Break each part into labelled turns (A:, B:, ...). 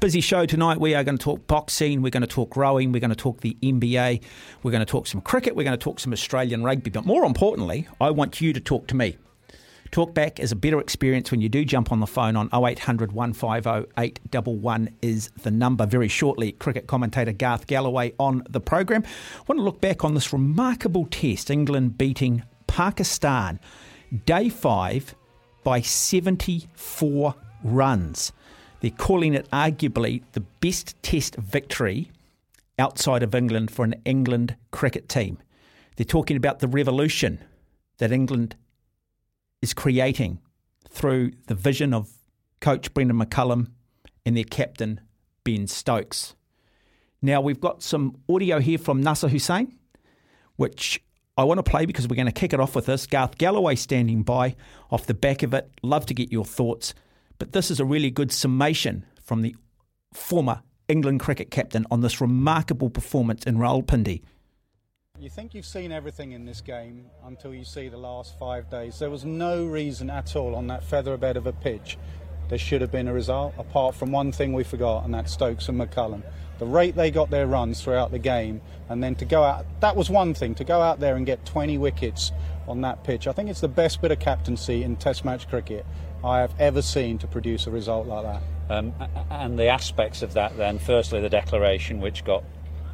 A: Busy show tonight. We are going to talk boxing, we're going to talk rowing, we're going to talk the NBA, we're going to talk some cricket, we're going to talk some Australian rugby. But more importantly, I want you to talk to me. Talk back is a better experience when you do jump on the phone on 0800 150 811 is the number. Very shortly, cricket commentator Garth Galloway on the program. I want to look back on this remarkable test, England beating Pakistan, day five by 74 runs. They're calling it arguably the best test victory outside of England for an England cricket team. They're talking about the revolution that England is creating through the vision of coach Brendon McCullum and their captain Ben Stokes. Now, we've got some audio here from Nasser Hussain, which I want to play because we're going to kick it off with this. Garth Galloway standing by off the back of it. Love to get your thoughts. But this is a really good summation from the former England cricket captain on this remarkable performance in Rawalpindi.
B: You think you've seen everything in this game until you see the last five days. There was no reason at all on that feather bed of a pitch there should have been a result, apart from one thing we forgot, and that's Stokes and McCullum. The rate they got their runs throughout the game, and then to go out, that was one thing, to go out there and get 20 wickets on that pitch. I think it's the best bit of captaincy in Test match cricket. I have ever seen to produce a result like that.
C: Um, and the aspects of that, then, firstly, the declaration, which got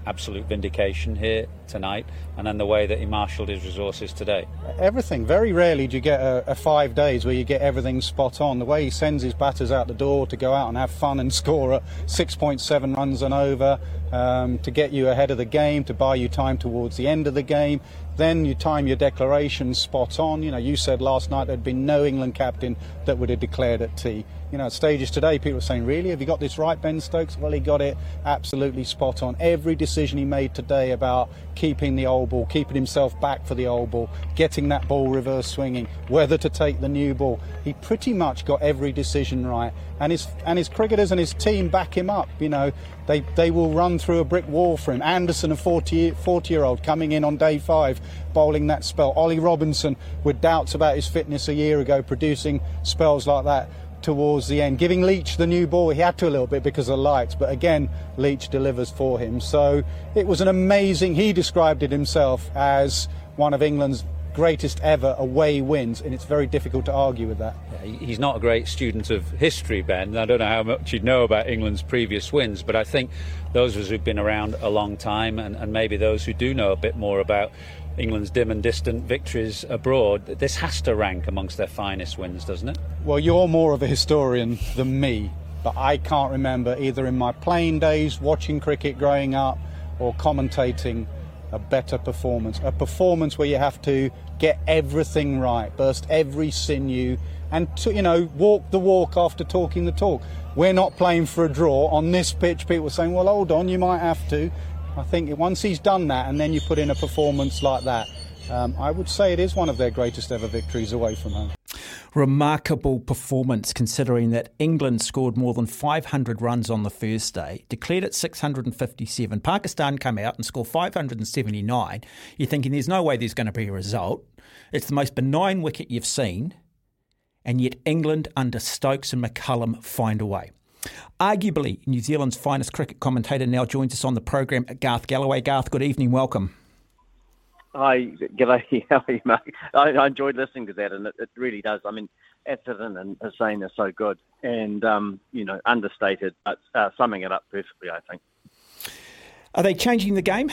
C: absolute vindication here tonight, and then the way that he marshalled his resources today.
B: Everything. Very rarely do you get a, a, five days where you get everything spot on. The way he sends his batters out the door to go out and have fun and score at 6.7 runs and over, um, to get you ahead of the game, to buy you time towards the end of the game. Then you time your declaration spot on. You know, you said last night there'd been no England captain that would have declared at tea. You know, stages today, people are saying, "Really, have you got this right, Ben Stokes?" Well, he got it absolutely spot on. Every decision he made today about keeping the old ball, keeping himself back for the old ball, getting that ball reverse swinging, whether to take the new ball, he pretty much got every decision right. And his and his cricketers and his team back him up. You know, they they will run through a brick wall for him. Anderson, a 40, 40 year old, coming in on day five, bowling that spell. Ollie Robinson, with doubts about his fitness a year ago, producing spells like that towards the end, giving Leach the new ball. He had to a little bit because of the lights, but again, Leach delivers for him. So it was an amazing, he described it himself as one of England's greatest ever away wins, and it's very difficult to argue with that.
C: He's not a great student of history, Ben. I don't know how much you'd know about England's previous wins, but I think those of us who've been around a long time, and, and maybe those who do know a bit more about England's dim and distant victories abroad, this has to rank amongst their finest wins, doesn't it?
B: Well, you're more of a historian than me, but I can't remember either in my playing days, watching cricket growing up, or commentating a better performance. A performance where you have to get everything right, burst every sinew, and to, you know walk the walk after talking the talk. We're not playing for a draw on this pitch. People are saying, "Well, hold on, you might have to." I think once he's done that and then you put in a performance like that, um, I would say it is one of their greatest ever victories away from home.
A: Remarkable performance considering that England scored more than 500 runs on the first day, declared at 657. Pakistan come out and score 579. You're thinking there's no way there's going to be a result. It's the most benign wicket you've seen, and yet England under Stokes and McCullum find a way. Arguably, New Zealand's finest cricket commentator now joins us on the program, at Garth Galloway. Garth, good evening, welcome.
D: Hi, g'day. How are you, Mark? I, I enjoyed listening to that, and it, it really does. I mean, Atherton and Hussain are so good, and um, you know, understated, but uh, summing it up perfectly, I think.
A: Are they changing the game?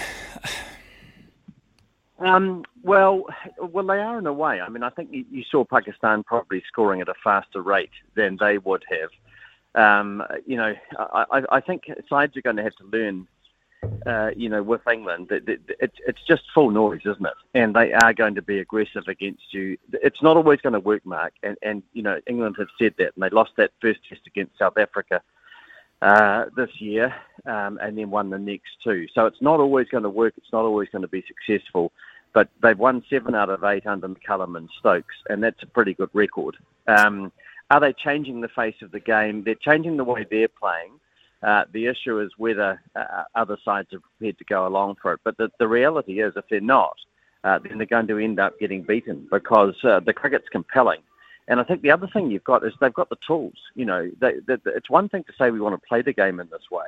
D: Um, well, well, they are in a way. I mean, I think you, you saw Pakistan probably scoring at a faster rate than they would have um, you know, I, I think sides are going to have to learn, uh, you know, with England, it, it, it's, it's just full noise, isn't it? And they are going to be aggressive against you. It's not always going to work, Mark. And, and you know, England have said that, and they lost that first test against South Africa. uh, this year um, and then won the next two. So it's not always going to work. It's not always going to be successful. But they've won seven out of eight under McCullum and Stokes, and that's a pretty good record. Um, are they changing the face of the game? They're changing the way they're playing. Uh, the issue is whether uh, other sides are prepared to go along for it. But the, the reality is, if they're not, uh, then they're going to end up getting beaten because uh, the cricket's compelling. And I think the other thing you've got is they've got the tools. You know, they, they, it's one thing to say we want to play the game in this way,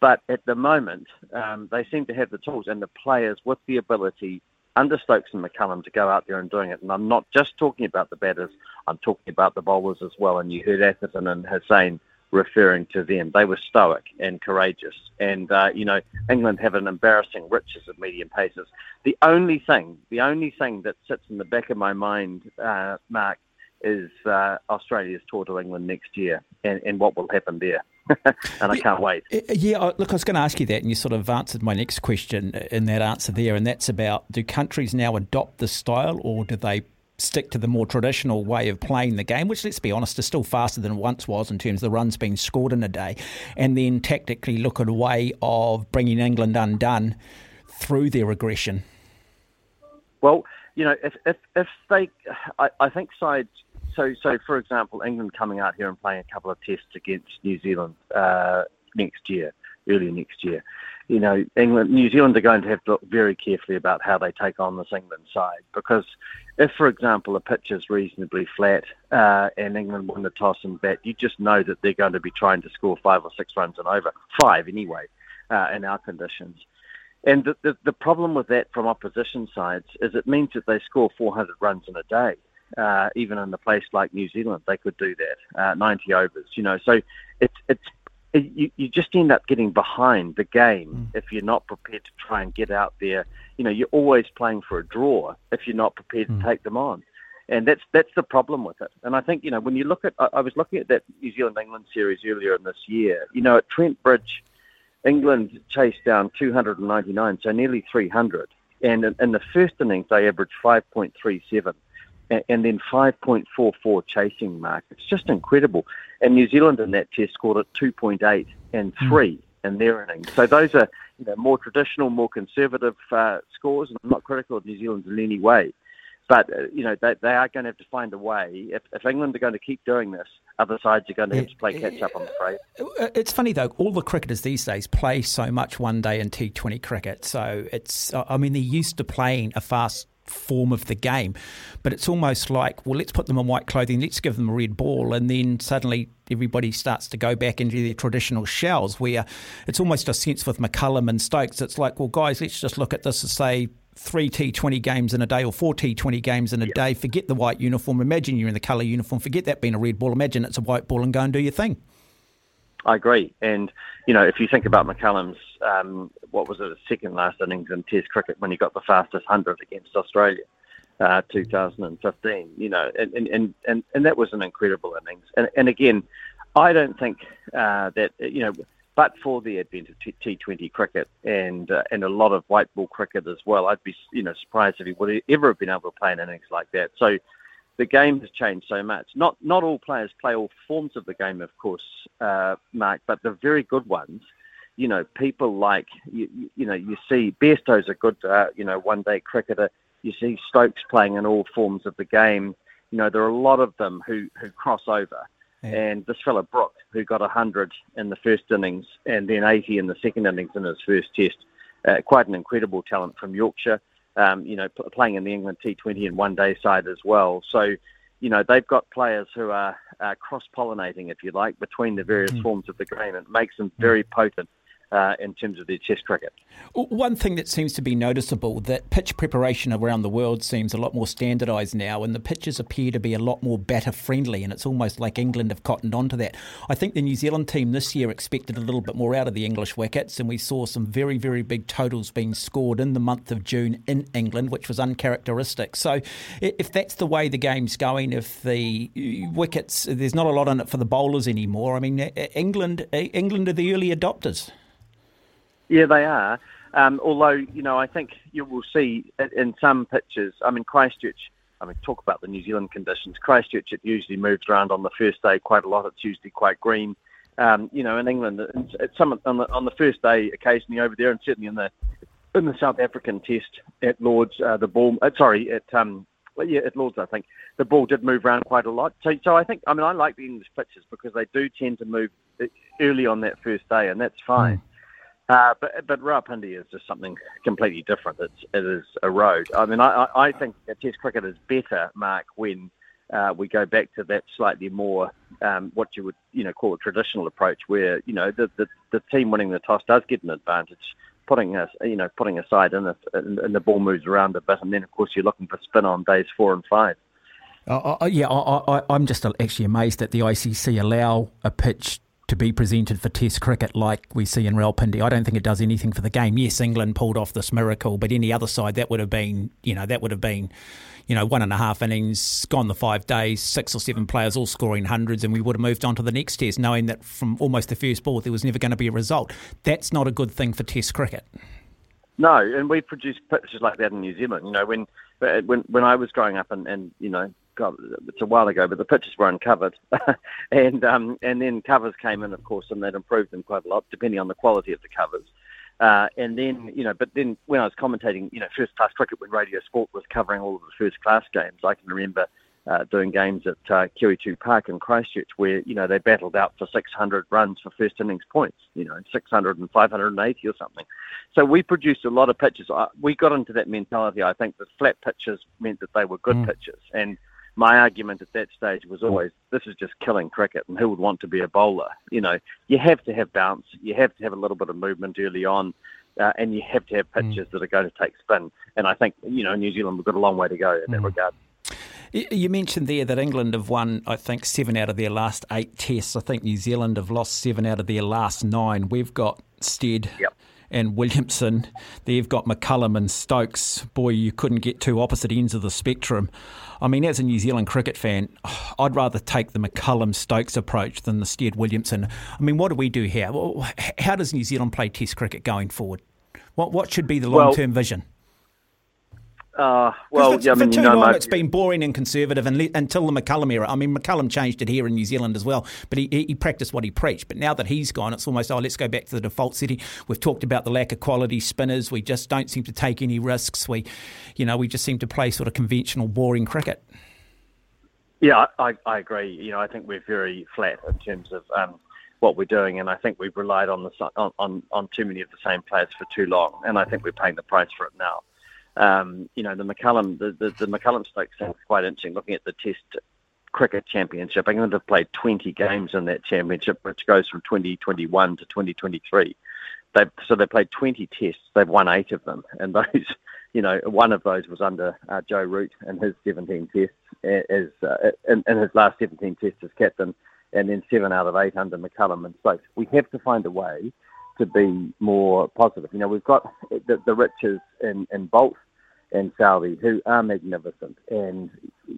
D: but at the moment um, they seem to have the tools and the players with the ability under Stokes and McCullum to go out there and doing it. And I'm not just talking about the batters; I'm talking about the bowlers as well. And you heard Atherton and Hussain referring to them. They were stoic and courageous. And, uh, you know, England have an embarrassing riches of medium paces. The only thing, the only thing that sits in the back of my mind, uh, Mark, is uh, Australia's tour to England next year and, and what will happen there. and I can't wait.
A: Uh, yeah, look, I was going to ask you that, and you sort of answered my next question in that answer there, and that's about do countries now adopt the style or do they stick to the more traditional way of playing the game, which, let's be honest, is still faster than it once was in terms of the runs being scored in a day, and then tactically look at a way of bringing England undone through their aggression?
D: Well, you know, if if, if they, I, I think sides so, so for example, England coming out here and playing a couple of tests against New Zealand uh, next year, early next year. You know, England, New Zealand are going to have to look very carefully about how they take on this England side because if, for example, a pitch is reasonably flat uh, and England win the toss and bat, you just know that they're going to be trying to score five or six runs and over, five anyway, uh, in our conditions. And the, the, the problem with that from opposition sides is it means that they score 400 runs in a day uh, even in a place like New Zealand, they could do that, uh, 90 overs, you know. So it's, it's, it, you, you just end up getting behind the game mm. if you're not prepared to try and get out there. You know, you're always playing for a draw if you're not prepared mm. to take them on. And that's that's the problem with it. And I think you know when you look at I, I was looking at that New Zealand England series earlier in this year. You know at Trent Bridge, England chased down 299, so nearly 300. And in, in the first innings, they averaged 5.37 and then 5.44 chasing mark. It's just incredible. And New Zealand in that test scored at 2.8 and hmm. 3 mm. in their innings. So those are you know, more traditional, more conservative uh, scores. And I'm not critical of New Zealand in any way. But, uh, you know, they, they are going to have to find a way. If, if England are going to keep doing this, other sides are going to have to play catch up, I'm afraid.
A: Uh, it's funny, though, all the cricketers these days play so much one day in T20 cricket. So it's, I mean, they're used to playing a fast form of the game. But it's almost like, well, let's put them in white clothing, let's give them a red ball, and then suddenly everybody starts to go back into their traditional shells. Where it's almost a sense with McCullum and Stokes, it's like, well, guys, let's just look at this and say three T20 games in a day or four T20 games in a day. Forget the white uniform. Imagine you're in the colour uniform. Forget that being a red ball. Imagine it's a white ball and go and do your thing.
D: I agree. And, you know, if you think about McCullum's, um, what was it, second last innings in Test cricket when he got the fastest 100 against Australia, uh, 2015, you know, and, and, and, and that was an incredible innings. And, and again, I don't think uh, that, you know, but for the advent of T20 cricket and uh, and a lot of white ball cricket as well, I'd be you know surprised if he would ever have been able to play an innings like that. So the game has changed so much. Not not all players play all forms of the game, of course, uh, Mark, but the very good ones. You know, people like you, you know you see Bairstow's a good uh, you know one day cricketer. You see Stokes playing in all forms of the game. You know, there are a lot of them who who cross over. Yeah. And this fellow Brook, who got 100 in the first innings and then 80 in the second innings in his first test, uh, quite an incredible talent from Yorkshire um, you know, p- playing in the England T20 and one day side as well. So, you know, they've got players who are uh, cross pollinating, if you like, between the various mm. forms of the game. It makes them very potent uh, in terms of their Test cricket.
A: One thing that seems to be noticeable that pitch preparation around the world seems a lot more standardised now, and the pitches appear to be a lot more batter friendly, and it's almost like England have cottoned onto that. I think the New Zealand team this year expected a little bit more out of the English wickets, and we saw some very, very big totals being scored in the month of June in England, which was uncharacteristic. So, if that's the way the game's going, if the wickets, there's not a lot in it for the bowlers anymore. I mean, England, England are the early adopters.
D: Yeah, they are. Um, although, you know, I think you will see in some pitches, I mean, Christchurch, I mean, talk about the New Zealand conditions. Christchurch, it usually moves around on the first day quite a lot. It's usually quite green. Um, you know, in England, it's some on the, on the first day, occasionally over there, and certainly in the in the South African Test at Lords, uh, the ball. Uh, sorry, at um, yeah, at Lords, I think the ball did move around quite a lot. So, so I think, I mean, I like the English pitches because they do tend to move early on that first day, and that's fine. Mm. Uh, but but Rawalpindi is just something completely different. It's it is a road. I mean, I I think Test cricket is better, Mark, when uh, we go back to that slightly more um, what you would you know call a traditional approach, where you know the, the the team winning the toss does get an advantage, putting us you know putting aside and, and, the ball moves around a bit, and then of course you're looking for spin on days four and five.
A: Uh, uh, yeah, I, am just actually amazed that the ICC allow a pitch to be presented for Test cricket like we see in Rawalpindi. I don't think it does anything for the game. Yes, England pulled off this miracle, but any other side that would have been, you know, that would have been, you know, one and a half innings, gone the five days, six or seven players all scoring hundreds, and we would have moved on to the next Test, knowing that from almost the first ball there was never going to be a result. That's not a good thing for Test cricket.
D: No, and we produced pitches like that in New Zealand. You know, when when when I was growing up, and, and you know, God, it's a while ago, but the pitches were uncovered, and um, and then covers came in, of course, and that improved them quite a lot, depending on the quality of the covers. Uh, and then, you know, but then when I was commentating, you know, first class cricket when Radio Sport was covering all of the first class games, I can remember uh, doing games at uh, Kiwitu Park in Christchurch where, you know, they battled out for 600 runs for first innings points, you know, 600 and 580 or something. So we produced a lot of pitches. We got into that mentality. I think that flat pitches meant that they were good mm. pitches. And my argument at that stage was always this is just killing cricket and who would want to be a bowler you know you have to have bounce you have to have a little bit of movement early on uh, and you have to have mm. pitches mm. that are going to take spin and I think you know New Zealand we've got a long way to go in mm. that regard
A: you mentioned there that England have won, I think, seven out of their last eight tests. I think New Zealand have lost seven out of their last nine. We've got Stead,
D: yep
A: and Williamson. They've got McCullum and Stokes. Boy, you couldn't get two opposite ends of the spectrum. I mean, as a New Zealand cricket fan, I'd rather take the McCullum Stokes approach than the Stead Williamson. I mean, what do we do here? How does New Zealand play Test cricket going forward? What what should be the long term well, vision?
D: Uh, well,
A: for,
D: I mean,
A: for too
D: you know,
A: long it's been boring and conservative and le- until the McCullum era. I mean, McCullum changed it here in New Zealand as well, but he, he practiced what he preached. But now that he's gone, it's almost, oh, let's go back to the default setting. We've talked about the lack of quality spinners. We just don't seem to take any risks. We, you know, we just seem to play sort of conventional, boring cricket.
D: Yeah, I, I agree. You know, I think we're very flat in terms of um, what we're doing, and I think we've relied on the on, on, on too many of the same players for too long, and I think we're paying the price for it now. Um, you know, the McCullum, the, the, the McCullum Stokes thing is quite interesting. Looking at the Test Cricket Championship, England have played 20 games in that championship, which goes from 2021 to 2023. They've, so they played 20 tests. They've won eight of them, and those, you know, one of those was under uh, Joe Root and his 17 tests as uh, in, in his last 17 tests as captain, and then seven out of eight under McCullum and Stokes. We have to find a way to be more positive. You know, we've got the, the riches in, in Boult and Southee, who are magnificent. And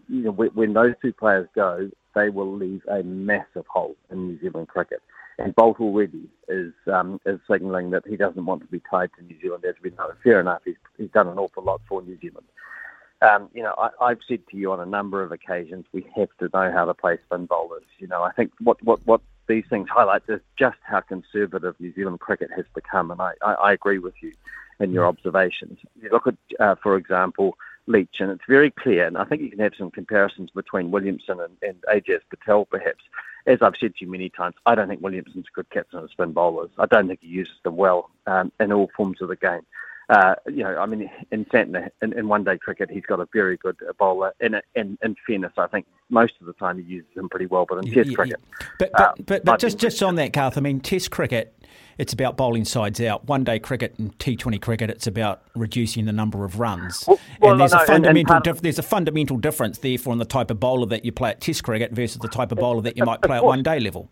D: you know, when those two players go, they will leave a massive hole in New Zealand cricket. And Boult already is um, is signalling that he doesn't want to be tied to New Zealand, as we know. Fair enough, he's, he's done an awful lot for New Zealand. Um, you know, I, have said to you on a number of occasions, we have to know how to play spin bowlers. You know, I think what, what, what these things highlight just how conservative New Zealand cricket has become, and I, I, I agree with you in your observations. You look at, uh, for example, Leach, and it's very clear, and I think you can have some comparisons between Williamson and, and Ajaz Patel, perhaps. As I've said to you many times, I don't think Williamson's a good captain of spin bowlers. I don't think he uses them well um, in all forms of the game. Uh, you know, I mean, in, Santner, in, in one-day cricket, he's got a very good bowler. In, in, in fairness, I think most of the time he uses him pretty well. But in Test yeah, cricket,
A: yeah. but but, uh, but, but just just on that, Garth, I mean, Test cricket it's about bowling sides out. One day cricket and T20 cricket, it's about reducing the number of runs. Well, well, and there's no, a fundamental and, and dif- there's a fundamental difference therefore in the type of bowler that you play at Test cricket versus the type of bowler that you might play at one day level.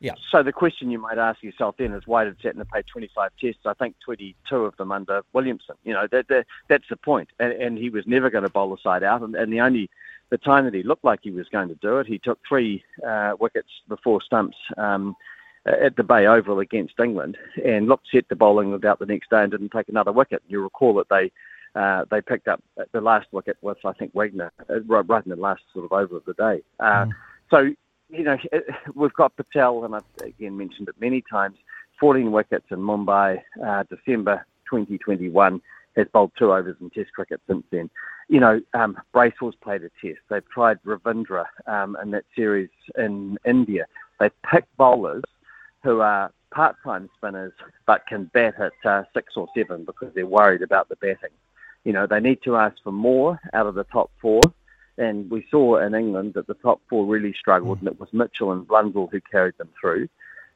A: Yeah.
D: So the question you might ask yourself then is why did Santner play 25 tests? I think 22 of them under Williamson. You know that, that that's the point. And, and he was never going to bowl the side out. And, and the only the time that he looked like he was going to do it, he took three uh, wickets before stumps. Um, at the Bay Oval against England and looked set to bowling without the next day and didn't take another wicket. You recall that they uh, they picked up the last wicket with I think Wagner uh, right in the last sort of over of the day. Uh, mm. So you know, we've got Patel, and I've again mentioned it many times. 14 wickets in Mumbai, uh, December 2021. Has bowled two overs in Test cricket since then. You know, um, Bracewell's played a Test. They've tried Ravindra um, in that series in India. They've picked bowlers who are part-time spinners but can bat at uh, six or seven because they're worried about the batting. You know, they need to ask for more out of the top four. And we saw in England that the top four really struggled, and it was Mitchell and Blundell who carried them through.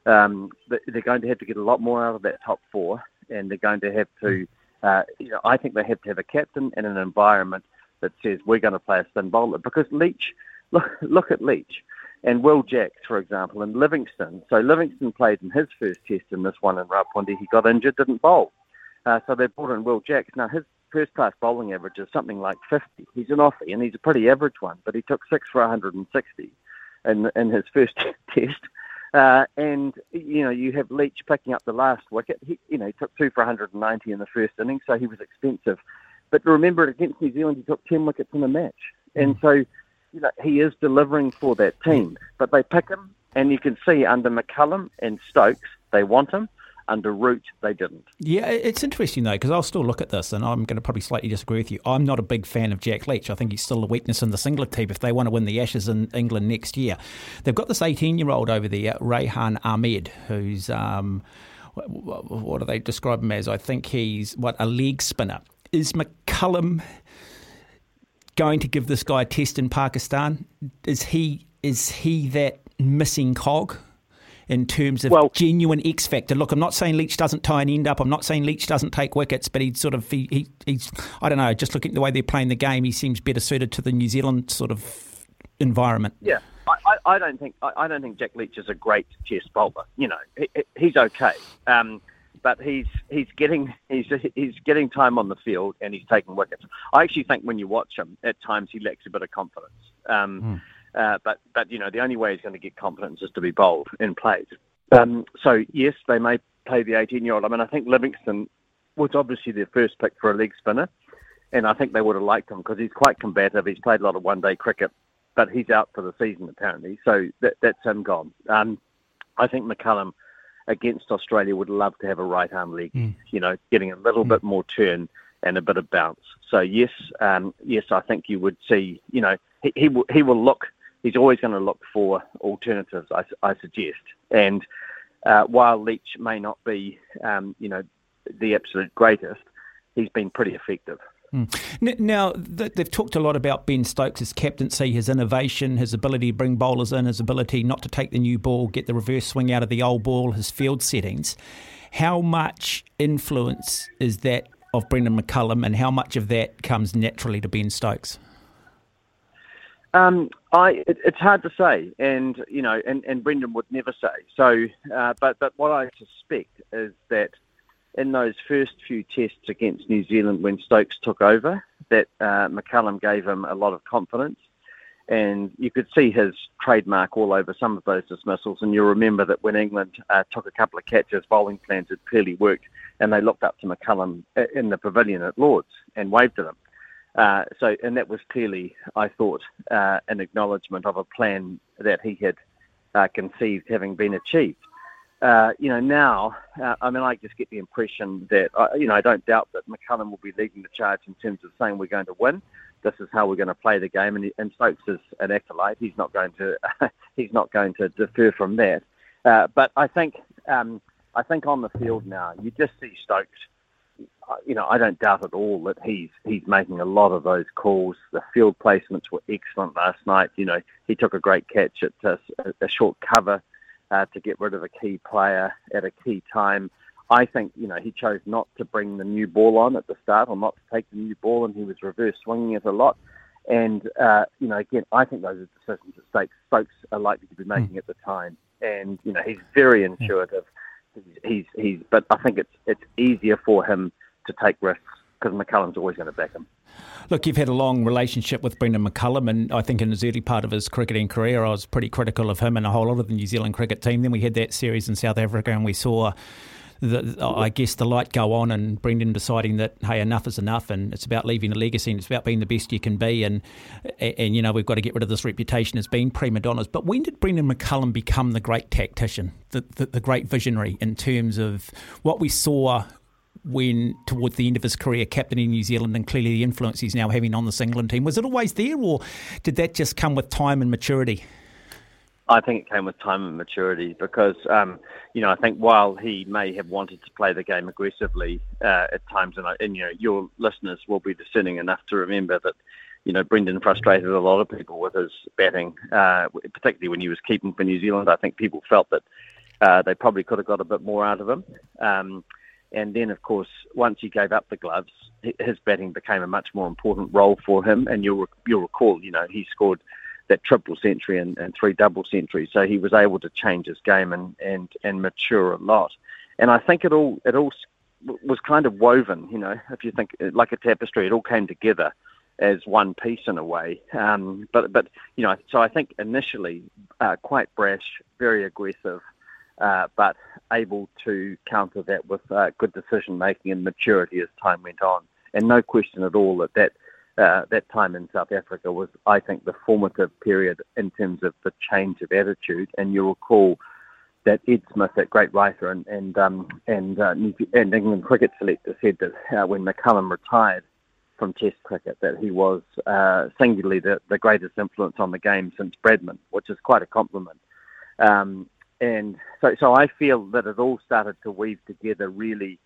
D: Um, they're going to have to get a lot more out of that top four, and they're going to have to, uh, you know, I think they have to have a captain and an environment that says we're going to play a spin bowler. Because Leach, look, look at Leach and Will Jacks, for example, and Livingstone. So Livingstone played in his first test in this one in Rawalpindi. He got injured, didn't bowl. Uh, so they brought in Will Jacks. Now his first class bowling average is something like 50. He's an offie and he's a pretty average one, but he took six for 160 in, in his first test. Uh, and you know, you have Leach picking up the last wicket. He, you know, he took two for 190 in the first innings, so he was expensive. But remember, against New Zealand, he took 10 wickets in a match, and so you know he is delivering for that team. But they pick him, and you can see under McCullum and Stokes, they want him under Root, they didn't.
A: Yeah, it's interesting though, because I'll still look at this and I'm going to probably slightly disagree with you. I'm not a big fan of Jack Leach. I think he's still a weakness in the singlet team if they want to win the Ashes in England next year. They've got this 18 year old over there, Rehan Ahmed, who's. Um, what do they describe him as? I think he's what a leg spinner. Is McCullum going to give this guy a test in Pakistan? Is he is he that missing cog? In terms of well, genuine X factor. Look, I'm not saying Leach doesn't tie an end up. I'm not saying Leach doesn't take wickets, but he's sort of he, he, he's I don't know. Just looking at the way they're playing the game, he seems better suited to the New Zealand sort of environment.
D: Yeah. I, I don't think I, don't think Jack Leach is a great Test bowler. You know, he, he's okay, um, but he's he's getting he's he's getting time on the field and he's taking wickets. I actually think when you watch him, at times he lacks a bit of confidence. Um, mm. Uh, but but you know the only way he's going to get confidence is to be bold in plays. Um, so yes, they may play the 18-year-old. I mean, I think Livingstone was obviously their first pick for a leg spinner, and I think they would have liked him because he's quite combative. He's played a lot of one-day cricket, but he's out for the season apparently, so that, that's him gone. Um, I think McCullum against Australia would love to have a right arm leg, mm. you know, getting a little mm. bit more turn and a bit of bounce. So yes, um, yes, I think you would see, you know, he, he will he will look he's always going to look for alternatives, I, I suggest. And uh, while Leach may not be, um, you know, the absolute greatest, he's been pretty effective.
A: Mm. Now, they've talked a lot about Ben Stokes' captaincy, his innovation, his ability to bring bowlers in, his ability not to take the new ball, get the reverse swing out of the old ball, his field settings. How much influence is that of Brendon McCullum, and how much of that comes naturally to Ben Stokes?
D: Um, I it, it's hard to say, and you know, and, and Brendon would never say. So, uh, but but what I suspect is that in those first few tests against New Zealand when Stokes took over, that uh, McCullum gave him a lot of confidence, and you could see his trademark all over some of those dismissals. And you'll remember that when England uh, took a couple of catches, bowling plans had clearly worked, and they looked up to McCullum in the pavilion at Lords and waved to them. Uh, so, and that was clearly, I thought, uh, an acknowledgement of a plan that he had uh, conceived having been achieved. Uh, you know, now, uh, I mean, I just get the impression that, you know, I don't doubt that McCullum will be leading the charge in terms of saying we're going to win. This is how we're going to play the game, and, and Stokes is an acolyte. He's not going to, he's not going to defer from that. but I think, um, I think on the field now, you just see Stokes you know, I don't doubt at all that he's he's making a lot of those calls. The field placements were excellent last night. You know, he took a great catch at a, a short cover uh, to get rid of a key player at a key time. I think you know he chose not to bring the new ball on at the start, or not to take the new ball, and he was reverse swinging it a lot. And uh, you know, again, I think those are decisions that Stokes, Stokes are likely to be making mm. at the time. And you know, he's very intuitive. He's, he's, but I think it's it's easier for him to take risks because McCullum's always going to back him.
A: Look, you've had a long relationship with Brendon McCullum, and I think in his early part of his cricketing career, I was pretty critical of him and a whole lot of the New Zealand cricket team. Then we had that series in South Africa, and we saw the, I guess the light go on and Brendon deciding that hey enough is enough and it's about leaving a legacy and it's about being the best you can be and and you know we've got to get rid of this reputation as being prima donnas. But when did Brendon McCullum become the great tactician, the, the, the great visionary in terms of what we saw when towards the end of his career captaining New Zealand and clearly the influence he's now having on this England team was it always there or did that just come with time and maturity?
D: I think it came with time and maturity because, um, you know, I think while he may have wanted to play the game aggressively uh, at times, and, and, you know, your listeners will be discerning enough to remember that, you know, Brendon frustrated a lot of people with his batting, uh, particularly when he was keeping for New Zealand. I think people felt that uh, they probably could have got a bit more out of him. Um, and then, of course, once he gave up the gloves, his batting became a much more important role for him. And you'll you'll recall, you know, he scored that triple century and, and three double centuries. So he was able to change his game and, and, and mature a lot. And I think it all it all was kind of woven. You know, if you think like a tapestry, it all came together as one piece in a way. Um, but but you know, so I think initially uh, quite brash, very aggressive, uh, but able to counter that with uh, good decision making and maturity as time went on. And no question at all that that uh, that time in South Africa was, I think, the formative period in terms of the change of attitude. And you'll recall that Ed Smith, that great writer and and um, and, uh, and England cricket selector, said that uh, when McCullum retired from Test cricket, that he was uh, singularly the, the greatest influence on the game since Bradman, which is quite a compliment. Um, and so, so I feel that it all started to weave together really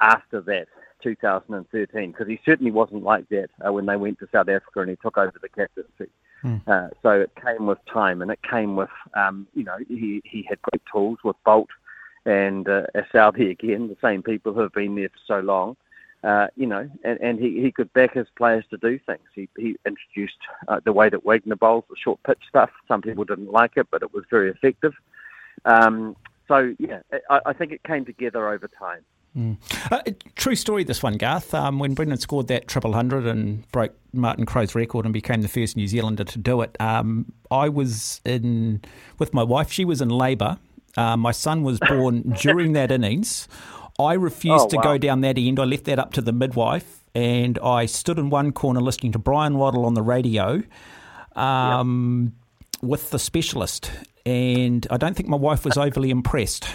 D: after that 2013 because he certainly wasn't like that uh, when they went to South Africa and he took over the captaincy. Mm. Uh, so it came with time and it came with, um, you know, he, he had great tools with Boult and uh, Southee again, the same people who have been there for so long. Uh, you know, and, and he, he could back his players to do things. He, he introduced uh, the way that Wagner bowls, the short pitch stuff. Some people didn't like it, but it was very effective. Um, so, yeah, I, I think it came together over time.
A: Mm. Uh, true story, this one, Garth. Um, when Brendon scored that triple hundred and broke Martin Crowe's record and became the first New Zealander to do it, um, I was in with my wife. She was in labour. Uh, my son was born during that innings. I refused oh, wow. to go down that end. I left that up to the midwife, and I stood in one corner listening to Bryan Waddle on the radio um, yep. with the specialist. And I don't think my wife was overly impressed.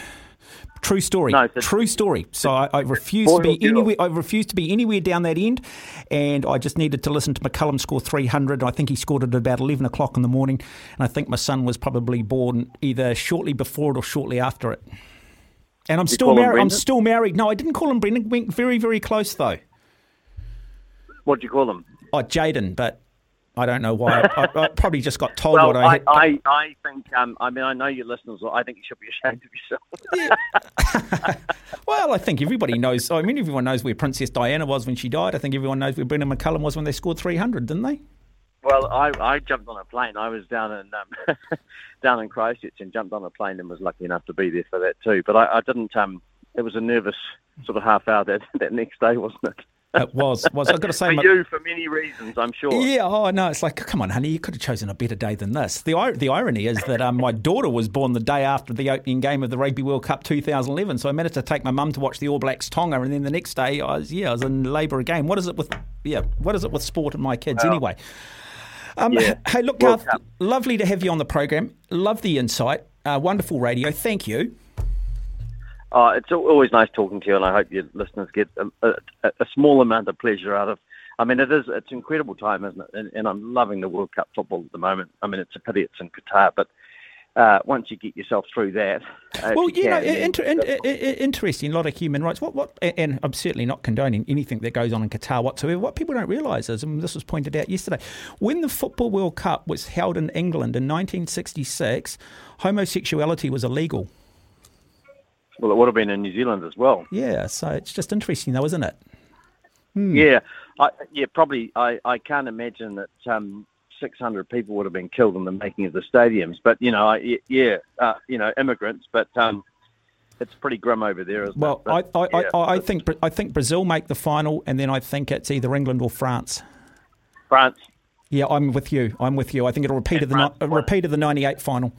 A: True story. No, True story. So I, I refuse to be anywhere. I refuse to be anywhere down that end, and I just needed to listen to McCullum score 300. I think he scored it at about 11 o'clock in the morning, and I think my son was probably born either shortly before it or shortly after it. And I'm still married. I'm still married. No, I didn't call him Brendan. Went very, very close though.
D: What do you call him?
A: Oh, Jaden, but I don't know why. I, I, probably just got told
D: well,
A: what
D: I,
A: I,
D: I, I think. Um, I mean, I know your listeners. I think you should be ashamed of
A: yourself. Well, I think everybody knows. I mean, everyone knows where Princess Diana was when she died. I think everyone knows where Brendon McCullum was when they scored 300, didn't they?
D: Well, I, I jumped on a plane. I was down in um, down in Christchurch and jumped on a plane and was lucky enough to be there for that too. But I, I didn't. Um, it was a nervous sort of half hour that that next day, wasn't it?
A: It was. Was I've got to say,
D: for my, you for many reasons, I'm sure.
A: Yeah. Oh no, it's like, come on, honey, you could have chosen a better day than this. The the irony is that um, my daughter was born the day after the opening game of the Rugby World Cup 2011, so I managed to take my mum to watch the All Blacks Tonga, and then the next day, I was yeah, I was in labour again. What is it with yeah? What is it with sport and my kids anyway? Um, yeah. Hey, look, Garth, lovely to have you on the program. Love the insight. Uh, wonderful radio. Thank you.
D: Oh, it's always nice talking to you, and I hope your listeners get a, a, a, small amount of pleasure out of. I mean, it is it's incredible time, isn't it? And, and, I'm loving the World Cup football at the moment. I mean, it's a pity it's in Qatar, but uh, once you get yourself through that,
A: uh, well, you, you know, inter- in, interesting. A lot of human rights. What what? And I'm certainly not condoning anything that goes on in Qatar whatsoever. What people don't realise is, and this was pointed out yesterday, when the Football World Cup was held in England in 1966, homosexuality was illegal.
D: Well, it would have been in New Zealand as well.
A: Yeah, so it's just interesting, though, isn't it?
D: Hmm. Yeah, I, yeah, probably. I, I can't imagine that um, 600 people would have been killed in the making of the stadiums. But you know, I, yeah, uh, you know, immigrants. But um, it's pretty grim over there, isn't
A: well.
D: Well,
A: I, I, yeah, I, I think I think Brazil make the final, and then I think it's either England or France.
D: France.
A: Yeah, I'm with you. I'm with you. I think it'll repeat of the repeat of the '98 final.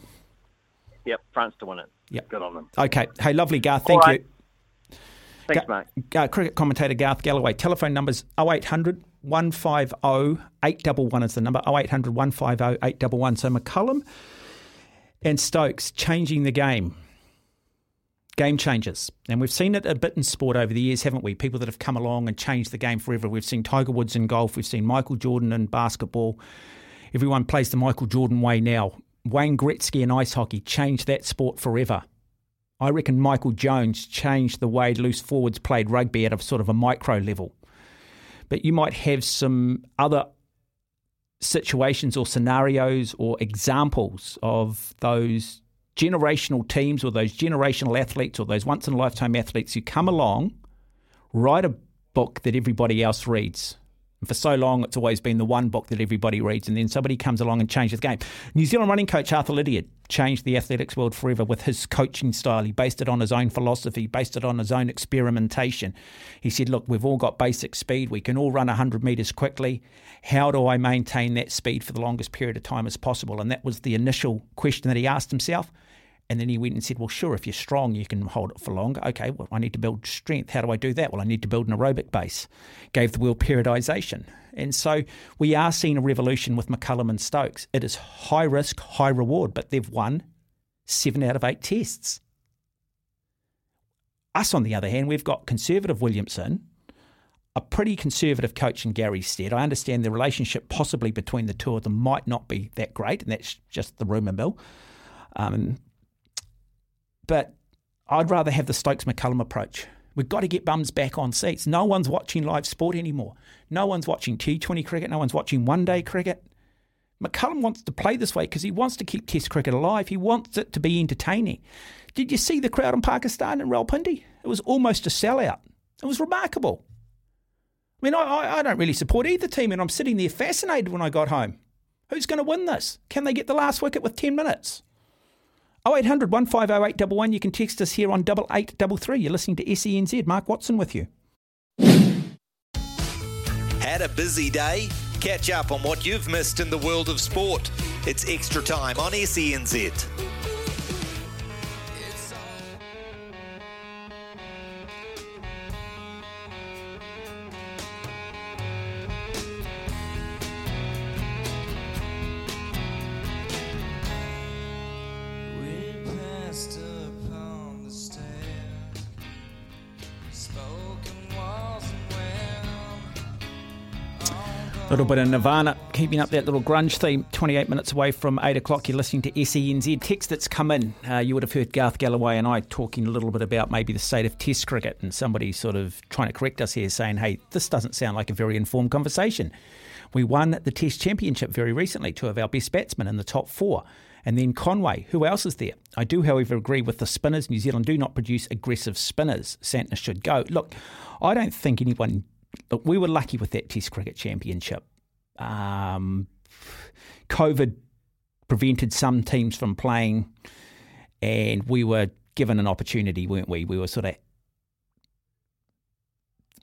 D: Yep, France to win it.
A: Yep.
D: Good on them.
A: Okay. Hey, lovely, Garth. Thank right. you.
D: Thanks, Mark.
A: Uh, cricket commentator Garth Galloway. Telephone numbers 0800 150 811 is the number. 0800 150 811. So McCullum and Stokes changing the game. Game changers. And we've seen it a bit in sport over the years, haven't we? People that have come along and changed the game forever. We've seen Tiger Woods in golf. We've seen Michael Jordan in basketball. Everyone plays the Michael Jordan way now. Wayne Gretzky and ice hockey changed that sport forever. I reckon Michael Jones changed the way loose forwards played rugby at a sort of a micro level. But you might have some other situations or scenarios or examples of those generational teams or those generational athletes or those once in a lifetime athletes who come along, write a book that everybody else reads. And for so long, it's always been the one book that everybody reads, and then somebody comes along and changes the game. New Zealand running coach Arthur Lydiard changed the athletics world forever with his coaching style. He based it on his own philosophy, based it on his own experimentation. He said, Look, we've all got basic speed. We can all run 100 metres quickly. How do I maintain that speed for the longest period of time as possible? And that was the initial question that he asked himself. And then he went and said, Well, sure, if you're strong, you can hold it for longer. Okay, well, I need to build strength. How do I do that? Well, I need to build an aerobic base. Gave the wheel periodization. And so we are seeing a revolution with McCullum and Stokes. It is high risk, high reward, but they've won seven out of eight tests. Us, on the other hand, we've got conservative Williamson, a pretty conservative coach in Gary Stead. I understand the relationship possibly between the two of them might not be that great, and that's just the rumour mill. Um, but I'd rather have the Stokes McCullum approach. We've got to get bums back on seats. No one's watching live sport anymore. No one's watching T20 cricket. No one's watching one day cricket. McCullum wants to play this way because he wants to keep Test cricket alive. He wants it to be entertaining. Did you see the crowd in Pakistan in Rawalpindi? It was almost a sellout. It was remarkable. I mean, I, I don't really support either team, and I'm sitting there fascinated when I got home. Who's going to win this? Can they get the last wicket with 10 minutes? 0800 150 You can text us here on 8833. You're listening to SENZ. Mark Watson with you.
E: Had a busy day? Catch up on what you've missed in the world of sport. It's extra time on SENZ.
A: Little bit of Nirvana, keeping up that little grunge theme. 28 minutes away from 8 o'clock, you're listening to SENZ. Text that's come in. Uh, you would have heard Garth Galloway and I talking a little bit about maybe the state of Test cricket, and somebody sort of trying to correct us here, saying, hey, this doesn't sound like a very informed conversation. We won the Test Championship very recently, two of our best batsmen in the top four. And then Conway. Who else is there? I do, however, agree with the spinners. New Zealand do not produce aggressive spinners. Santner should go. Look, I don't think anyone Look, we were lucky with that Test Cricket Championship. Um, COVID prevented some teams from playing, and we were given an opportunity, weren't we? We were sort of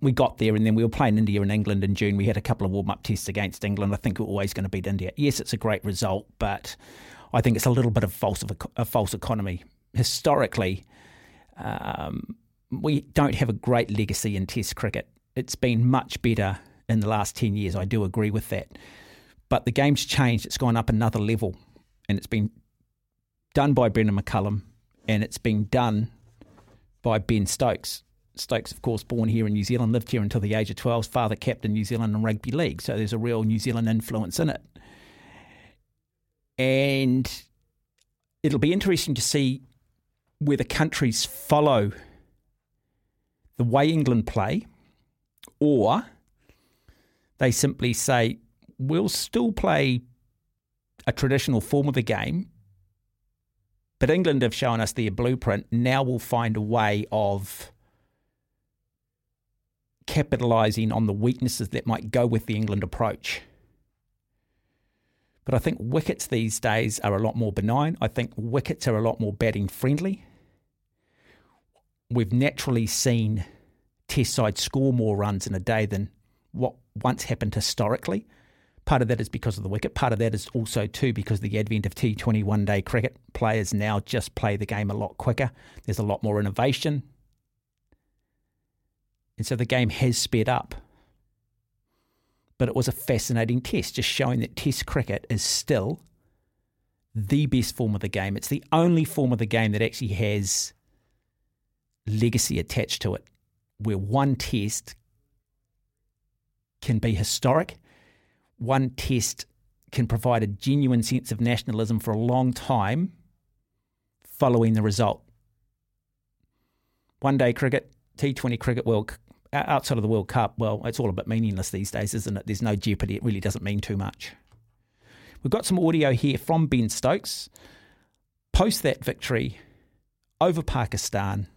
A: we got there and then we were playing India and England in June. We had a couple of warm up tests against England. I think we're always going to beat India. Yes, it's a great result, but I think it's a little bit of false a false economy. Historically, um, we don't have a great legacy in Test cricket it's been much better in the last 10 years. I do agree with that. But the game's changed. It's gone up another level. And it's been done by Brendon McCullum and it's been done by Ben Stokes. Stokes, of course, born here in New Zealand, lived here until the age of 12, father captain New Zealand in rugby league. So there's a real New Zealand influence in it. And it'll be interesting to see whether countries follow the way England play or they simply say, we'll still play a traditional form of the game, but England have shown us their blueprint. Now we'll find a way of capitalising on the weaknesses that might go with the England approach. But I think wickets these days are a lot more benign. I think wickets are a lot more batting friendly. We've naturally seen Test side score more runs in a day than what once happened historically. Part of that is because of the wicket. Part of that is also too because the advent of T20 one day cricket. Players now just play the game a lot quicker. There's a lot more innovation. And so the game has sped up. But it was a fascinating test, just showing that Test cricket is still the best form of the game. It's the only form of the game that actually has legacy attached to it, where one test can be historic, one test can provide a genuine sense of nationalism for a long time following the result. One day cricket, T20 cricket world outside of the World Cup, well, it's all a bit meaningless these days, isn't it? There's no jeopardy. It really doesn't mean too much. We've got some audio here from Ben Stokes post that victory over Pakistan.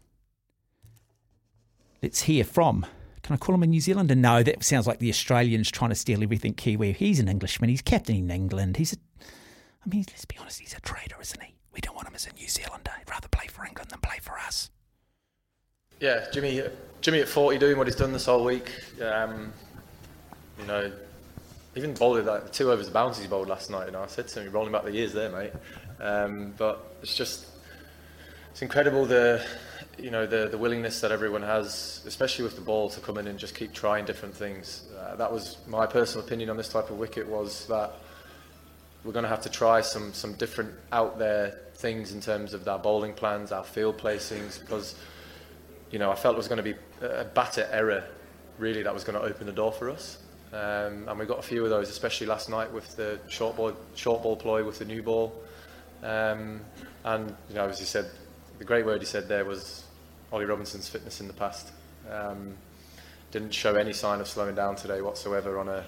A: Let's hear from. Can I call him a New Zealander? No, that sounds like the Australians trying to steal everything Kiwi. He's an Englishman. He's captain in England. He's a, I mean, let's be honest, he's a traitor, isn't he? We don't want him as a New Zealander. He'd rather play for England than play for us.
F: Yeah, Jimmy. Jimmy at 40 doing what he's done this whole week. Um, you know, even bowled like the two overs of bounces he bowled last night. You know, I said to him, rolling back the years there, mate. Um, but it's just, it's incredible the, you know, the the willingness that everyone has, especially with the ball, to come in and just keep trying different things. Uh, that was my personal opinion on this type of wicket was that we're going to have to try some some different out there things in terms of our bowling plans, our field placings, because you know I felt it was going to be a batter error, really, that was going to open the door for us. Um, and we got a few of those, especially last night with the short ball, short ball ploy with the new ball. Um, and you know, as you said, the great word he said there was Ollie Robinson's fitness in the past. Um, didn't show any sign of slowing down today whatsoever on a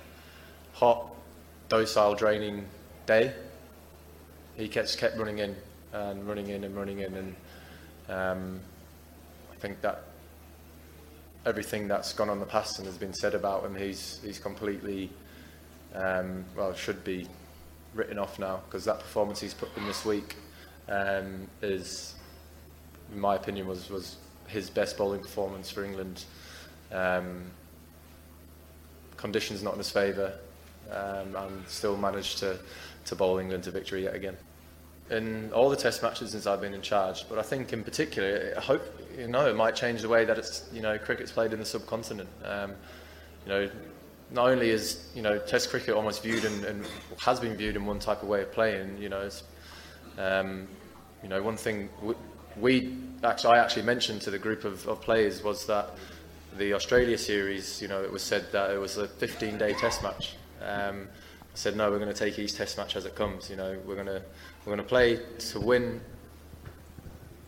F: hot, docile, draining day. He kept kept running in and running in and running in, and um, I think that everything that's gone on the past and has been said about him, he's he's completely um, well should be written off now because that performance he's put in this week um, is, in my opinion, was was his best bowling performance for England. Um, conditions not in his favour, um, and still managed to to bowl England to victory yet again in all the test matches since I've been in charge. But I think in particular, I hope you know it might change the way that it's you know cricket's played in the subcontinent. Um, you know, not only is you know Test cricket almost viewed and, has been viewed in one type of way of playing. You know, it's, um, you know one thing we, actually I actually mentioned to the group of, of players was that the Australia series. You know, it was said that it was a 15-day Test match. Um, I said no, we're going to take each Test match as it comes. You know, we're going to we're going to play to win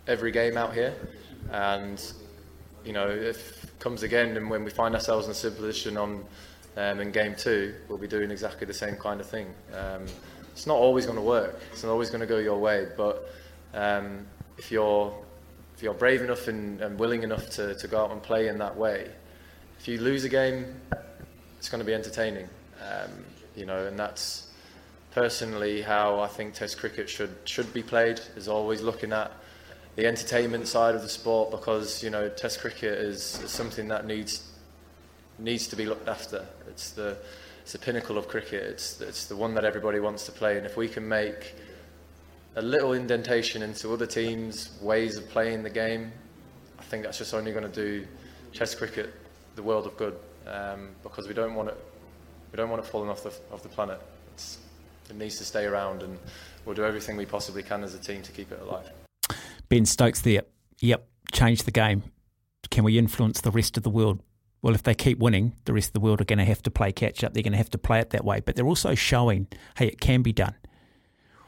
F: every game out here, and you know if it comes again and when we find ourselves in a similar position on um, in game two, we'll be doing exactly the same kind of thing. Um, it's not always going to work. It's not always going to go your way, but um, if you're if you're brave enough and, and willing enough to, to go out and play in that way, if you lose a game, it's going to be entertaining. Um, you know, and that's personally how I think Test cricket should should be played is always looking at the entertainment side of the sport because you know Test cricket is, is something that needs needs to be looked after. It's the it's the pinnacle of cricket. It's it's the one that everybody wants to play, and if we can make a little indentation into other teams' ways of playing the game, I think that's just only going to do Test cricket the world of good um, because we don't want it we don't want it falling off the off the planet. It's, it needs to stay around, and we'll do everything we possibly can as a team to keep it alive.
A: Ben Stokes there. Yep, change the game. Can we influence the rest of the world? Well, if they keep winning, the rest of the world are going to have to play catch up. They're going to have to play it that way. But they're also showing, hey, it can be done.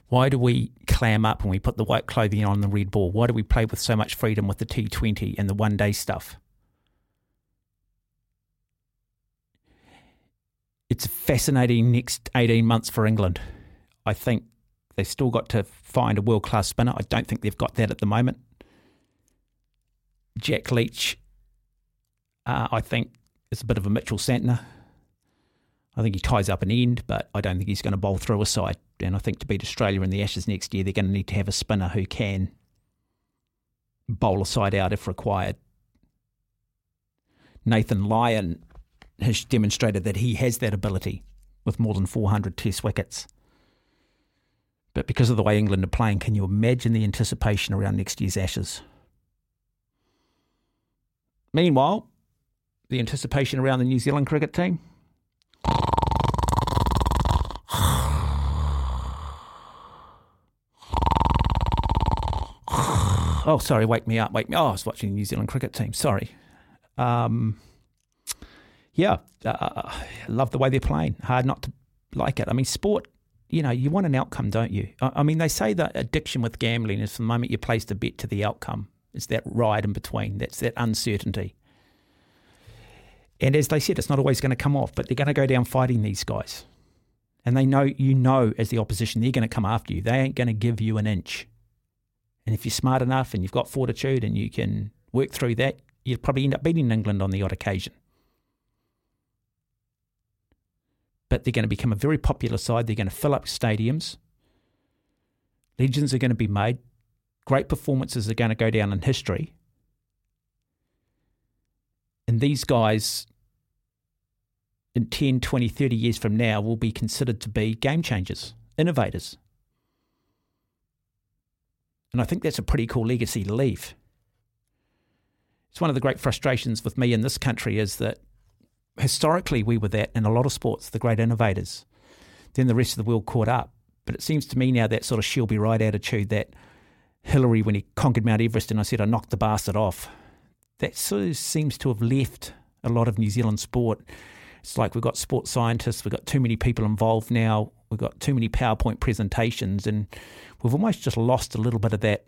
A: Why do we clam up when we put the white clothing on the red ball? Why do we play with so much freedom with the T20 and the one day stuff? it's a fascinating next 18 months for England. I think they've still got to find a world class spinner. I don't think they've got that at the moment. Jack Leach, uh, I think, is a bit of a Mitchell Santner. I think he ties up an end, but I don't think he's going to bowl through a side. And I think to beat Australia in the Ashes next year, they're going to need to have a spinner who can bowl a side out if required. Nathan Lyon has demonstrated that he has that ability with more than 400 test wickets. But because of the way England are playing, can you imagine the anticipation around next year's Ashes? Meanwhile, the anticipation around the New Zealand cricket team? Oh, sorry, wake me up, wake me. Oh, I was watching the New Zealand cricket team. Sorry. Um, yeah, uh, love the way they're playing. Hard not to like it. I mean, sport. You know, you want an outcome, don't you? I, I mean, they say that addiction with gambling is the moment you place the bet to the outcome. It's that ride in between. That's that uncertainty. And as they said, it's not always going to come off, but they're going to go down fighting these guys. And they know, you know, as the opposition, they're going to come after you. They ain't going to give you an inch. And if you're smart enough and you've got fortitude and you can work through that, you'll probably end up beating England on the odd occasion. But they're going to become a very popular side. They're going to fill up stadiums. Legends are going to be made. Great performances are going to go down in history. And these guys, in 10, 20, 30 years from now, will be considered to be game changers, innovators. And I think that's a pretty cool legacy to leave. It's one of the great frustrations with me in this country is that historically we were that in a lot of sports, the great innovators. Then the rest of the world caught up. But it seems to me now that sort of she'll be right attitude that Hillary, when he conquered Mount Everest, and I said, I knocked the bastard off, that sort of seems to have left a lot of New Zealand sport. It's like we've got sports scientists, we've got too many people involved now, we've got too many PowerPoint presentations, and we've almost just lost a little bit of that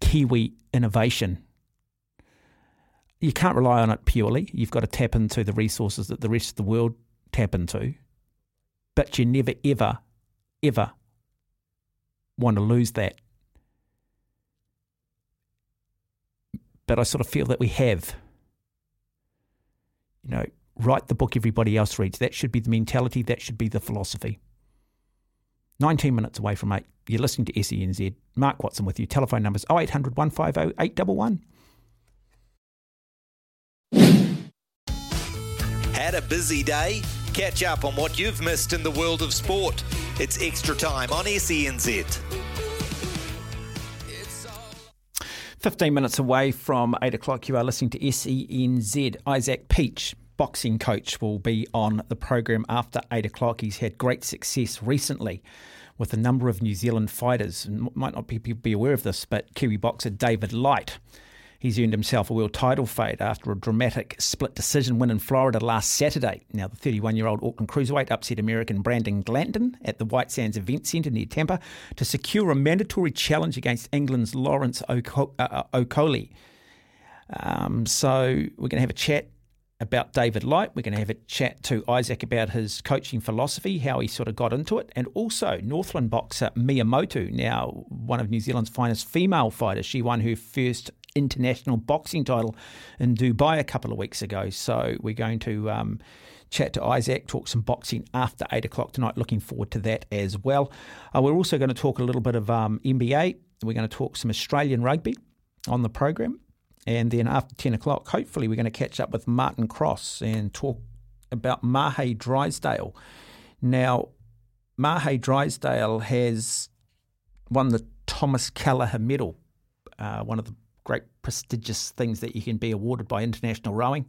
A: Kiwi innovation. You can't rely on it purely. You've got to tap into the resources that the rest of the world tap into. But you never, ever, ever want to lose that. But I sort of feel that we have. You know, write the book everybody else reads. That should be the mentality, that should be the philosophy. 19 minutes away from 8. You're listening to SENZ. Mark Watson with you. Telephone numbers 0800 150 811.
E: Had a busy day? Catch up on what you've missed in the world of sport. It's extra time on SENZ.
A: 15 minutes away from 8 o'clock, you are listening to SENZ. Isaac Peach, boxing coach, will be on the program after 8 o'clock. He's had great success recently with a number of New Zealand fighters. And might not be be aware of this, but Kiwi boxer David Light. He's earned himself a world title fight after a dramatic split decision win in Florida last Saturday. Now, the 31 year old Auckland cruiserweight upset American Brandon Glanton at the White Sands Event Centre near Tampa to secure a mandatory challenge against England's Lawrence Oko- uh, Okolie. Um, so, we're going to have a chat about David Light. We're going to have a chat to Isaac about his coaching philosophy, how he sort of got into it, and also Northland boxer Mea Motu, now one of New Zealand's finest female fighters. She won her first international boxing title in Dubai a couple of weeks ago. So we're going to um, chat to Isaac, talk some boxing after eight o'clock tonight. Looking forward to that as well. Uh, we're also going to talk a little bit of um, NBA. We're going to talk some Australian rugby on the program. And then after 10 o'clock, hopefully, we're going to catch up with Martin Cross and talk about Mahe Drysdale. Now, Mahe Drysdale has won the Thomas Keller Medal, uh, one of the great prestigious things that you can be awarded by international rowing.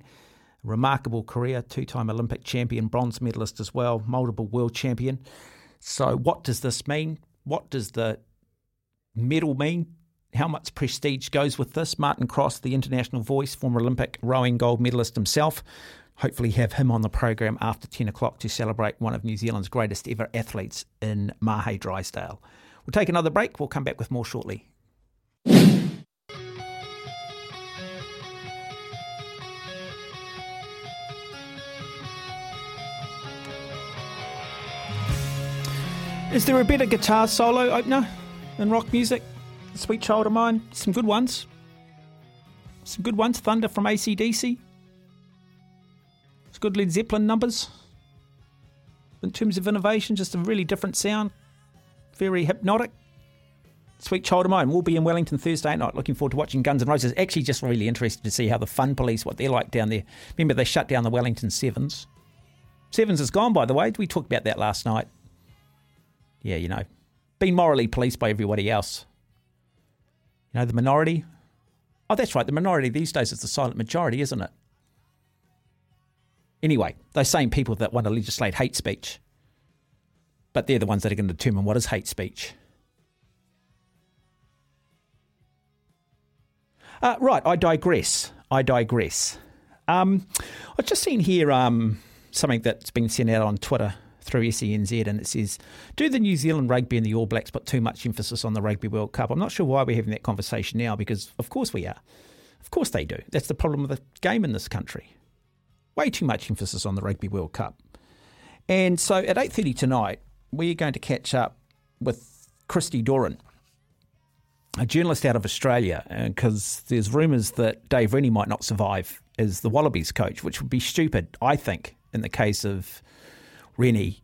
A: Remarkable career, two time Olympic champion, bronze medalist as well, multiple world champion. So, what does this mean? What does the medal mean? How much prestige goes with this. Martin Cross, the international voice, former Olympic rowing gold medalist himself. Hopefully, have him on the program after 10 o'clock to celebrate one of New Zealand's greatest ever athletes in Mahe Drysdale. We'll take another break. We'll come back with more shortly. Is there a better guitar solo opener in rock music? Sweet Child of Mine, some good ones. Some good ones. Thunder from ACDC. It's good Led Zeppelin numbers. In terms of innovation, just a really different sound. Very hypnotic. Sweet Child of Mine We'll be in Wellington Thursday night. Looking forward to watching Guns N' Roses. Actually, just really interested to see how the Fun Police, what they're like down there. Remember, they shut down the Wellington Sevens. Sevens is gone, by the way. We talked about that last night. Yeah, you know, being morally policed by everybody else. You know, the minority. Oh, that's right. The minority these days is the silent majority, isn't it? Anyway, those same people that want to legislate hate speech, but they're the ones that are going to determine what is hate speech. Uh, right, I digress. I digress. Um, I've just seen here um, something that's been sent out on Twitter through SENZ, and it says, "Do the New Zealand rugby and the All Blacks put too much emphasis on the Rugby World Cup?" I'm not sure why we're having that conversation now, because of course we are. Of course they do. That's the problem with the game in this country. Way too much emphasis on the Rugby World Cup. And so at 8:30 tonight, we're going to catch up with Christy Doran, a journalist out of Australia, uh, because there's rumours that Dave Rennie might not survive as the Wallabies coach, which would be stupid, I think, in the case of Rennie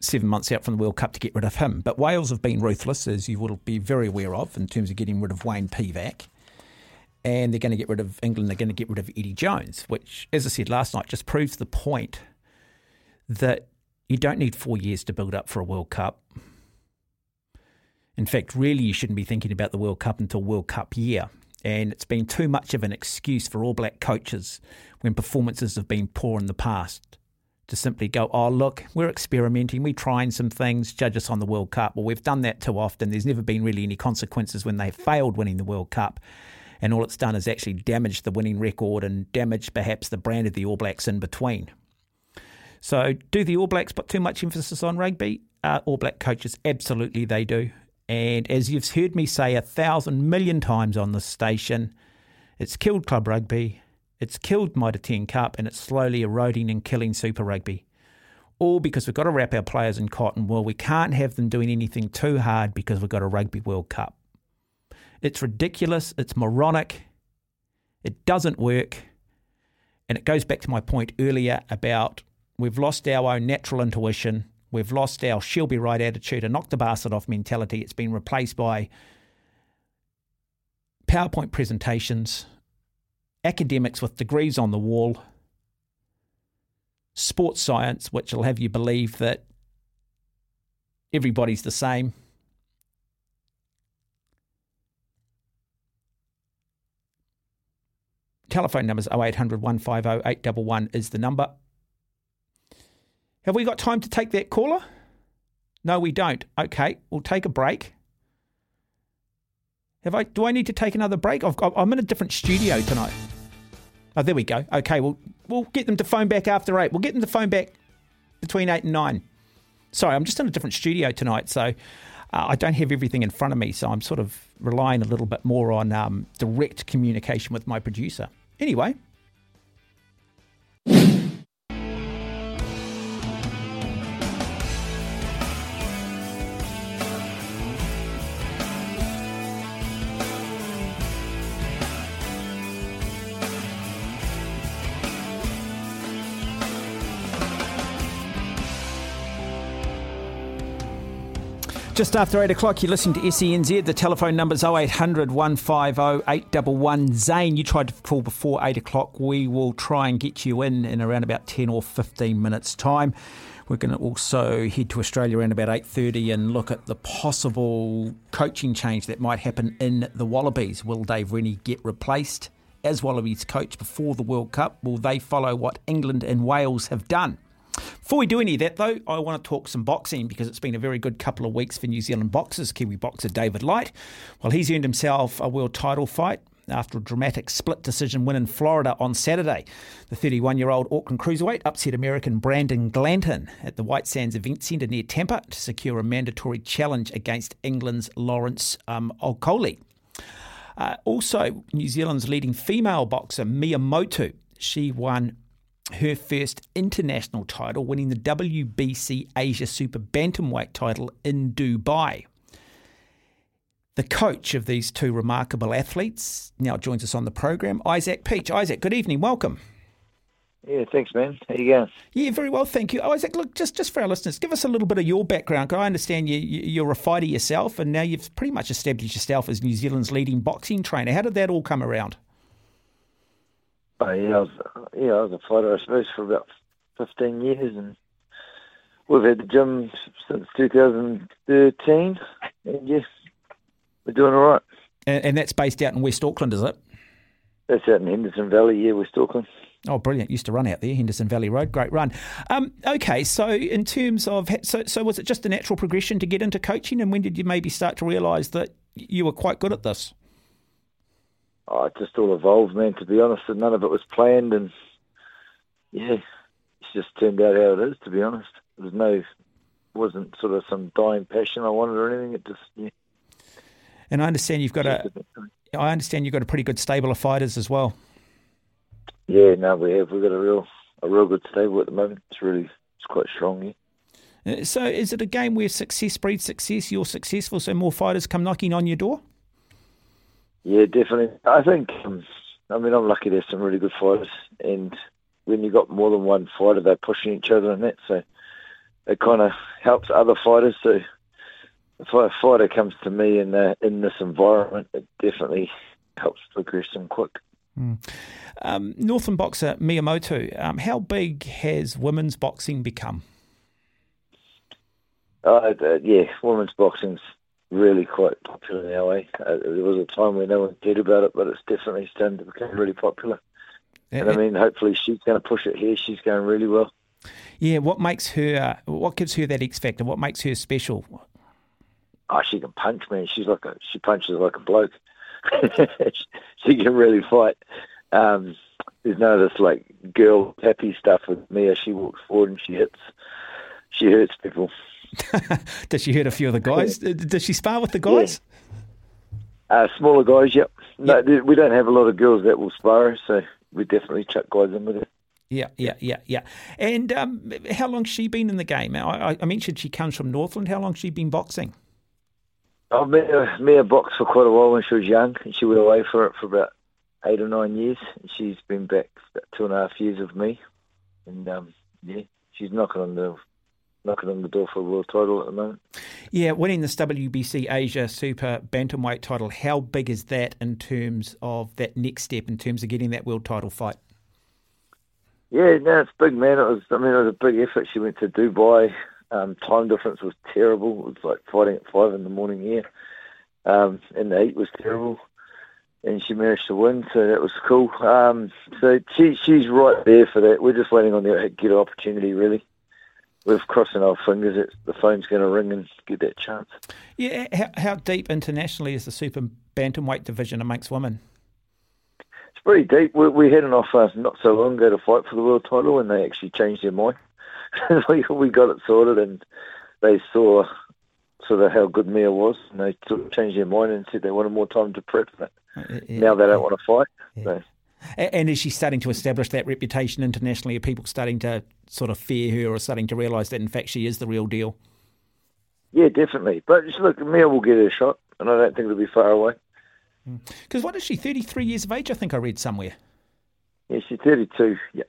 A: seven months out from the World Cup to get rid of him. But Wales have been ruthless, as you will be very aware of, in terms of getting rid of Wayne Pivac. And they're going to get rid of England, they're going to get rid of Eddie Jones, which, as I said last night, just proves the point that you don't need four years to build up for a World Cup. In fact, really, you shouldn't be thinking about the World Cup until World Cup year. And it's been too much of an excuse for All Black coaches when performances have been poor in the past to simply go, oh, look, we're experimenting, we're trying some things, judge us on the World Cup. Well, we've done that too often. There's never been really any consequences when they failed winning the World Cup. And all it's done is actually damaged the winning record and damaged perhaps the brand of the All Blacks in between. So, do the All Blacks put too much emphasis on rugby? Uh, All Black coaches, absolutely they do. And as you've heard me say a thousand million times on this station, it's killed club rugby, it's killed Mitre 10 Cup, and it's slowly eroding and killing Super Rugby. All because we've got to wrap our players in cotton wool. We can't have them doing anything too hard because we've got a Rugby World Cup. It's ridiculous, it's moronic, it doesn't work. And it goes back to my point earlier about we've lost our own natural intuition We've lost our she'll be right attitude, a knock the bastard off mentality. It's been replaced by PowerPoint presentations, academics with degrees on the wall, sports science, which will have you believe that everybody's the same. Telephone numbers 0800 150 811 is the number. Have we got time to take that caller? No, we don't. Okay, we'll take a break. Have I? Do I need to take another break? I've I'm in a different studio tonight. Oh, there we go. Okay, we'll we'll get them to phone back after eight. We'll get them to phone back between eight and nine. Sorry, I'm just in a different studio tonight, so uh, I don't have everything in front of me. So I'm sort of relying a little bit more on um, direct communication with my producer. Anyway, Just after 8 o'clock, you're listening to SENZ. The telephone number's 0800 150 811. Zane, you tried to call before 8 o'clock. We will try and get you in in around about 10 or 15 minutes' time. We're going to also head to Australia around about 8.30 and look at the possible coaching change that might happen in the Wallabies. Will Dave Rennie get replaced as Wallabies coach before the World Cup? Will they follow what England and Wales have done? Before we do any of that, though, I want to talk some boxing because it's been a very good couple of weeks for New Zealand boxers. Kiwi boxer David Light, well, he's earned himself a world title fight after a dramatic split decision win in Florida on Saturday. The 31 year old Auckland cruiserweight upset American Brandon Glanton at the White Sands Event Centre near Tampa to secure a mandatory challenge against England's Lawrence um, Okolie. Uh, also, New Zealand's leading female boxer Mea Motu. She won her first international title, winning the WBC Asia Super Bantamweight title in Dubai. The coach of these two remarkable athletes now joins us on the program, Isaac Peach. Isaac, good evening, welcome.
G: Yeah, thanks, man. How you going?
A: Yeah, very well, thank you. Isaac, look, just, just for our listeners, give us a little bit of your background. I understand you, you're a fighter yourself, and now you've pretty much established yourself as New Zealand's leading boxing trainer. How did that all come around?
G: Yeah, I was, yeah, I was a fighter, I suppose, for about 15 years, and we've had the gym since 2013, and yes, we're doing all right.
A: And, and that's based out in West Auckland, is it?
G: That's out in Henderson Valley, yeah, West Auckland.
A: Oh, brilliant! Used to run out there, Henderson Valley Road. Great run. Um, okay, so in terms of so, so was it just a natural progression to get into coaching, and when did you maybe start to realise that you were quite good at this?
G: Oh, it just all evolved, man. To be honest, and none of it was planned, and yeah, it's just turned out how it is. To be honest, there was no, wasn't sort of some dying passion I wanted or anything. It just yeah.
A: And I understand you've got a, I understand you've got a pretty good stable of fighters as well.
G: Yeah, no, we have. We've got a real, a real good stable at the moment. It's really, it's quite strong.
A: Yeah. Uh, so, is it a game where success breeds success? You're successful, so more fighters come knocking on your door.
G: Yeah, definitely. I think. Um, I mean, I'm lucky there's some really good fighters, and when you've got more than one fighter, they're pushing each other and that, so it kind of helps other fighters. So if a fighter comes to me in the, in this environment, it definitely helps progress them quick.
A: Mm. Um, Northland boxer Mea Motu, um, how big has women's boxing become?
G: Uh, uh, yeah, women's boxing's really quite popular now. Eh? Uh, there was a time when no one cared about it, but it's definitely starting to become really popular. And I mean, hopefully she's going to push it here. She's going really well.
A: Yeah, what makes her? What gives her that X factor? What makes her special?
G: Oh, she can punch, man. She's like a she punches like a bloke. she can really fight. Um, there's no this like girl happy stuff with Mea. She walks forward and she hits. She hurts people.
A: Does she hurt a few of the guys? Does she spar with the guys?
G: Yeah. Uh, smaller guys, yep. No, yep. we don't have a lot of girls that will spar, so we definitely chuck guys in with it.
A: Yeah, yeah, yeah, yeah. And um, how long's she been in the game? I, I, mentioned she comes from Northland. How long's she been boxing?
G: Oh, Mea, Mea boxed for quite a while when she was young, and she went away for it for about eight or nine years. She's been back about two and a half years with me, and um, yeah, she's knocking on the knocking on the door for a world title at the moment.
A: Yeah, winning this WBC Asia Super Bantamweight title, how big is that in terms of that next step in terms of getting that world title fight?
G: Yeah, no, it's big, man. It was, I mean, it was a big effort. She went to Dubai. Um, time difference was terrible. It was like fighting at five in the morning here, um, and the heat was terrible. And she managed to win, so that was cool. Um, so she she's right there for that. We're just waiting on the get opportunity, really we're crossing our fingers that the phone's going to ring and get that chance.
A: Yeah, how, how deep internationally is the super bantamweight division amongst women?
G: It's pretty deep. We, we had an offer uh, not so long ago to fight for the world title, and they actually changed their mind. we, we got it sorted, and they saw sort of how good Mea was, and they sort of changed their mind and said they wanted more time to prep. But uh, yeah, now they don't uh, yeah. want to fight. Yeah. So.
A: And is she starting to establish that reputation internationally? Are people starting to sort of fear her or starting to realise that in fact she is the real deal?
G: Yeah, definitely. But just look, Mea will get her shot, and I don't think it'll be far away.
A: Because hmm. what is she, 33 years of age, I think I read somewhere?
G: Yeah, she's 32, yeah.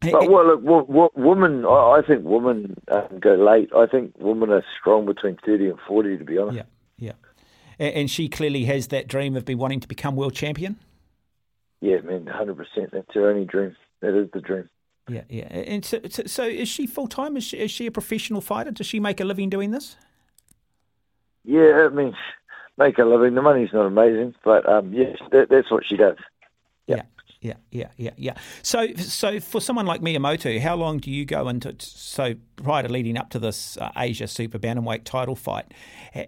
G: But well, look, women, I, I think women um, go late. I think women are strong between 30 and 40, to be honest.
A: Yeah, yeah. And she clearly has that dream of be wanting to become world champion?
G: Yeah, man, hundred percent. That's her only dream. That is the dream.
A: Yeah, yeah. And so, so is she full time? Is she, is she a professional fighter? Does she make a living doing this?
G: Yeah, I mean, make a living. The money's not amazing, but um, yes, that, that's what she does.
A: Yeah. yeah. Yeah, yeah, yeah, So, so for someone like Mea Motu, how long do you go into? So, prior to leading up to this uh, Asia Super Bantamweight title fight,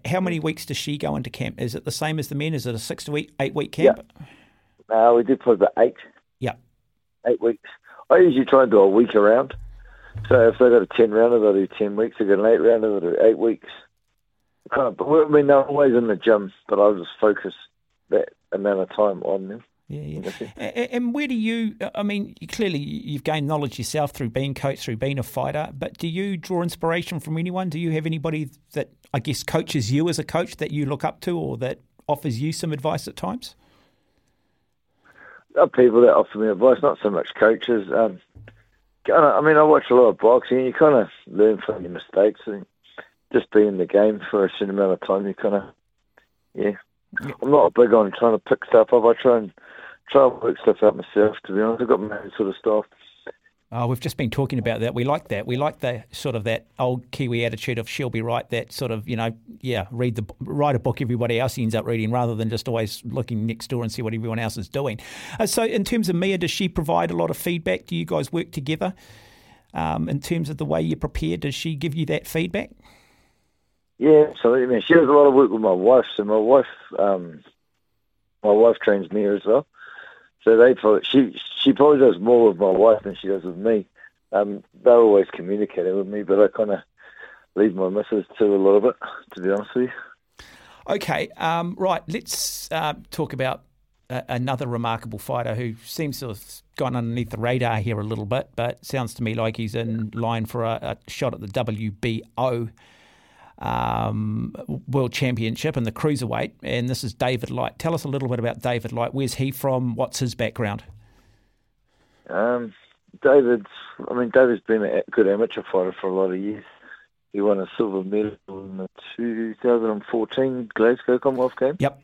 A: how many weeks does she go into camp? Is it the same as the men? Is it a six to week, eight week camp?
G: Yeah. Uh, we did probably about eight.
A: Yeah.
G: Eight weeks. I usually try and do a week around. So if they got a 10 rounder, they'll do 10 weeks. If they got an 8 rounder, they'll do 8 weeks. Kind of, I mean, they're always in the gym, but I'll just focus that amount of time on them.
A: Yeah, yeah. And where do you? I mean, clearly you've gained knowledge yourself through being coach, through being a fighter. But do you draw inspiration from anyone? Do you have anybody that I guess coaches you as a coach that you look up to, or that offers you some advice at times?
G: People that offer me advice, not so much coaches. Um, I mean, I watch a lot of boxing. And you kind of learn from your mistakes and just be in the game for a certain amount of time. You kind of, yeah. I'm not a big on trying to pick stuff up. I try and try and work stuff out myself. To be honest, I've got my own sort of stuff.
A: Oh, we've just been talking about that. We like that. We like the sort of that old Kiwi attitude of she'll be right. That sort of you know, yeah, read the write a book everybody else ends up reading, rather than just always looking next door and see what everyone else is doing. Uh, so, in terms of Mea, does she provide a lot of feedback? Do you guys work together? Um, in terms of the way you prepare, does she give you that feedback?
G: Yeah, absolutely, man. She does a lot of work with my wife. So my wife, um, my wife trains me as well. So they she she probably does more with my wife than she does with me. Um, they're always communicating with me, but I kind of leave my missus to a lot of it, to be honest with you.
A: Okay, um, right. Let's uh, talk about another remarkable fighter who seems to have gone underneath the radar here a little bit, but sounds to me like he's in line for a, a shot at the WBO um, World Championship in the cruiserweight, and this is David Light. Tell us a little bit about David Light. Where's he from? What's his background?
G: Um, David's, I mean, David's been a good amateur fighter for a lot of years. He won a silver medal in the 2014 Glasgow Commonwealth Games.
A: Yep.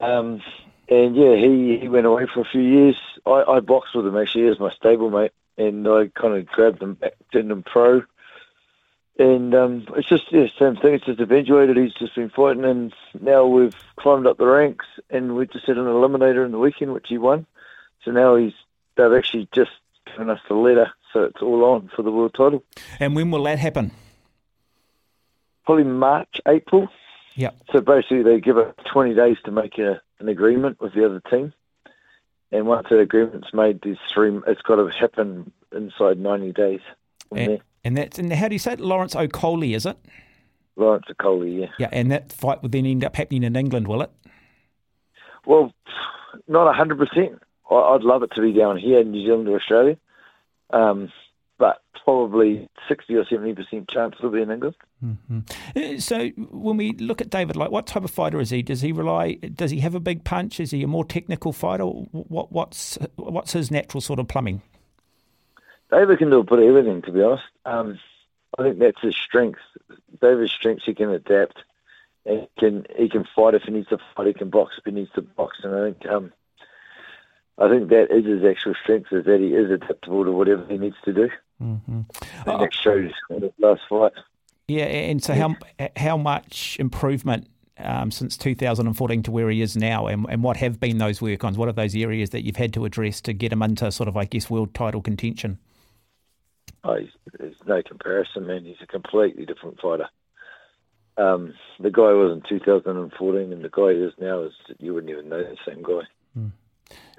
G: Um, and yeah, he, he went away for a few years. I, I boxed with him actually as my stablemate, and I kind of grabbed him back, turned him pro and um, it's just yeah, same thing. It's just eventuated. He's just been fighting, and now we've climbed up the ranks, and we just had an eliminator in the weekend, which he won. So now he's they've actually just given us the letter, so it's all on for the world title.
A: And when will that happen?
G: Probably March, April.
A: Yeah.
G: So basically, they give us 20 days to make a, an agreement with the other team, and once that agreement's made, there's three. It's got to happen inside 90 days.
A: And, and that's and how do you say it? Lawrence Okolie, is it?
G: Lawrence Okolie, yeah.
A: Yeah, and that fight would then end up happening in England, will it?
G: Well, not hundred percent. I'd love it to be down here in New Zealand or Australia, um, but probably sixty or seventy percent chance it'll be in England.
A: Mm-hmm. So when we look at David, like what type of fighter is he? Does he rely? Does he have a big punch? Is he a more technical fighter? What, what's what's his natural sort of plumbing?
G: David can do a bit of everything, to be honest. Um, I think that's his strength. David's strength, he can adapt. He can he can fight if he needs to fight. He can box if he needs to box. And I think um, I think that is his actual strength is that he is adaptable to whatever he needs to do.
A: Mm-hmm.
G: And oh, that shows in his last fight.
A: Yeah, and so how how much improvement um, since 2014 to where he is now, and, and what have been those work ons? What are those areas that you've had to address to get him into sort of, I guess, world title contention?
G: Oh, there's no comparison, man. He's a completely different fighter. Um, the guy was in 2014, and the guy he is now is you wouldn't even know the same guy. Mm.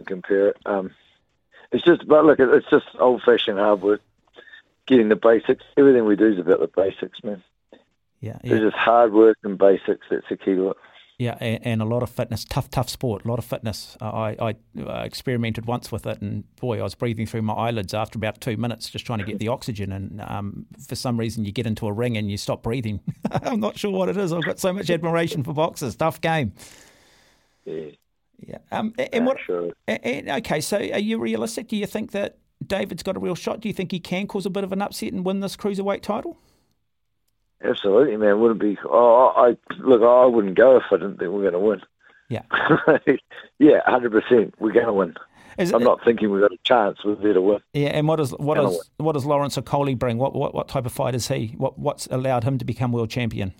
G: compare it. Um, it's just, but look, it's just old-fashioned hard work, getting the basics. Everything we do is about the basics, man.
A: Yeah, yeah.
G: It's just hard work and basics. That's the key to it.
A: Yeah, and, and, a lot of fitness, tough, tough sport, a lot of fitness. I, I uh, experimented once with it, and boy, I was breathing through my eyelids after about two minutes, just trying to get the oxygen. And um, for some reason, you get into a ring and you stop breathing. I'm not sure what it is. I've got so much admiration for boxers. Tough game.
G: Yeah.
A: Yeah. Um, and what? Sure. And, okay, so are you realistic? Do you think that David's got a real shot? Do you think he can cause a bit of an upset and win this cruiserweight title?
G: Absolutely, man. Wouldn't be. Oh, I look. I wouldn't go if I didn't think we are going to win.
A: Yeah.
G: yeah, hundred percent. We're going to win. Is I'm it, not thinking we've got a chance. We're there to win.
A: Yeah, and what does what does what does Lawrence Okolie bring? What what what type of fight is he? What what's allowed him to become world champion?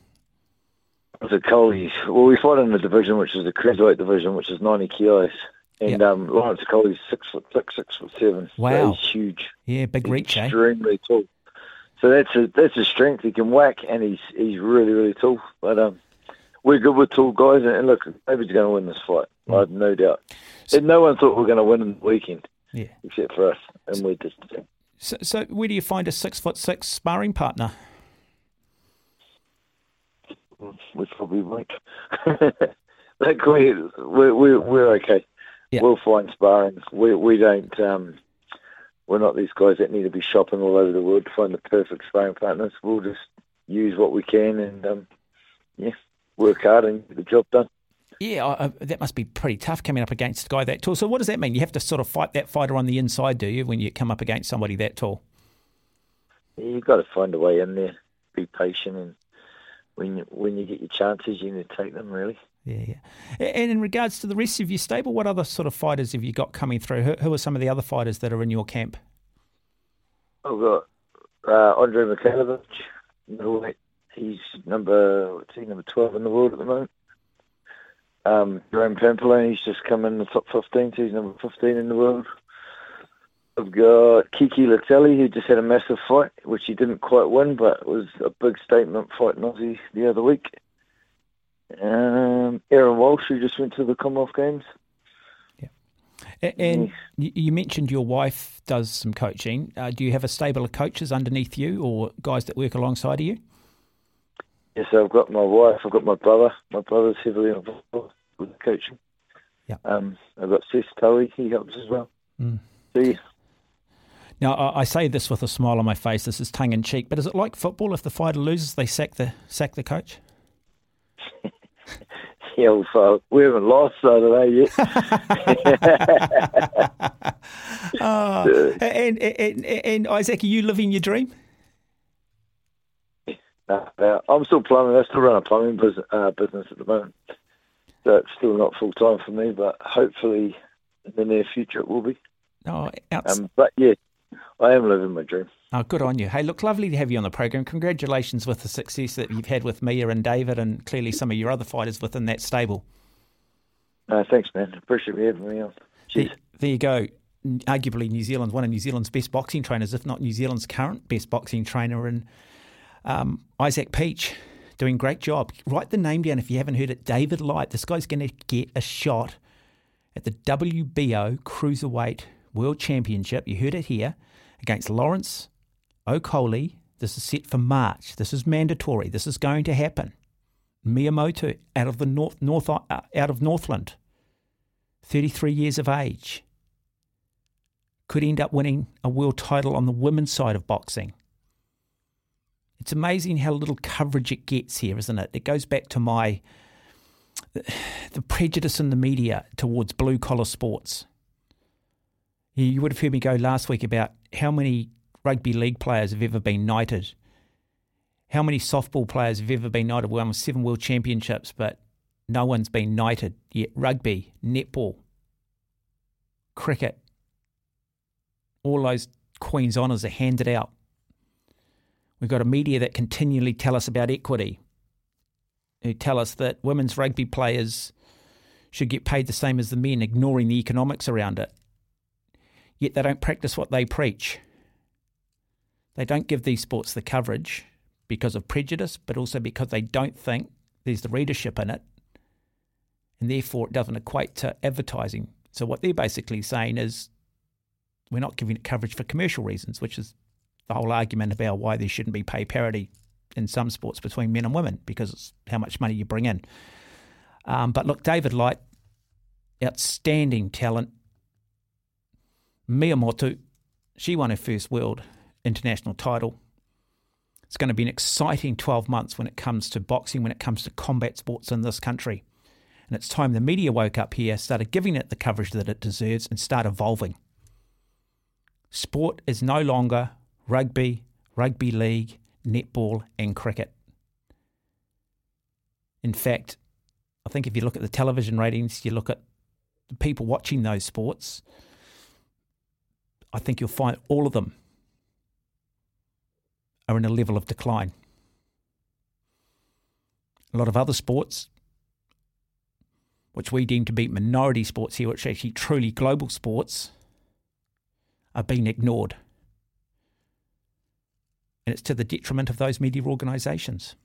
G: Okolie. Well, we fought in the division which is the cruiserweight division, which is 90 kilos. And yep. um, Lawrence Okolie's six foot six, six foot seven.
A: Wow,
G: huge.
A: Yeah, big reach.
G: Extremely
A: eh?
G: tall. So that's a that's a strength. He can whack, and he's he's really really tall. But um, we're good with tall guys, and, look, David's going to win this fight. Mm. I have no doubt. So, and no one thought we were going to win in the weekend,
A: yeah,
G: except for us, and we just.
A: So, so where do you find a six foot six sparring partner?
G: We probably won't. like we we we we're okay. Yeah. We'll find sparring. We we don't um we're not these guys that need to be shopping all over the world to find the perfect sparring partners. We'll just use what we can and um, yeah, work hard and get the job done.
A: Yeah, uh, that must be pretty tough coming up against a guy that tall. So, what does that mean? You have to sort of fight that fighter on the inside, do you, when you come up against somebody that tall?
G: Yeah, you've got to find a way in there. Be patient, and when you, when you get your chances, you need to take them. Really.
A: Yeah, yeah. And in regards to the rest of your stable, what other sort of fighters have you got coming through? Who, who are some of the other fighters that are in your camp?
G: I've got uh, Andrei Mikhailovich. He's number he number twelve in the world at the moment. Um, Jerome Pampellone, he's just come in the top fifteen, so he's number fifteen in the world. I've got Kiki Leutele, who just had a massive fight, which he didn't quite win, but was a big statement fight in Aussie the other week. Um, Aaron Walsh, who just went to the Commonwealth Games. Yeah.
A: And you mentioned your wife does some coaching. Uh, do you have a stable of coaches underneath you or guys that work alongside of you?
G: Yes, I've got my wife, I've got my brother. My brother's heavily involved with coaching.
A: Yeah.
G: Um, I've got Seth Tully, he helps as well.
A: Mm.
G: So, yeah.
A: Now, I say this with a smile on my face. This is tongue in cheek, but is it like football? If the fighter loses, they sack the sack the coach.
G: Yeah, well, we haven't lost so today
A: yet. oh, and, and, and Isaac, are you living your dream?
G: I'm still plumbing. I still run a plumbing business, uh, business at the moment. So it's still not full time for me, but hopefully in the near future it will be.
A: Oh,
G: um, but yeah, I am living my dream.
A: Oh, good on you. Hey, look, lovely to have you on the program. Congratulations with the success that you've had with Mea and David, and clearly some of your other fighters within that stable.
G: Uh, thanks, man. Appreciate you having me on.
A: There, there you go. Arguably, New Zealand's one of New Zealand's best boxing trainers, if not New Zealand's current best boxing trainer, and um, Isaac Peach doing great job. Write the name down if you haven't heard it. David Light. This guy's going to get a shot at the WBO Cruiserweight World Championship. You heard it here against Lawrence Okolie. This is set for March. This is mandatory. This is going to happen. Mea Motu out of the north, north uh, out of Northland, 33 years of age, could end up winning a world title on the women's side of boxing. It's amazing how little coverage it gets here, isn't it? It goes back to my the prejudice in the media towards blue collar sports. You would have heard me go last week about how many rugby league players have ever been knighted. How many softball players have ever been knighted? Well, seven world championships, but no one's been knighted yet. Rugby, netball, cricket, all those Queen's honours are handed out. We've got a media that continually tell us about equity, who tell us that women's rugby players should get paid the same as the men, ignoring the economics around it. Yet they don't practice what they preach. They don't give these sports the coverage because of prejudice, but also because they don't think there's the readership in it. And therefore, it doesn't equate to advertising. So, what they're basically saying is we're not giving it coverage for commercial reasons, which is the whole argument about why there shouldn't be pay parity in some sports between men and women because it's how much money you bring in. Um, but look, David Light, outstanding talent. Mea Motu, she won her first world international title. It's going to be an exciting 12 months when it comes to boxing, when it comes to combat sports in this country. And it's time the media woke up here, started giving it the coverage that it deserves, and start evolving. Sport is no longer rugby, rugby league, netball, and cricket. In fact, I think if you look at the television ratings, you look at the people watching those sports, I think you'll find all of them are in a level of decline. A lot of other sports, which we deem to be minority sports here, which are actually truly global sports, are being ignored. And it's to the detriment of those media organisations.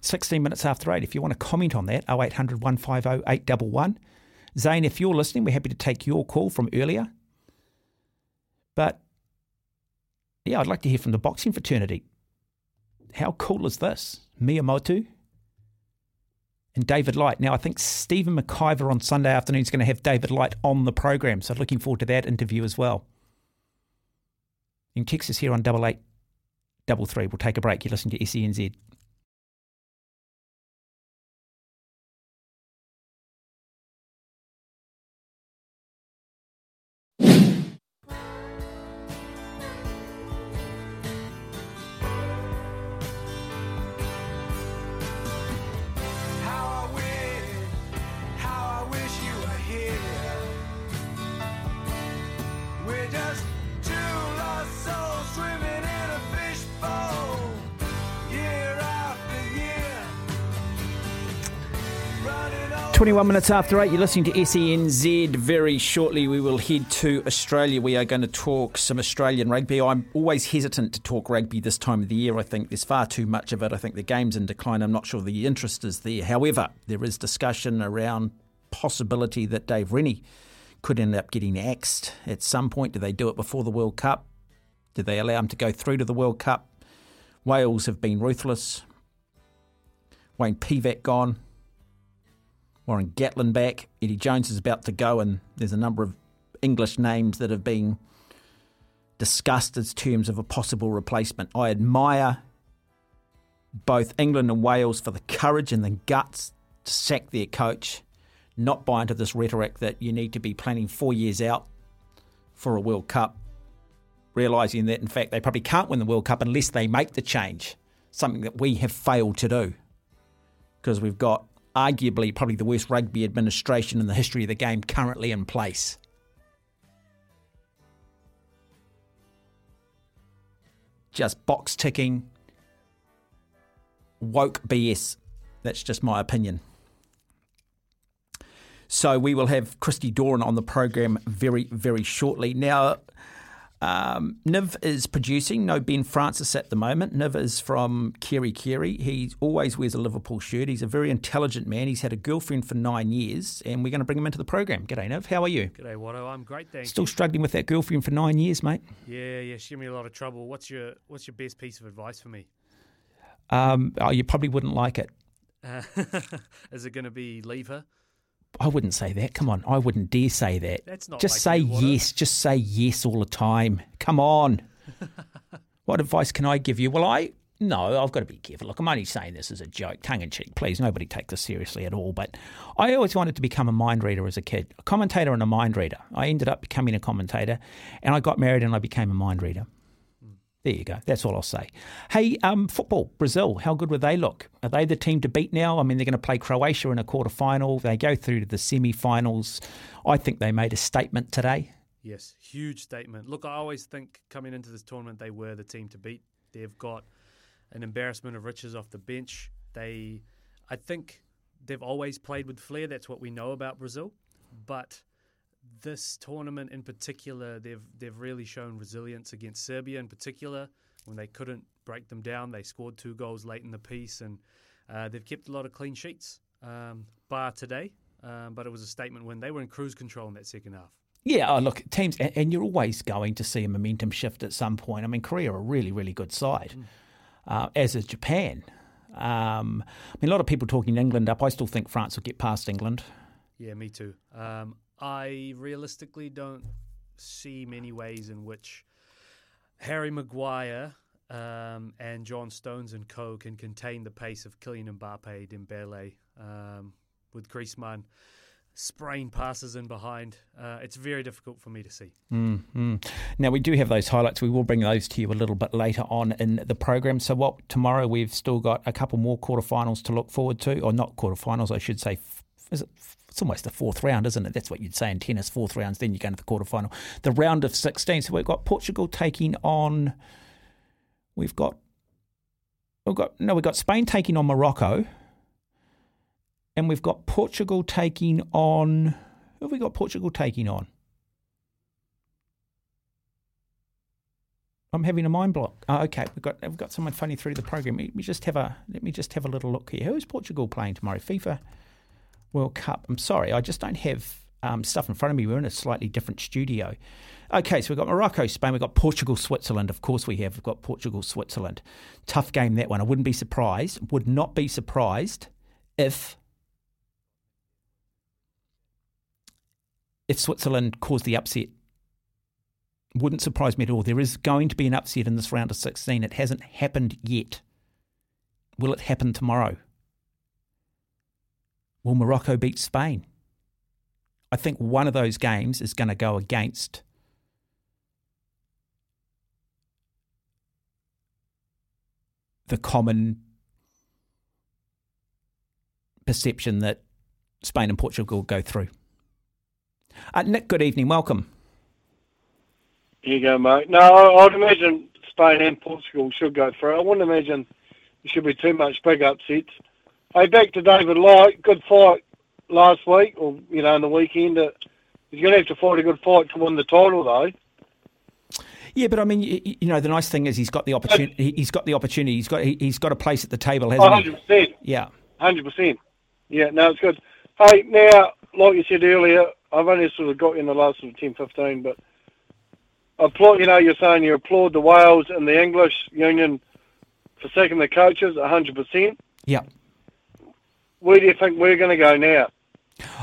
A: 16 minutes after 8. If you want to comment on that, 0800 150 811. Zane, if you're listening, we're happy to take your call from earlier. But yeah, I'd like to hear from the boxing fraternity. How cool is this? Mea Motu and David Light. Now, I think Stephen McIver on Sunday afternoon is going to have David Light on the program, so looking forward to that interview as well. In Texas here on double eight double three. We'll take a break. You listen to SENZ. 21 minutes after 8, you're listening to SENZ. Very shortly, we will head to Australia. We are going to talk some Australian rugby. I'm always hesitant to talk rugby this time of the year. I think there's far too much of it. I think the game's in decline. I'm not sure the interest is there. However, there is discussion around possibility that Dave Rennie could end up getting axed at some point. Do they do it before the World Cup? Do they allow him to go through to the World Cup? Wales have been ruthless. Wayne Pivac gone. Warren Gatland back. Eddie Jones is about to go, and there's a number of English names that have been discussed as terms of a possible replacement. I admire both England and Wales for the courage and the guts to sack their coach, not buy into this rhetoric that you need to be planning four years out for a World Cup, realising that in fact they probably can't win the World Cup unless they make the change, something that we have failed to do because we've got arguably probably the worst rugby administration in the history of the game currently in place. Just box ticking, woke BS. That's just my opinion. So we will have Christy Doran on the program very, very shortly. Now, um, Niv is producing, no Ben Francis at the moment. Niv is from Kerikeri. He always wears a Liverpool shirt. He's a very intelligent man. He's had a girlfriend for nine years, and we're going to bring him into the program. G'day, Niv. How are you?
H: G'day, Watto. I'm great, thanks.
A: Still struggling with that girlfriend for nine years, mate?
H: Yeah, yeah, she gave me a lot of trouble. What's your What's your best piece of advice for me?
A: Um, oh, you probably wouldn't like it.
H: Uh, is it going to be leave her?
A: I wouldn't say that. Come on, I wouldn't dare say that.
H: That's not
A: Just say yes. Just say yes all the time. Come on. what advice can I give you? Well, I no, I've got to be careful. Look, I'm only saying this as a joke, tongue in cheek. Please, nobody take this seriously at all. But I always wanted to become a mind reader as a kid, a commentator and a mind reader. I ended up becoming a commentator, and I got married and I became a mind reader. There you go. That's all I'll say. Hey, um, football, Brazil, how good would they look? Are they the team to beat now? I mean, they're going to play Croatia in a quarter final. They go through to the semi finals. I think they made a statement today.
H: Yes, huge statement. Look, I always think coming into this tournament, they were the team to beat. They've got an embarrassment of riches off the bench. They, I think, they've always played with flair. That's what we know about Brazil. But this tournament in particular, they've they've really shown resilience against Serbia in particular when they couldn't break them down. They scored two goals late in the piece, and uh, they've kept a lot of clean sheets. Um, bar today, um, but it was a statement when they were in cruise control in that second half.
A: Yeah, oh, look, teams, and, and you're always going to see a momentum shift at some point. I mean, Korea are a really, really good side, uh, as is Japan. Um, I mean, a lot of people talking England up. I still think France will get past England.
H: Yeah, me too. Um, I realistically don't see many ways in which Harry Maguire um, and John Stones and co can contain the pace of Kylian Mbappe, Dembele, um, with Griezmann spraying passes in behind. Uh, it's very difficult for me to see.
A: Mm. Now, we do have those highlights. We will bring those to you a little bit later on in the program. So, what tomorrow we've still got a couple more quarterfinals to look forward to, or not quarterfinals, I should say. Is it? It's almost the fourth round, isn't it? That's what you'd say in tennis, fourth rounds, then you go into the quarterfinal. The round of 16. So, we've got Portugal taking on. We've got. We've got no, we've got Spain taking on Morocco, and we've got Portugal taking on. Who have we got Portugal taking on? I'm having a mind block. Oh, okay, we've got we've got someone funny through the program. Let me just have a let me just have a little look here. Who is Portugal playing tomorrow? FIFA World Cup. I'm sorry, I just don't have um, stuff in front of me. We're in a slightly different studio. Okay, so we've got Morocco, Spain, we've got Portugal, Switzerland. Of course, we have. We've got Portugal, Switzerland. Tough game that one. I wouldn't be surprised. Would not be surprised if if Switzerland caused the upset. Wouldn't surprise me at all. There is going to be an upset in this round of 16. It hasn't happened yet. Will it happen tomorrow? Will Morocco beat Spain? I think one of those games is going to go against the common perception that Spain and Portugal go through. Uh, Nick, good evening. Welcome.
I: Here you go, mate. No, I'd imagine Spain and Portugal should go through. I wouldn't imagine there should be too much big upsets. Hey, back to David Light. Good fight last week, or you know, in the weekend. Uh, he's going to have to fight a good fight to win the title, though.
A: Yeah, but I mean, you, you know, the nice thing is he's got the opportunity. He's got the opportunity. He's got he, has got a place at the table, hasn't
I: oh, 100%.
A: he? Yeah,
I: hundred percent. Yeah, no, it's good. Hey, now, like you said earlier, I've only sort of got you in the last sort of 10, 15, but applaud. You know, you're saying you applaud the Wales and the English Union for sacking the coaches, hundred percent.
A: Yeah.
I: Where do you think we're going to go now?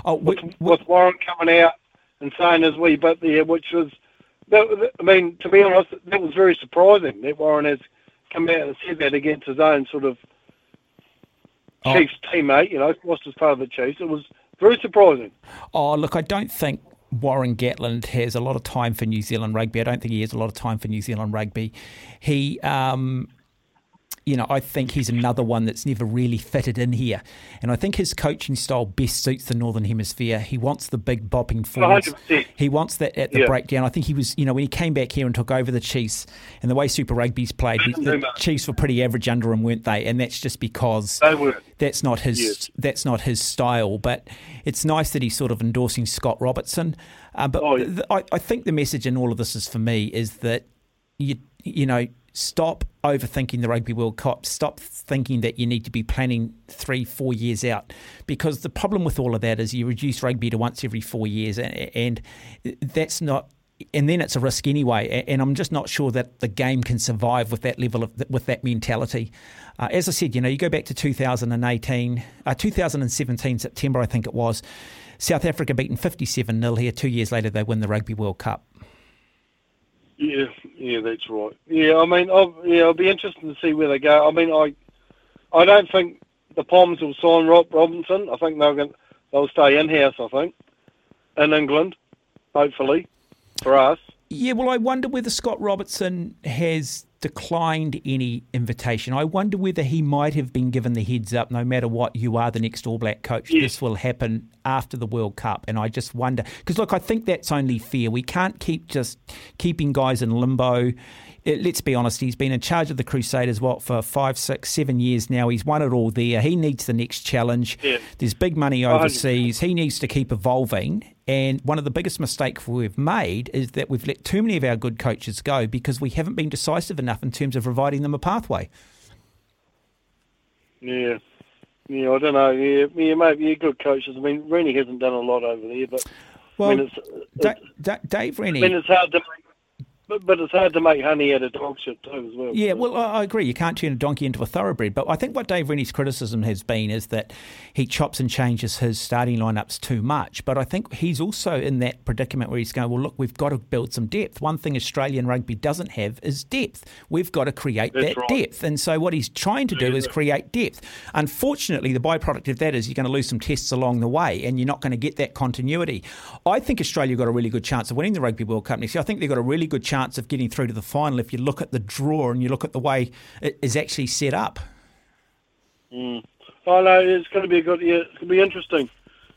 A: Oh,
I: with, with Warren coming out and saying as we but there, which was that, I mean, to be honest, that was very surprising that Warren has come out and said that against his own sort of oh. Chiefs teammate. You know, Foster's part of the Chiefs. It was very surprising.
A: Oh, look, I don't think Warren Gatland has a lot of time for New Zealand rugby. I don't think he has a lot of time for New Zealand rugby. He um, you know, I think he's another one that's never really fitted in here. And I think his coaching style best suits the Northern Hemisphere. He wants the big bopping forwards. 100%. He wants that at the yeah. breakdown. I think he was, you know, when he came back here and took over the Chiefs and the way Super Rugby's played, the Chiefs were pretty average under him, weren't they? And that's just because that's not his yes. that's not his style. But it's nice that he's sort of endorsing Scott Robertson. Uh, but oh, yeah. I, I think the message in all of this is for me is that you you know stop overthinking the Rugby World Cup. Stop thinking that you need to be planning three, four years out. Because the problem with all of that is you reduce rugby to once every four years, and, that's not. And then it's a risk anyway. And I'm just not sure that the game can survive with that level of with that mentality. Uh, as I said, you know, you go back to 2018, uh, 2017 September, I think it was. South Africa beaten 57 0 here. Two years later, they win the Rugby World Cup.
I: Yeah, yeah, that's right. Yeah, I mean, I'll, yeah, it'll be interesting to see where they go. I mean, I, I don't think the Poms will sign Rob Robinson. I think they'll going they'll stay in house. I think in England, hopefully, for us.
A: Yeah, well, I wonder whether Scott Robertson has declined any invitation. I wonder whether he might have been given the heads up no matter what, you are the next All Black coach. Yes. This will happen after the World Cup. And I just wonder, because look, I think that's only fair. We can't keep just keeping guys in limbo let's be honest, he's been in charge of the Crusaders, what, for five, six, seven years now. He's won it all there. He needs the next challenge. Yeah. There's big money overseas. 100%. He needs to keep evolving. And one of the biggest mistakes we've made is that we've let too many of our good coaches go because we haven't been decisive enough in terms of providing them a pathway.
I: Yeah. Yeah, I don't know. Yeah, yeah, maybe yeah, good coaches. I mean, Rennie hasn't done a lot over there, but
A: well,
I: I
A: mean, it's, it's, Dave Rennie.
I: I mean, it's hard to but, but it's hard to make honey out of dog shit too, as well.
A: Yeah, well, I agree. You can't turn a donkey into a thoroughbred. But I think what Dave Rennie's criticism has been is that he chops and changes his starting lineups too much. But I think he's also in that predicament where he's going, well, look, we've got to build some depth. One thing Australian rugby doesn't have is depth. We've got to create That's that right. depth. And so what he's trying to do is create depth. Unfortunately, the byproduct of that is you're going to lose some tests along the way and you're not going to get that continuity. I think Australia got a really good chance of winning the Rugby World Cup next year. I think they've got a really good chance chance of getting through to the final if you look at the draw and you look at the way it is actually set up.
I: Mm. Oh no, it's going to be a good. Yeah, it's going to be interesting.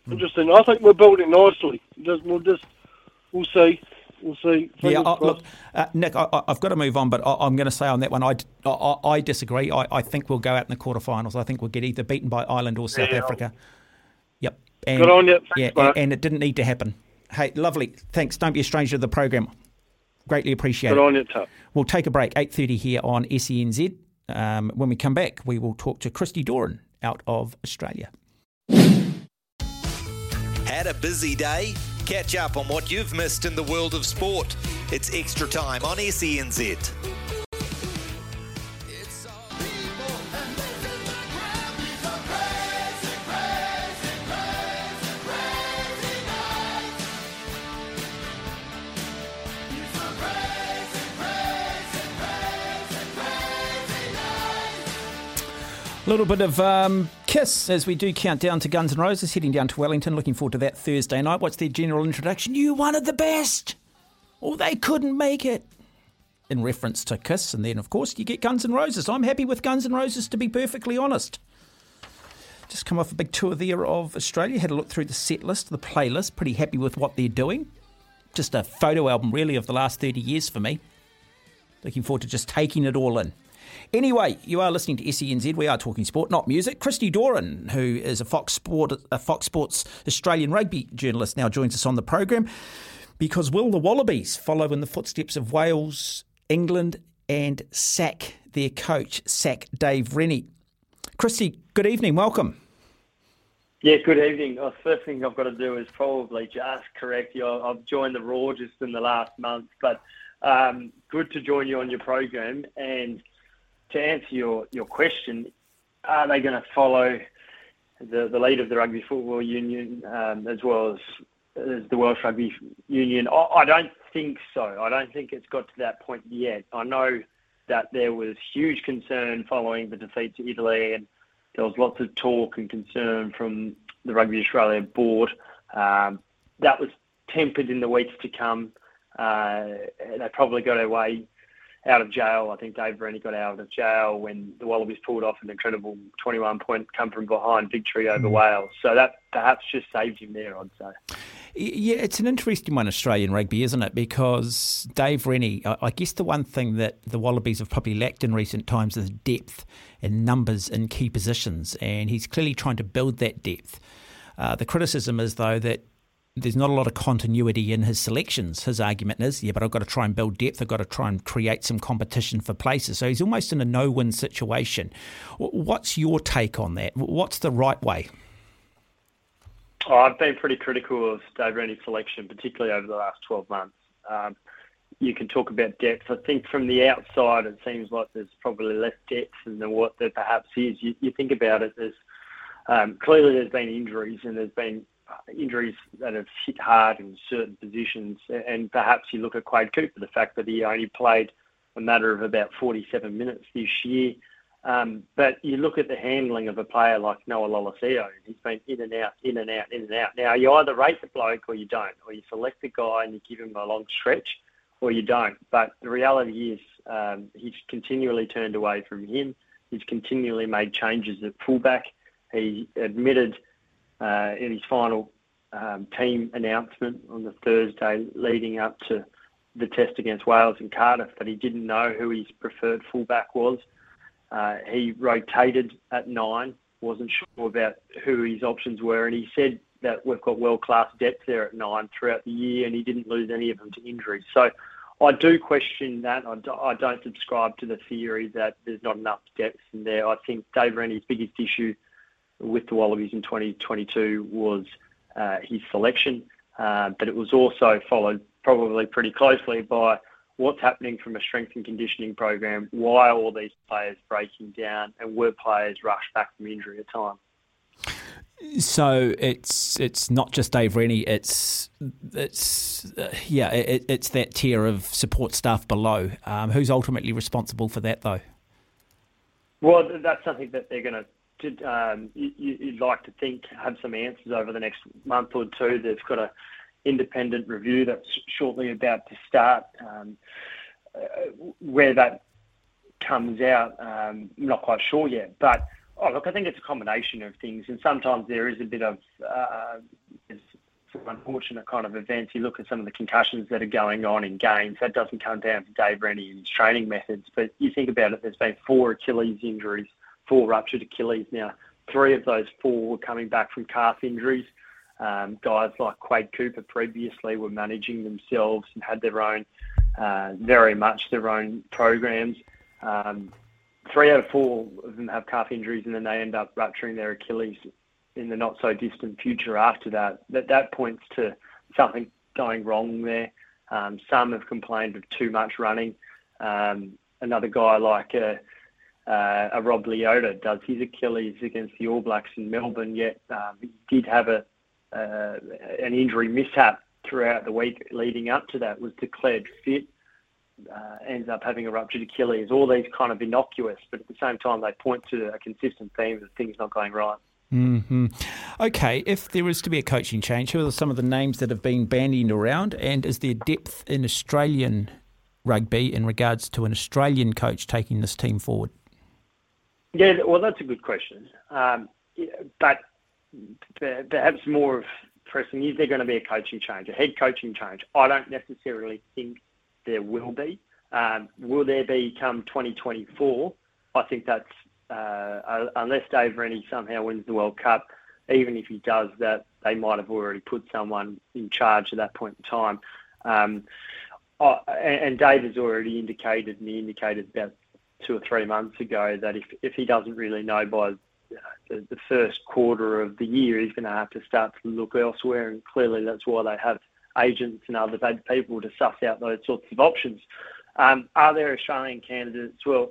I: Mm. Interesting. I think we're building nicely. Just, we'll just we'll see. We'll see.
A: yeah, look, uh, Nick, I, have got to move on, but I, am going to say on that one, I, I, I disagree. I, I, think we'll go out in the quarterfinals. I think we'll get either beaten by Ireland or South yeah, Africa. Yep.
I: And, Good on you. Thanks,
A: yeah, and, and, it didn't need to happen. Hey, lovely. Thanks. Don't be a stranger to the program. Greatly appreciate
I: Good on you, Tup.
A: We'll take a break, 8.30 here on SENZ. Um, when we come back, we will talk to Christy Doran out of Australia.
E: Had a busy day? Catch up on what you've missed in the world of sport. It's extra time on SENZ.
A: Little bit of um, kiss as we do count down to Guns N' Roses, heading down to Wellington. Looking forward to that Thursday night. What's their general introduction? You wanted the best, or they couldn't make it. In reference to Kiss, and then of course you get Guns N' Roses. I'm happy with Guns N' Roses, to be perfectly honest. Just come off a big tour there of Australia. Had a look through the set list, the playlist. Pretty happy with what they're doing. Just a photo album, really, of the last 30 years for me. Looking forward to just taking it all in. Anyway, you are listening to SENZ. We are talking sport, not music. Christy Doran, who is a Fox Sport, a Fox Sports Australian rugby journalist, now joins us on the program because will the Wallabies follow in the footsteps of Wales, England, and sack their coach, sack Dave Rennie? Christy, good evening. Welcome.
J: Yeah, good evening. The first thing I've got to do is probably just correct you. I've joined the Roar just in the last month, but um, good to join you on your program. And to answer your, your question, are they going to follow the, the lead of the Rugby Football Union um, as well as, as the Welsh Rugby Union? I, I don't think so. I don't think it's got to that point yet. I know that there was huge concern following the defeat to Italy and – there was lots of talk and concern from the Rugby Australia board. Um, that was tempered in the weeks to come. Uh, they probably got away out of jail. I think Dave Rennie got out of jail when the Wallabies pulled off an incredible 21 point come from behind victory over mm. Wales. So that perhaps just saved him there, I'd say.
A: Yeah, it's an interesting one, Australian rugby, isn't it? Because Dave Rennie, I guess the one thing that the Wallabies have probably lacked in recent times is depth and numbers in key positions, and he's clearly trying to build that depth. Uh, the criticism is, though, that there's not a lot of continuity in his selections. His argument is, yeah, but I've got to try and build depth. I've got to try and create some competition for places. So he's almost in a no win situation. What's your take on that? What's the right way?
J: Oh, I've been pretty critical of Dave Rennie's selection, particularly over the last 12 months. Um, you can talk about depth. I think from the outside, it seems like there's probably less depth than what there perhaps is. You, you think about it, there's um, clearly there's been injuries and there's been injuries that have hit hard in certain positions. And perhaps you look at Quade Cooper, the fact that he only played a matter of about 47 minutes this year. Um, but you look at the handling of a player like Noah Lolesio, he's been in and out, in and out, in and out. Now, you either rate the bloke or you don't, or you select a guy and you give him a long stretch, or you don't. But the reality is um, he's continually turned away from him. He's continually made changes at fullback. He admitted in his final um, team announcement on the Thursday leading up to the test against Wales and Cardiff that he didn't know who his preferred fullback was. Uh, he rotated at nine, wasn't sure about who his options were, and he said that we've got world class depth there at nine throughout the year, and he didn't lose any of them to injury. So I do question that. I don't subscribe to the theory that there's not enough depth in there. I think Dave Rennie's biggest issue with the Wallabies in 2022 was uh, his selection, uh, but it was also followed probably pretty closely by what's happening from a strength and conditioning program, why are all these players breaking down, and were players rushed back from injury at time?
A: So it's it's not just Dave Rennie. It's it's uh, yeah. It, it's that tier of support staff below. Um, who's ultimately responsible for that, though?
J: Well, that's something that they're going to. Um, you, you'd like to think have some answers over the next month or two. They've got a independent review that's shortly about to start. Um, uh, where that comes out, um, I'm not quite sure yet. But oh, look, I think it's a combination of things, and sometimes there is a bit of uh, some unfortunate kind of events. You look at some of the concussions that are going on in games. That doesn't come down to Dave Rennie and his training methods, but you think about it. There's been four Achilles injuries, four ruptured Achilles now. Three of those four were coming back from calf injuries. Um, guys like Quade Cooper previously were managing themselves and had their own, uh, very much their own programs. Um, three out of four of them have calf injuries and then they end up rupturing their Achilles in the not so distant future after that. That, that points to something going wrong there. Um, some have complained of too much running. Um, another guy like a, uh, a Rob Leota does his Achilles against the All Blacks in Melbourne, yet um, he did have a uh, an injury mishap throughout the week leading up to that, was declared fit, uh, ends up having a ruptured Achilles. All these kind of innocuous, but at the same time, they point to a consistent theme of things not going right.
A: Mm-hmm. Okay, if there is to be a coaching change, who are some of the names that have been bandied around, and is there depth in Australian rugby in regards to an Australian coach taking this team forward?
J: Yeah, well, that's a good question. Um, but perhaps more of pressing, is there going to be a coaching change, a head coaching change? I don't necessarily think there will be. Um, will there be come 2024? I think that's uh, unless Dave Rennie somehow wins the World Cup, even if he does that, they might have already put someone in charge at that point in time. Um, and, and Dave has already indicated, and he indicated about two or three months ago that if, if he doesn't really know by the, the first quarter of the year, he's going to have to start to look elsewhere. And clearly, that's why they have agents and other people to suss out those sorts of options. Um, are there Australian candidates? Well,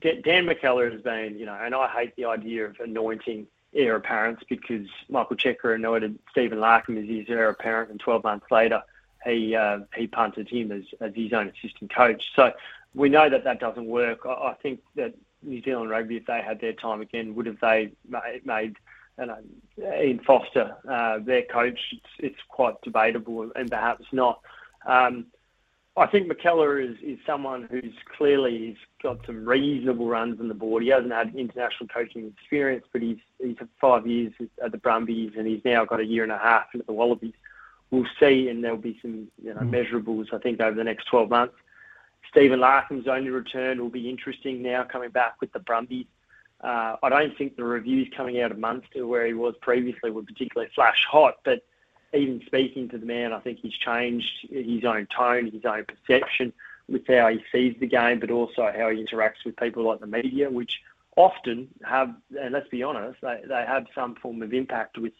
J: Dan McKellar has been, you know, and I hate the idea of anointing heir apparents because Michael Cheika anointed Stephen Larkham as his heir apparent, and 12 months later he uh, he punted him as, as his own assistant coach. So we know that that doesn't work. I, I think that New Zealand Rugby, if they had their time again, would have they made, made you know, Ian Foster uh, their coach? It's, it's, quite debatable and perhaps not. Um, I think McKellar is, is someone who's clearly he's got some reasonable runs on the board. He hasn't had international coaching experience, but he's he's had five years at the Brumbies and he's now got a year and a half at the Wallabies. We'll see, and there'll be some you know mm. measurables I think over the next 12 months. Stephen Larkham's only return will be interesting now coming back with the Brumbies. Uh, I don't think the reviews coming out of Munster where he was previously were particularly flash hot, but even speaking to the man, I think he's changed his own tone, his own perception with how he sees the game, but also how he interacts with people like the media, which often have, and let's be honest, they, they have some form of impact with,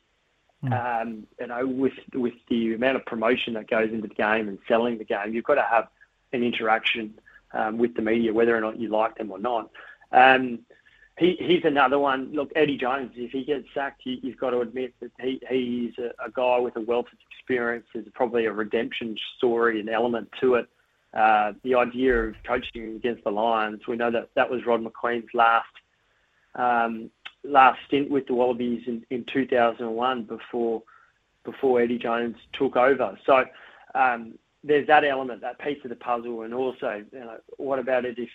J: mm. um, you know, with with the amount of promotion that goes into the game and selling the game. You've got to have an interaction um, with the media, whether or not you like them or not. Um, he, he's another one. Look, Eddie Jones, if he gets sacked, you, have got to admit that he, he's a, a, guy with a wealth of experience. There's probably a redemption story, and element to it. Uh, the idea of coaching against the Lions, we know that that was Rod Macqueen's last um, last stint with the Wallabies in, in 2001 before before Eddie Jones took over. So um, there's that element, that piece of the puzzle, and also, you know, what about it if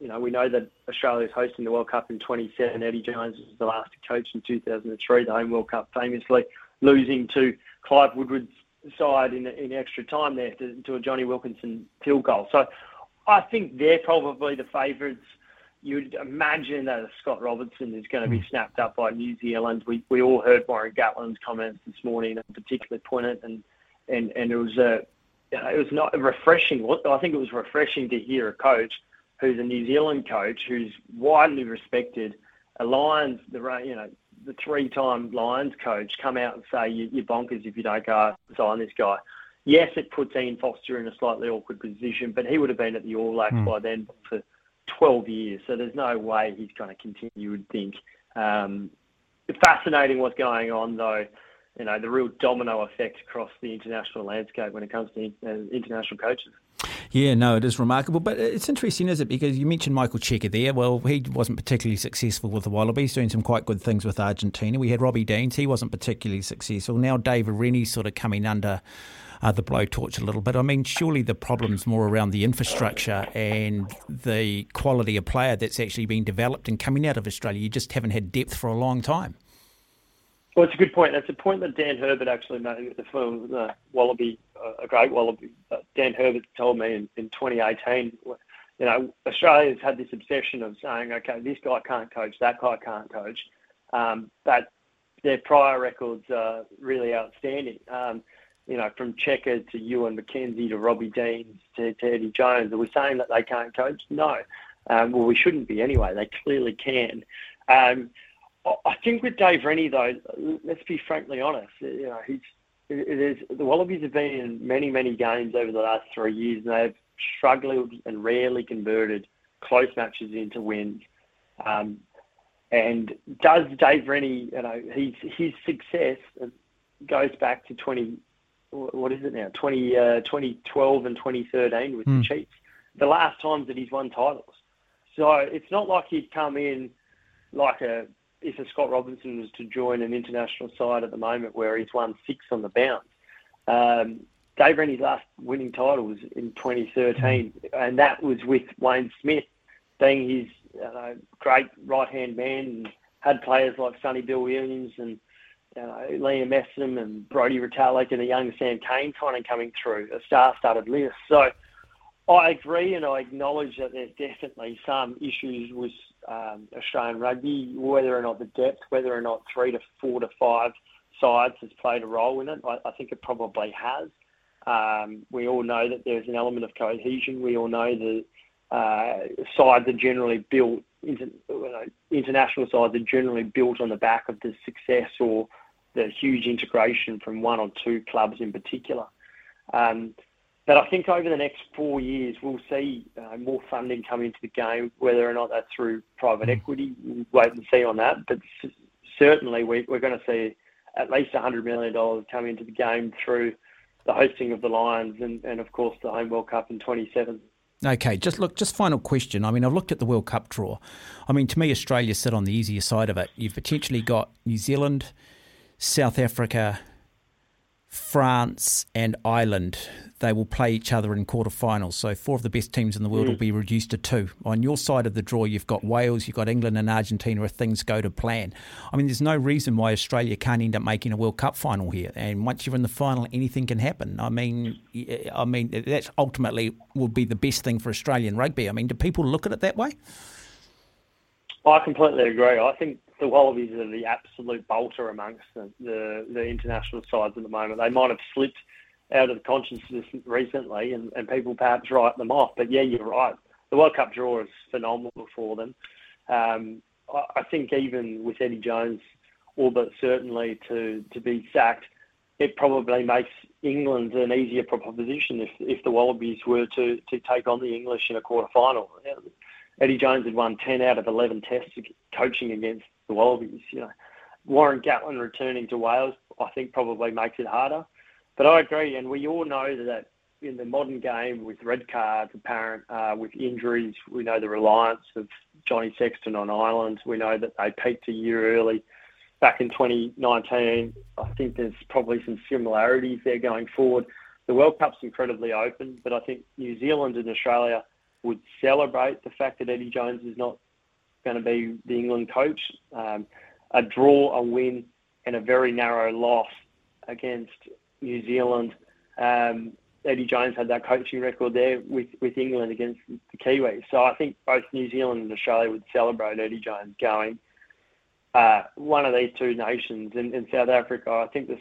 J: you know, we know that Australia is hosting the World Cup in 27. Eddie Jones was the last to coach in 2003, the home World Cup, famously losing to Clive Woodward's side in, in extra time there to, to a Jonny Wilkinson field goal. So I think they're probably the favourites. You'd imagine that Scott Robertson is going to be hmm. snapped up by New Zealand. We, we all heard Warren Gatland's comments this morning, particularly poignant, and, and, and it was a, it was not refreshing. I think it was refreshing to hear a coach who's a New Zealand coach who's widely respected, a Lions, the you know the three-time Lions coach, come out and say you, are bonkers if you don't go sign this guy. Yes, it puts Ian Foster in a slightly awkward position, but he would have been at the All Blacks mm. by then for 12 years, so there's no way he's going to continue. You would think. Um, fascinating what's going on though. You know the real domino effect across the international landscape when it comes to uh, international coaches.
A: Yeah, no, it is remarkable. But it's interesting, is it? Because you mentioned Michael Cheika there. Well, he wasn't particularly successful with the Wallabies, doing some quite good things with Argentina. We had Robbie Deans. He wasn't particularly successful. Now David Rennie's sort of coming under uh, the blowtorch a little bit. I mean, surely the problem's more around the infrastructure and the quality of player that's actually being developed and coming out of Australia. You just haven't had depth for a long time.
J: Well, it's a good point. That's a point that Dan Herbert actually made with the film, the Wallaby, uh, a great Wallaby. Uh, Dan Herbert told me in, in 2018, you know, Australia's had this obsession of saying, okay, this guy can't coach, that guy can't coach, um, but their prior records are really outstanding. Um, you know, from Cheika to Ewen McKenzie to Robbie Deans to, to Eddie Jones, are we saying that they can't coach? No. Um, well, we shouldn't be anyway. They clearly can. Um, I think with Dave Rennie, though, let's be frankly honest. You know, he's it is the Wallabies have been in many, many games over the last three years, and they've struggled and rarely converted close matches into wins. Um, and does Dave Rennie, you know, his his success goes back to twenty, what is it now, 20, uh, 2012 and twenty thirteen with mm. the hmm. Chiefs, the last times that he's won titles. So it's not like he'd come in like a if a Scott Robertson was to join an international side at the moment where he's won six on the bounce, um, Dave Rennie's last winning title was in 2013, and that was with Wayne Smith being his uh, great right hand man and had players like Sonny Bill Williams and uh, Liam Messam and Brodie Retallick and a young Sam Cane kind of coming through, a star studded list. So I agree, and I acknowledge that there's definitely some issues with um, Australian rugby, whether or not the depth, whether or not three to four to five sides has played a role in it. I, I think it probably has. Um, we all know that there's an element of cohesion. We all know that uh, sides are generally built, inter, international sides are generally built on the back of the success or the huge integration from one or two clubs in particular. Um, but I think over the next four years, we'll see uh, more funding come into the game, whether or not that's through private mm. equity. We'll wait and see on that. But certainly, we, we're going to see at least $100 million come into the game through the hosting of the Lions and, and of course, the Home World Cup in 27.
A: Okay, just look, just final question. I mean, I've looked at the World Cup draw. I mean, to me, Australia sit on the easier side of it. You've potentially got New Zealand, South Africa, France, and Ireland they will play each other in quarterfinals. So four of the best teams in the world mm. will be reduced to two. On your side of the draw, you've got Wales, you've got England and Argentina if things go to plan. I mean, there's no reason why Australia can't end up making a World Cup final here. And once you're in the final, anything can happen. I mean, I mean that ultimately will be the best thing for Australian rugby. I mean, do people look at it that way?
J: I completely agree. I think the Wallabies are the absolute bolter amongst the, the, the international sides at the moment. They might have slipped – out of the consciousness recently, and, and people perhaps write them off. But yeah, you're right. The World Cup draw is phenomenal for them. Um, I, I think even with Eddie Jones, all but certainly to, to be sacked, it probably makes England an easier proposition if, if the Wallabies were to, to take on the English in a quarter final. Eddie Jones had won 10 out of 11 tests coaching against the Wallabies. You know, Warren Gatland returning to Wales, I think probably makes it harder. But I agree, and we all know that in the modern game, with red cards apparent, uh, with injuries, we know the reliance of Johnny Sexton on Ireland. We know that they peaked a year early back in 2019. I think there's probably some similarities there going forward. The World Cup's incredibly open, but I think New Zealand and Australia would celebrate the fact that Eddie Jones is not going to be the England coach. Um, a draw, a win, and a very narrow loss against New Zealand. Um, Eddie Jones had that coaching record there with, with England against the Kiwis. So I think both New Zealand and Australia would celebrate Eddie Jones going. Uh, one of these two nations in, in South Africa, I think this,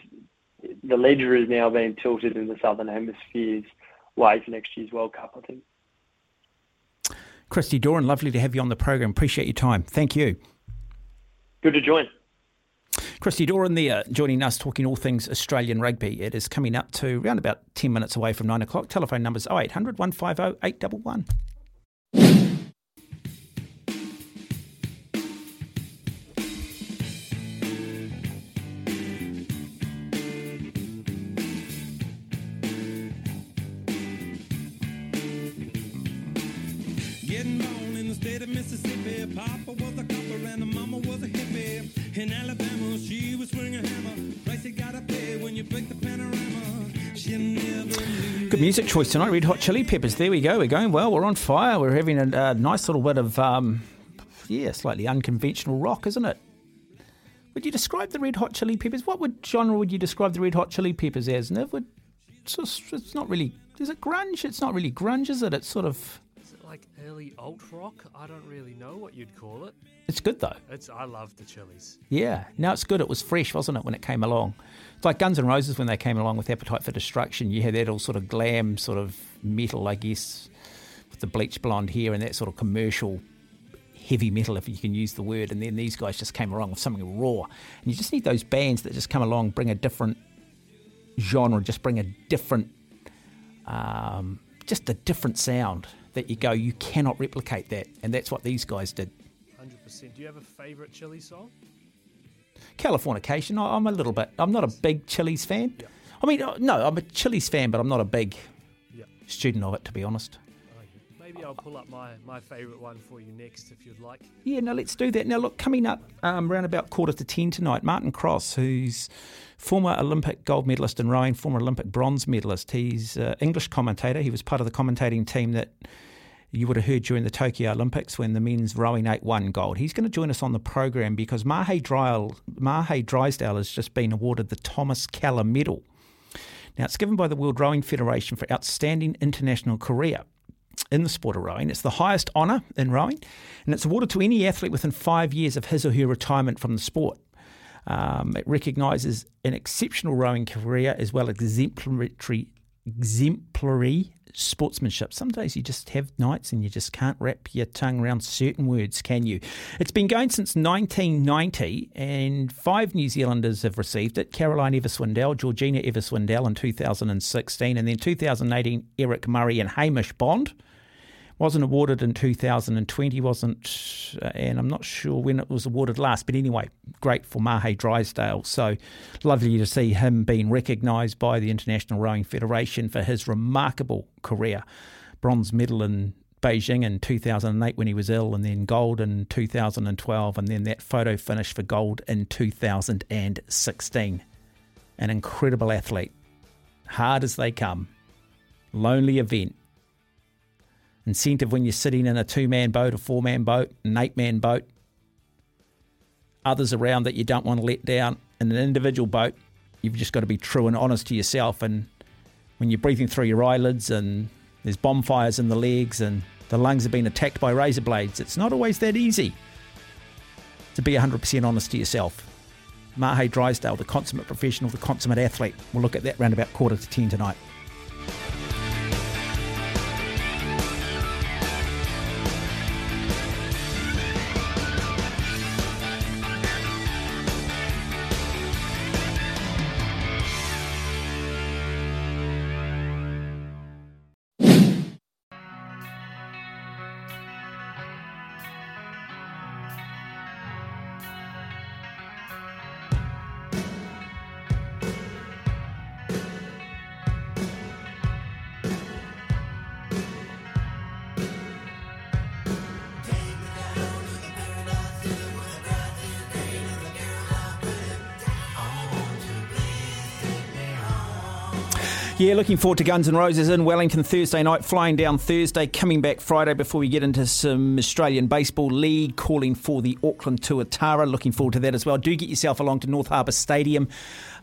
J: the ledger is now being tilted in the Southern Hemisphere's way for next year's World Cup, I think.
A: Christy Doran, lovely to have you on the program. Appreciate your time. Thank you.
J: Good to join.
A: Christy Doran there joining us talking all things Australian rugby. It is coming up to around about 10 minutes away from 9 o'clock. Telephone numbers 0800 150 811. Good music choice tonight. Red Hot Chili Peppers. There we go. We're going well. We're on fire. We're having a, nice little bit of, um, yeah, slightly unconventional rock, isn't it? Would you describe the Red Hot Chili Peppers? What would genre would you describe the Red Hot Chili Peppers as? Never. It's, just, it's not really. Is it grunge? It's not really grunge, is it? It's sort of Is it
H: like early alt rock. I don't really know what you'd call it.
A: It's good though.
H: It's I love the Chili's.
A: Yeah, no, it's good. It was fresh, wasn't it, when it came along? It's like Guns N' Roses when they came along with Appetite for Destruction. You had that all sort of glam, sort of metal, I guess, with the bleach blonde hair and that sort of commercial heavy metal, if you can use the word. And then these guys just came along with something raw. And you just need those bands that just come along, bring a different genre, just bring a different, um, just a different sound that you go, you cannot replicate that. And that's what these guys did.
H: 100%. Do you have a favourite Chili song?
A: Californication. I'm a little bit, I'm not a big Chili's fan. Yeah. I mean, uh, no, I'm a Chili's fan, but I'm not a big yeah. student of it, to be honest.
H: Maybe I'll pull up my, my favourite one for you next if you'd like.
A: Yeah, no, let's do that. Now, look, coming up um, around about quarter to 10 tonight, Martin Cross, who's former Olympic gold medalist in rowing, former Olympic bronze medalist. He's an English commentator. He was part of the commentating team that you would have heard during the Tokyo Olympics when the men's rowing 8 won gold. He's going to join us on the program because Mahe, Mahe Drysdale has just been awarded the Thomas Keller Medal. Now, it's given by the World Rowing Federation for outstanding international career. in the sport of rowing. It's the highest honour in rowing, and it's awarded to any athlete within five years of his or her retirement from the sport. Um, it recognises an exceptional rowing career as well as exemplary, exemplary sportsmanship. Some days you just have nights and you just can't wrap your tongue around certain words, can you? It's been going since 1990, and five New Zealanders have received it Caroline Evers-Swindell, Georgina Evers-Swindell in 2016, and then 2018, Eric Murray and Hamish Bond. Wasn't awarded in 2020, wasn't, uh, and I'm not sure when it was awarded last, but anyway, great for Mahe Drysdale. So lovely to see him being recognised by the International Rowing Federation for his remarkable career. Bronze medal in Beijing in 2008 when he was ill, and then gold in 2012, and then that photo finish for gold in 2016. An incredible athlete. Hard as they come. Lonely event incentive when you're sitting in a two man boat, a four man boat, an eight man boat, others around that you don't want to let down. In an individual boat, you've just got to be true and honest to yourself. And when you're breathing through your eyelids and there's bonfires in the legs and the lungs have been attacked by razor blades, it's not always that easy to be 100% honest to yourself. Mahe Drysdale, the consummate professional, the consummate athlete. We'll look at that round about quarter to 10 tonight. Yeah, looking forward to Guns N' Roses in Wellington Thursday night, flying down Thursday, coming back Friday before we get into some Australian Baseball League, calling for the Auckland Tuatara. Looking forward to that as well. Do get yourself along to North Harbour Stadium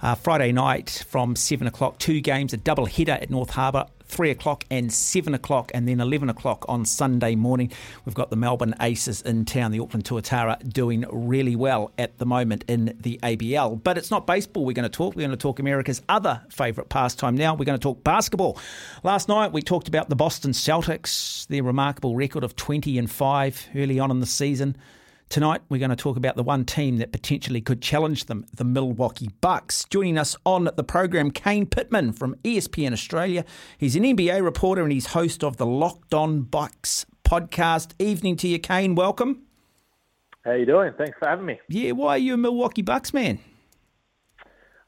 A: uh, Friday night from 7 o'clock. Two games, a double header at North Harbour. 3 o'clock and 7 o'clock, and then 11 o'clock on Sunday morning. We've got the Melbourne Aces in town, the Auckland Tuatara, doing really well at the moment in the ABL. But it's not baseball we're going to talk. We're going to talk America's other favourite pastime now. We're going to talk basketball. Last night we talked about the Boston Celtics, their remarkable record of 20 and 5 early on in the season. Tonight, we're going to talk about the one team that potentially could challenge them, the Milwaukee Bucks. Joining us on the program, Kane Pittman from ESPN Australia. He's an NBA reporter and he's host of the Locked On Bucks podcast. Evening to you, Kane. Welcome.
K: How you doing? Thanks for having me.
A: Yeah, why are you a Milwaukee Bucks man?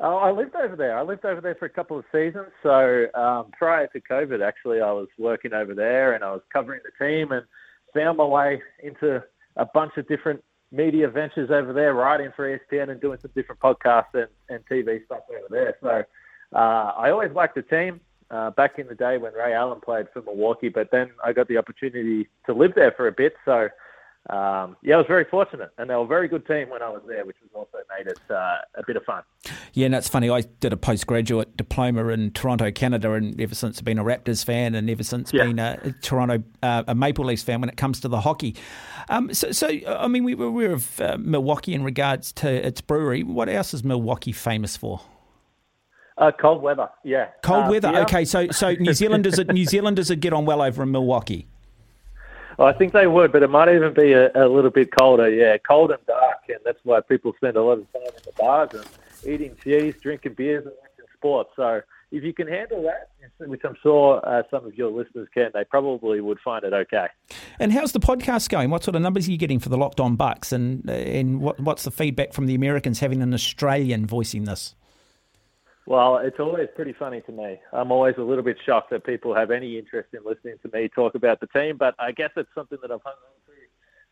K: Oh, I lived over there. I lived over there for a couple of seasons. So um, prior to COVID, actually, I was working over there and I was covering the team and found my way into a bunch of different media ventures over there, writing for ESPN and doing some different podcasts and, and TV stuff over there. So uh, I always liked the team. Uh, back in the day when Ray Allen played for Milwaukee, but then I got the opportunity to live there for a bit. So um, yeah, I was very fortunate, and they were a very good team when I was there, which was also made it uh, a bit of fun.
A: Yeah, and that's funny. I did a postgraduate diploma in Toronto, Canada, and ever since I've been a Raptors fan, and ever since yeah. been a Toronto uh, a Maple Leafs fan when it comes to the hockey. Um, so, so, I mean, we, we're aware of uh, Milwaukee in regards to its brewery. What else is Milwaukee famous for?
K: Uh, cold weather, yeah.
A: Cold
K: uh,
A: weather.
K: Yeah.
A: Okay, so so New Zealanders New Zealanders would get on well over in Milwaukee.
K: I think they would, but it might even be a, a, little bit colder. Yeah, cold and dark, and that's why people spend a lot of time in the bars and eating cheese, drinking beers, and watching sports. So if you can handle that, which I'm sure uh, some of your listeners can, they probably would find it okay.
A: And how's the podcast going? What sort of numbers are you getting for the Locked On Bucks, and and what, what's the feedback from the Americans having an Australian voicing this?
K: Well, it's always pretty funny to me. I'm always a little bit shocked that people have any interest in listening to me talk about the team, but I guess it's something that I've hung on to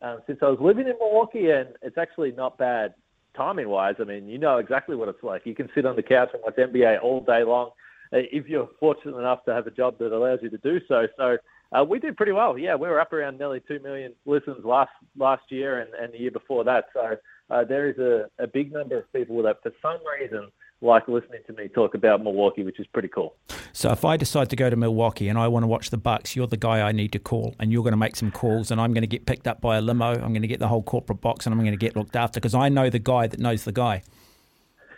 K: um, since I was living in Milwaukee, and it's actually not bad timing wise. I mean, you know exactly what it's like. You can sit on the couch and watch NBA all day long uh, if you're fortunate enough to have a job that allows you to do so. So uh, we did pretty well. Yeah, we were up around nearly two million listens last last year and, and the year before that. So uh, there is a, a big number of people that, for some reason, like listening to me talk about Milwaukee, which is pretty cool.
A: So if I decide to go to Milwaukee and I want to watch the Bucks, you're the guy I need to call, and you're going to make some calls, and I'm going to get picked up by a limo. I'm going to get the whole corporate box, and I'm going to get looked after because I know the guy that knows the guy.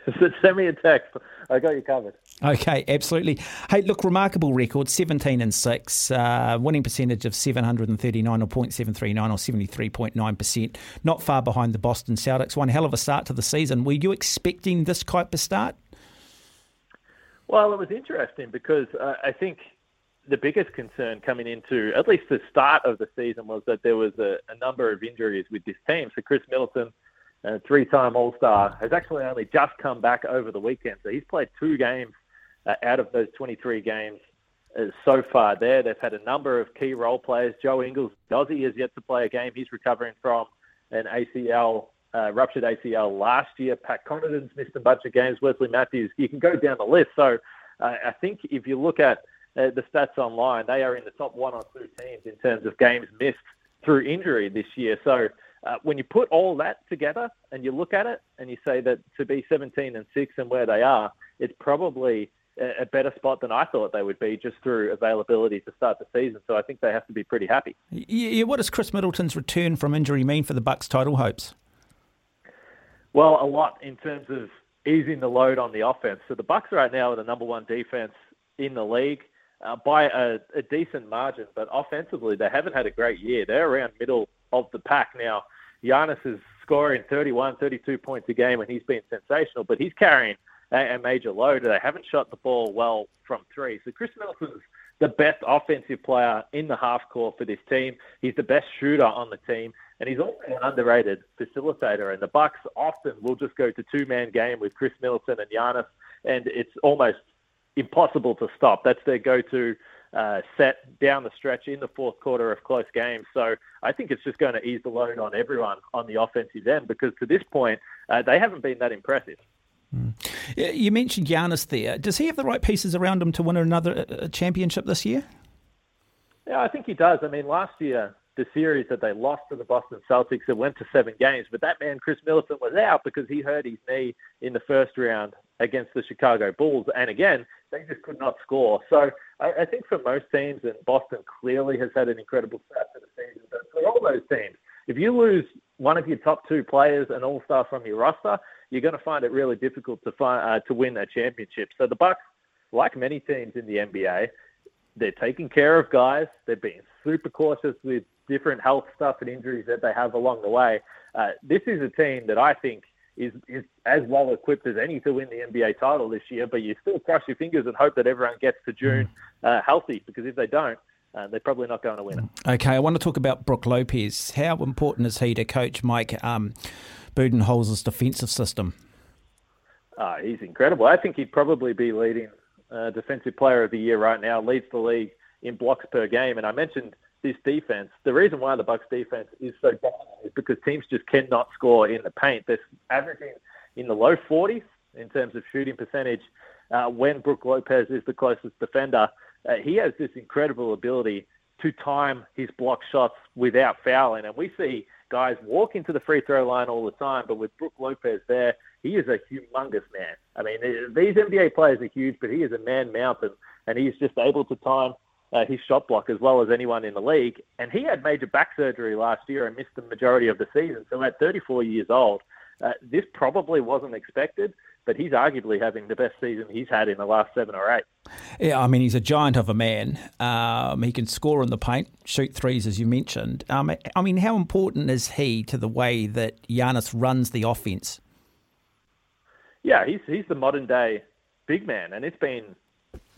K: Send me a text. I got you covered.
A: Okay, absolutely. Hey, look, remarkable record, 17 and 6, uh, winning percentage of 739 or 0.739 or 73.9%. Not far behind the Boston Celtics. One hell of a start to the season. Were you expecting this type of start?
K: Well, it was interesting because uh, I think the biggest concern coming into at least the start of the season was that there was a, a number of injuries with this team. So Khris Middleton a three-time All-Star, has actually only just come back over the weekend. So he's played two games uh, out of those 23 games uh, so far. There, they've had a number of key role players. Joe Ingles, Dozzy has yet to play a game. He's recovering from an ACL, uh, ruptured ACL last year. Pat Connaughton's missed a bunch of games. Wesley Matthews. You can go down the list. So uh, I think if you look at uh, the stats online, they are in the top one or two teams in terms of games missed through injury this year. So uh, when you put all that together and you look at it and you say that to be 17 and 6 and where they are, it's probably a, a better spot than I thought they would be just through availability to start the season. So I think they have to be pretty happy.
A: Yeah, what does Khris Middleton's return from injury mean for the Bucks' title hopes?
K: Well, a lot in terms of easing the load on the offense. So the Bucks right now are the number one defense in the league. Uh, by a, a decent margin, but offensively they haven't had a great year. They're around middle of the pack now. Giannis is scoring 31, 32 points a game, and he's been sensational, but he's carrying a, a major load. They haven't shot the ball well from three. So Khris Middleton's the best offensive player in the half court for this team. He's the best shooter on the team, and he's also an underrated facilitator. And the Bucks often will just go to two-man game with Khris Middleton and Giannis, and it's almost impossible to stop. That's their go-to uh, set down the stretch in the fourth quarter of close games. So I think it's just going to ease the load on everyone on the offensive end because to this point, uh, they haven't been that impressive.
A: Mm. You mentioned Giannis there. Does he have the right pieces around him to win another uh, championship this year?
K: Yeah, I think he does. I mean, last year, the series that they lost to the Boston Celtics, it went to seven games, but that man, Khris Middleton, was out because he hurt his knee in the first round against the Chicago Bulls. And again, they just could not score. So I, I think for most teams, and Boston clearly has had an incredible start to the season, but for all those teams, if you lose one of your top two players, an all-star from your roster, you're going to find it really difficult to find uh, to win a championship. So the Bucks, like many teams in the NBA, they're taking care of guys. They're being super cautious with different health stuff and injuries that they have along the way. Uh, this is a team that I think is, is as well equipped as any to win the NBA title this year, but you still cross your fingers and hope that everyone gets to June mm. uh, healthy because if they don't, uh, they're probably not going to win it.
A: Okay, I want to talk about Brook Lopez. How important is he to coach Mike um, Budenholzer's defensive system?
K: Uh, he's incredible. I think he'd probably be leading uh, defensive player of the year right now, leads the league in blocks per game. And I mentioned this defense. The reason why the Bucks defense is so dominant is because teams just cannot score in the paint. They're averaging in the low 40s in terms of shooting percentage. Uh, when Brook Lopez is the closest defender, uh, he has this incredible ability to time his block shots without fouling. And we see guys walk into the free throw line all the time, but with Brook Lopez there, he is a humongous man. I mean, these NBA players are huge, but he is a man mountain, and he's just able to time uh, his shot block as well as anyone in the league. And he had major back surgery last year and missed the majority of the season. So at 34 years old, uh, this probably wasn't expected, but he's arguably having the best season he's had in the last seven or eight.
A: Yeah, I mean, he's a giant of a man. Um, he can score in the paint, shoot threes, as you mentioned. Um, I mean, how important is he to the way that Giannis runs the offense?
K: Yeah, he's he's the modern day big man, and it's been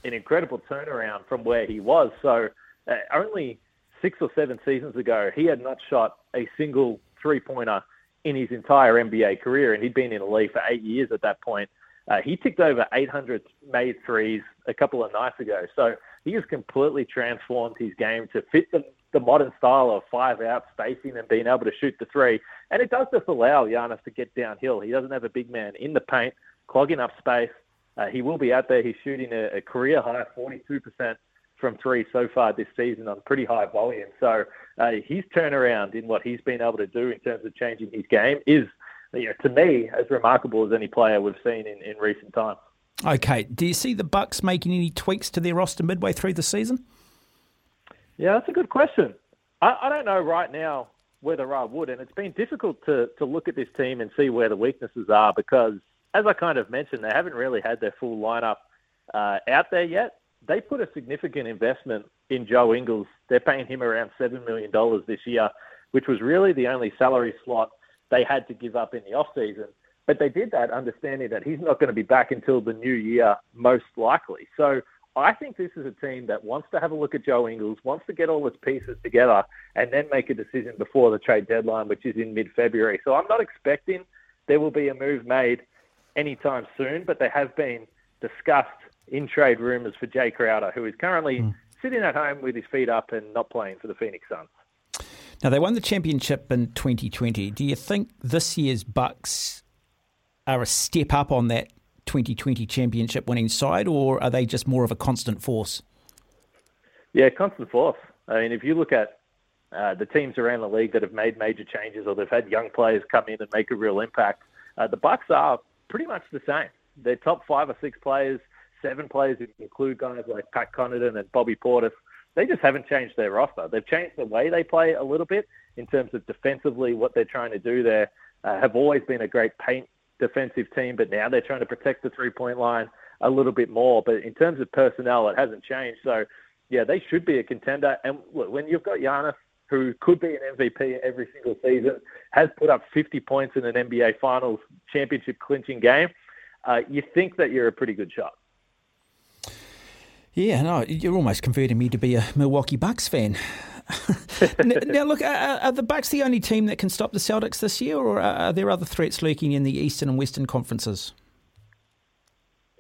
K: an incredible turnaround from where he was. So uh, only six or seven seasons ago, he had not shot a single three pointer in his entire NBA career, and he'd been in the league for eight years at that point. Uh, he ticked over 800 made threes a couple of nights ago. So he has completely transformed his game to fit the, the modern style of five out spacing and being able to shoot the three. And it does just allow Giannis to get downhill. He doesn't have a big man in the paint, clogging up space. Uh, he will be out there. He's shooting a, a career high 42% from three so far this season on pretty high volume. So uh, his turnaround in what he's been able to do in terms of changing his game is, you know, to me, as remarkable as any player we've seen in, in recent times.
A: Okay. Do you see the Bucks making any tweaks to their roster midway through the season?
K: Yeah, that's a good question. I, I don't know right now whether I would, and it's been difficult to, to look at this team and see where the weaknesses are because, as I kind of mentioned, they haven't really had their full lineup uh, out there yet. They put a significant investment in Joe Ingles. They're paying him around $7 million this year, which was really the only salary slot they had to give up in the off-season. But they did that understanding that he's not going to be back until the new year, most likely. So I think this is a team that wants to have a look at Joe Ingles, wants to get all its pieces together, and then make a decision before the trade deadline, which is in mid February. So I'm not expecting there will be a move made anytime soon, but there have been discussed in trade rumours for Jae Crowder, who is currently mm. sitting at home with his feet up and not playing for the Phoenix Suns.
A: Now they won the championship in 2020. Do you think this year's Bucks are a step up on that 2020 championship winning side, or are they just more of a constant force?
K: Yeah, constant force. I mean, if you look at uh, the teams around the league that have made major changes or they've had young players come in and make a real impact, uh, the Bucks are pretty much the same. Their top five or six players, seven players include guys like Pat Connaughton and Bobby Portis, they just haven't changed their roster. They've changed the way they play a little bit in terms of defensively, what they're trying to do there. Uh, have always been a great paint defensive team, but now they're trying to protect the three point line a little bit more. But in terms of personnel, it hasn't changed. So, yeah, they should be a contender. And look, when you've got Giannis, who could be an MVP every single season, has put up 50 points in an NBA Finals championship clinching game, uh, you think that you're a pretty good shot.
A: Yeah, no, you're almost converting me to be a Milwaukee Bucks fan. now, look, are, are, the Bucks the only team that can stop the Celtics this year, or are there other threats lurking in the Eastern and Western conferences?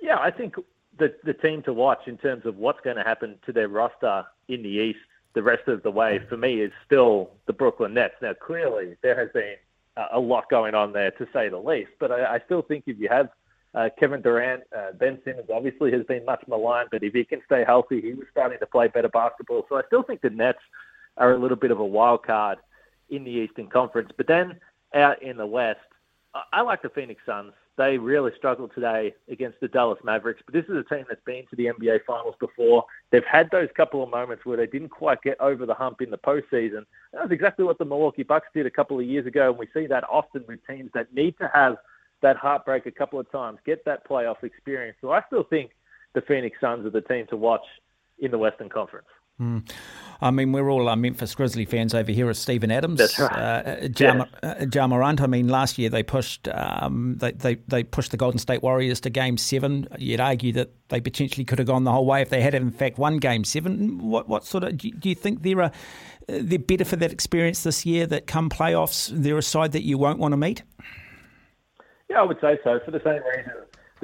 K: Yeah, I think the the team to watch in terms of what's going to happen to their roster in the East the rest of the way for me is still the Brooklyn Nets. Now, clearly, there has been a lot going on there to say the least, but I, I still think if you have uh, Kevin Durant, uh, Ben Simmons obviously has been much maligned, but if he can stay healthy, he was starting to play better basketball. So I still think the Nets are a little bit of a wild card in the Eastern Conference. But then out in the West, I like the Phoenix Suns. They really struggled today against the Dallas Mavericks, but this is a team that's been to the NBA Finals before. They've had those couple of moments where they didn't quite get over the hump in the postseason. That was exactly what the Milwaukee Bucks did a couple of years ago, and we see that often with teams that need to have that heartbreak a couple of times, get that playoff experience. So I still think the Phoenix Suns are the team to watch in the Western Conference.
A: Mm. I mean, we're all uh, Memphis Grizzly fans over here at Steven Adams.
K: That's right.
A: Uh, Jar, uh, ja Morant, I mean, last year they pushed um, they, they, they pushed the Golden State Warriors to Game Seven. You'd argue that they potentially could have gone the whole way if they had, in fact, won Game Seven. What what sort of do you, do you think they're a, they're better for that experience this year? That come playoffs, they're a side that you won't want to meet.
K: Yeah, I would say so for the same reason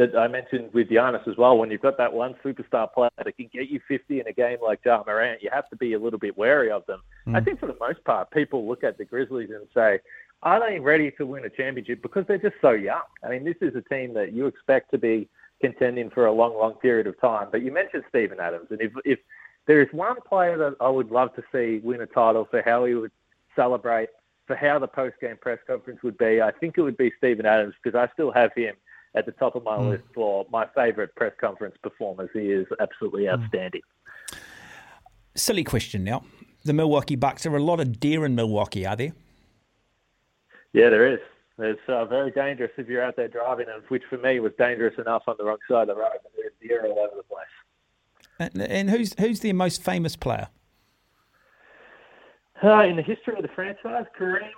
K: that I mentioned with Giannis as well. When you've got that one superstar player that can get you 50 in a game like Ja Morant, you have to be a little bit wary of them. Mm. I think for the most part, people look at the Grizzlies and say, are they ready to win a championship? Because they're just so young. I mean, this is a team that you expect to be contending for a long, long period of time. But you mentioned Steven Adams, and if if there is one player that I would love to see win a title for how he would celebrate, for how the post-game press conference would be, I think it would be Steven Adams because I still have him at the top of my mm. list for my favourite press conference performers. He is absolutely hmm. outstanding. Mm.
A: Silly question now. The Milwaukee Bucks. There are a lot of deer in Milwaukee, are there?
K: Yeah, there is. It's uh, very dangerous if you're out there driving, and which for me was dangerous enough on the wrong side of the road. There's deer all over the place.
A: And, and who's who's their most famous player?
K: Uh, in the history of the franchise, Kareem.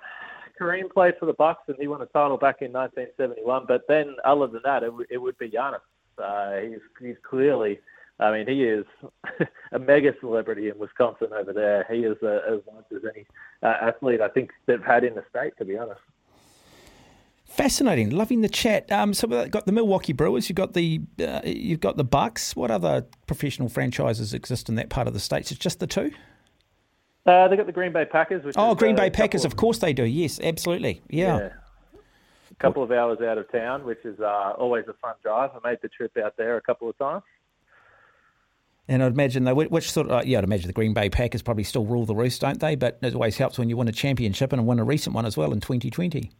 K: Kareem played for the Bucks and he won a title back in 1971. But then, other than that, it, w- it would be Giannis. Uh, he's, he's clearly, I mean, he is a mega celebrity in Wisconsin over there. He is as much as any uh, athlete I think they've had in the state, to be honest.
A: Fascinating, loving the chat. Um, so we've got the Milwaukee Brewers, you've got the uh, you've got the Bucks. What other professional franchises exist in that part of the states? It's just the two.
K: Uh, they got the Green Bay Packers. Which
A: oh, Green
K: uh,
A: Bay Packers, of course they do. Yes, absolutely. Yeah. yeah.
K: A couple of hours out of town, which is uh, always a fun drive. I made the trip out there a couple of times.
A: And I'd imagine they, which sort of, yeah, I'd imagine the Green Bay Packers probably still rule the roost, don't they? But it always helps when you win a championship and win a recent one as well in 2020.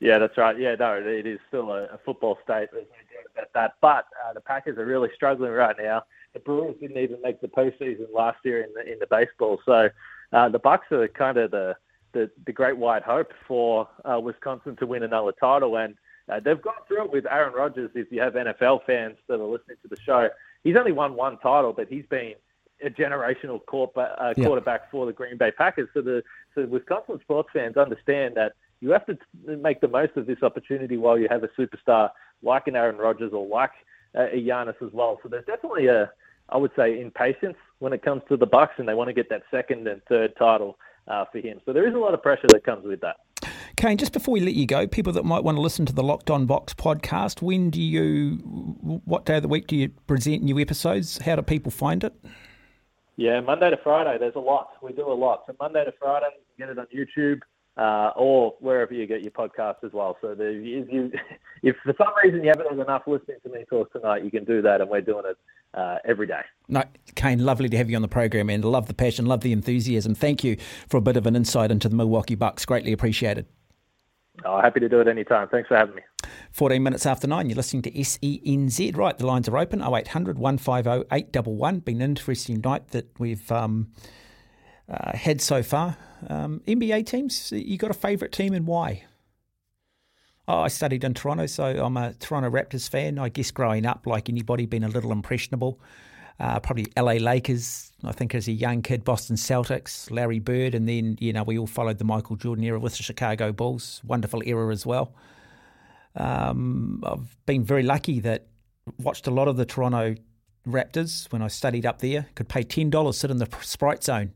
K: Yeah, that's right. Yeah, no, it is still a, a football state. There's no doubt about that. But uh, the Packers are really struggling right now. The Brewers didn't even make the postseason last year in the in the baseball. So uh, the Bucks are kind of the, the the great white hope for uh, Wisconsin to win another title, and uh, they've gone through it with Aaron Rodgers. If you have NFL fans that are listening to the show, he's only won one title, but he's been a generational uh, quarterback for the Green Bay Packers. So the so Wisconsin sports fans understand that you have to make the most of this opportunity while you have a superstar like an Aaron Rodgers or like a Giannis as well. So there's definitely a, I would say, impatience when it comes to the Bucks, and they want to get that second and third title uh, for him. So there is a lot of pressure that comes with that.
A: Kane, just before we let you go, people that might want to listen to the Locked On Bucks podcast, when do you, what day of the week do you present new episodes? How do people find it?
K: Yeah, Monday to Friday. There's a lot. We do a lot. So Monday to Friday, you can get it on YouTube uh, or wherever you get your podcast as well. So the, if, you, if for some reason you haven't had enough listening to me talk tonight, you can do that, and we're doing it uh, every day.
A: No, Kane, lovely to have you on the program, and love the passion, love the enthusiasm. Thank you for a bit of an insight into the Milwaukee Bucks. Greatly appreciated.
K: Oh, happy to do it anytime. Thanks for having me.
A: 14 minutes after nine, you're listening to SENZ. Right, the lines are open 0800 150 811. Been an interesting night that we've um, uh, had so far. Um, NBA teams, you got a favourite team and why? Oh, I studied in Toronto, so I'm a Toronto Raptors fan. I guess growing up, like anybody, been a little impressionable. Uh, probably LA Lakers, I think, as a young kid, Boston Celtics, Larry Bird, and then, you know, we all followed the Michael Jordan era with the Chicago Bulls. Wonderful era as well. Um, I've been very lucky that watched a lot of the Toronto Raptors when I studied up there. Could pay $10, sit in the Sprite Zone.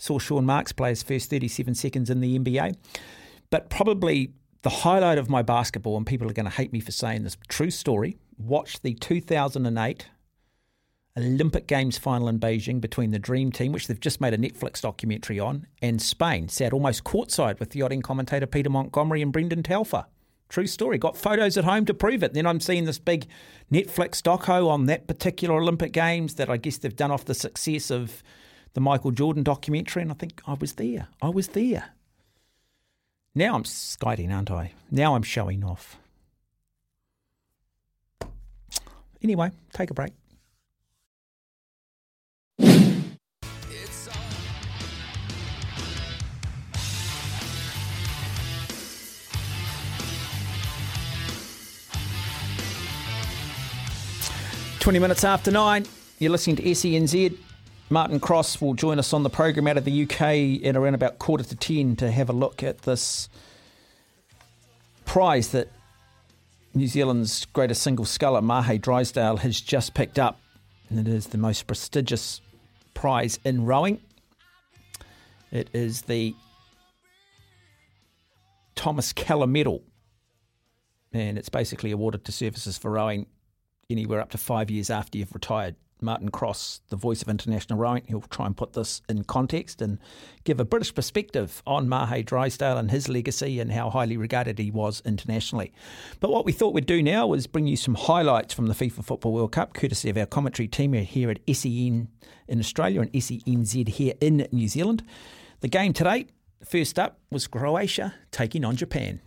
A: Saw Sean Marks play his first 37 seconds in the NBA. But probably the highlight of my basketball, and people are going to hate me for saying this, true story, watched the 2008 Olympic Games final in Beijing between the Dream Team, which they've just made a Netflix documentary on, and Spain. Sat almost courtside with the yachting commentator Peter Montgomery and Brendan Telfer. True story. Got photos at home to prove it. Then I'm seeing this big Netflix doco on that particular Olympic Games that I guess they've done off the success of the Michael Jordan documentary, and I think I was there. I was there. Now I'm skiting, aren't I? Now I'm showing off. Anyway, take a break. 20 minutes after nine, you're listening to SENZ. Martin Cross will join us on the program out of the UK at around about quarter to 10 to have a look at this prize that New Zealand's greatest single sculler, Mahe Drysdale, has just picked up. And it is the most prestigious prize in rowing. It is the Thomas Keller Medal. And it's basically awarded to services for rowing anywhere up to five years after you've retired. Martin Cross, the voice of international rowing, he'll try and put this in context and give a British perspective on Mahe Drysdale and his legacy and how highly regarded he was internationally. But what we thought we'd do now was bring you some highlights from the FIFA Football World Cup, courtesy of our commentary team here at SEN in Australia and SENZ here in New Zealand. The game today, first up, was Croatia taking on Japan.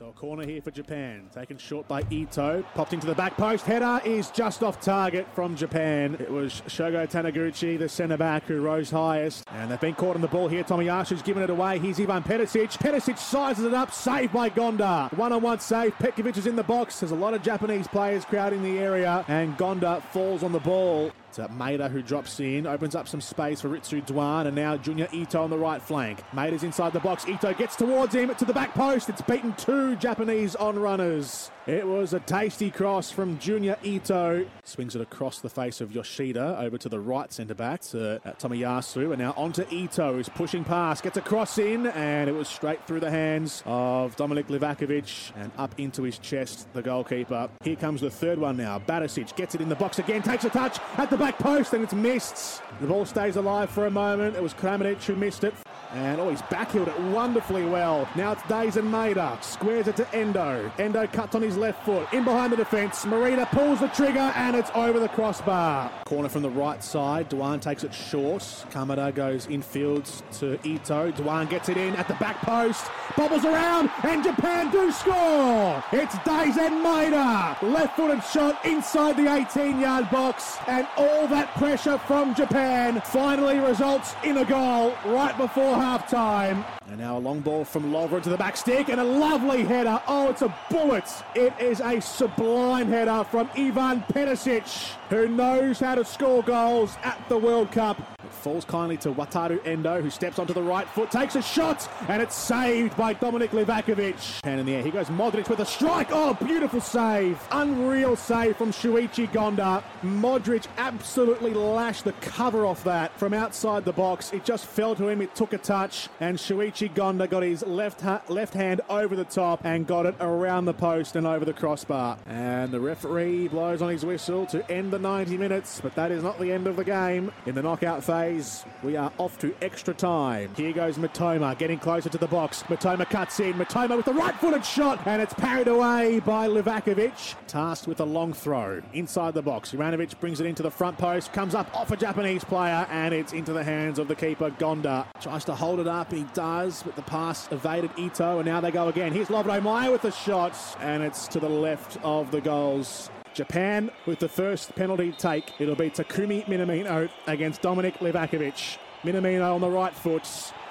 L: So a corner here for Japan, taken short by Ito, popped into the back post. Header is just off target from Japan. It was Shogo Taniguchi, the centre back, who rose highest. And they've been caught on the ball here. Tommy Tomiyasu's given it away. Here's Ivan Perisic. Perisic sizes it up, saved by Gonda. One-on-one save. Petkovic is in the box. There's a lot of Japanese players crowding the area, and Gonda falls on the ball. It's Maeda who drops in, opens up some space for Ritsu Doan, and now Junya Ito on the right flank. Maeda's inside the box. Ito gets towards him to the back post. It's beaten two Japanese on runners. It was a tasty cross from Junya Ito. Swings it across the face of Yoshida over to the right centre back to uh, Tomiyasu. And now onto Ito, who's pushing past, gets a cross in, and it was straight through the hands of Dominik Livakovic and up into his chest, the goalkeeper. Here comes the third one now. Barisic gets it in the box again, takes a touch at the back post and it's missed. The ball stays alive for a moment. It was Kramaric who missed it. And oh, he's backheeled it wonderfully well. Now it's Daizen Maeda. Squares it to Endo. Endo cuts on his left foot. In behind the defence. Marina pulls the trigger and it's over the crossbar. Corner from the right side. Doan takes it short. Kamada goes infield to Ito. Doan gets it in at the back post. Bobbles around and Japan do score. It's Daizen Maeda. Left footed shot inside the 18 yard box. And that pressure from Japan finally results in a goal right before half time. And now a long ball from Lovren to the back stick and a lovely header. Oh, it's a bullet. It is a sublime header from Ivan Perisic, who knows how to score goals at the World Cup. It falls kindly to Wataru Endo, who steps onto the right foot, takes a shot, and it's saved by Dominik Livakovic. Hand in the air. he goes Modric with a strike. Oh, beautiful save. Unreal save from Shuichi Gonda. Modric absolutely lashed the cover off that from outside the box. It just fell to him. It took a touch, and Shuichi Gonda got his left, ha- left hand over the top and got it around the post and over the crossbar. And the referee blows on his whistle to end the 90 minutes, but that is not the end of the game. In the knockout phase, we are off to extra time. Here goes Mitoma getting closer to the box. Mitoma cuts in. Mitoma with the right footed shot, and it's parried away by Livakovic. Tasked with a long throw inside the box. Ivanovic brings it into the front post, comes up off a Japanese player, and it's into the hands of the keeper, Gonda. Tries to hold it up, he does, but the pass evaded Ito, and now they go again. Here's Lovro Majer with the shot, and it's to the left of the goals. Japan with the first penalty take. It'll be Takumi Minamino against Dominik Livakovic. Minamino on the right foot,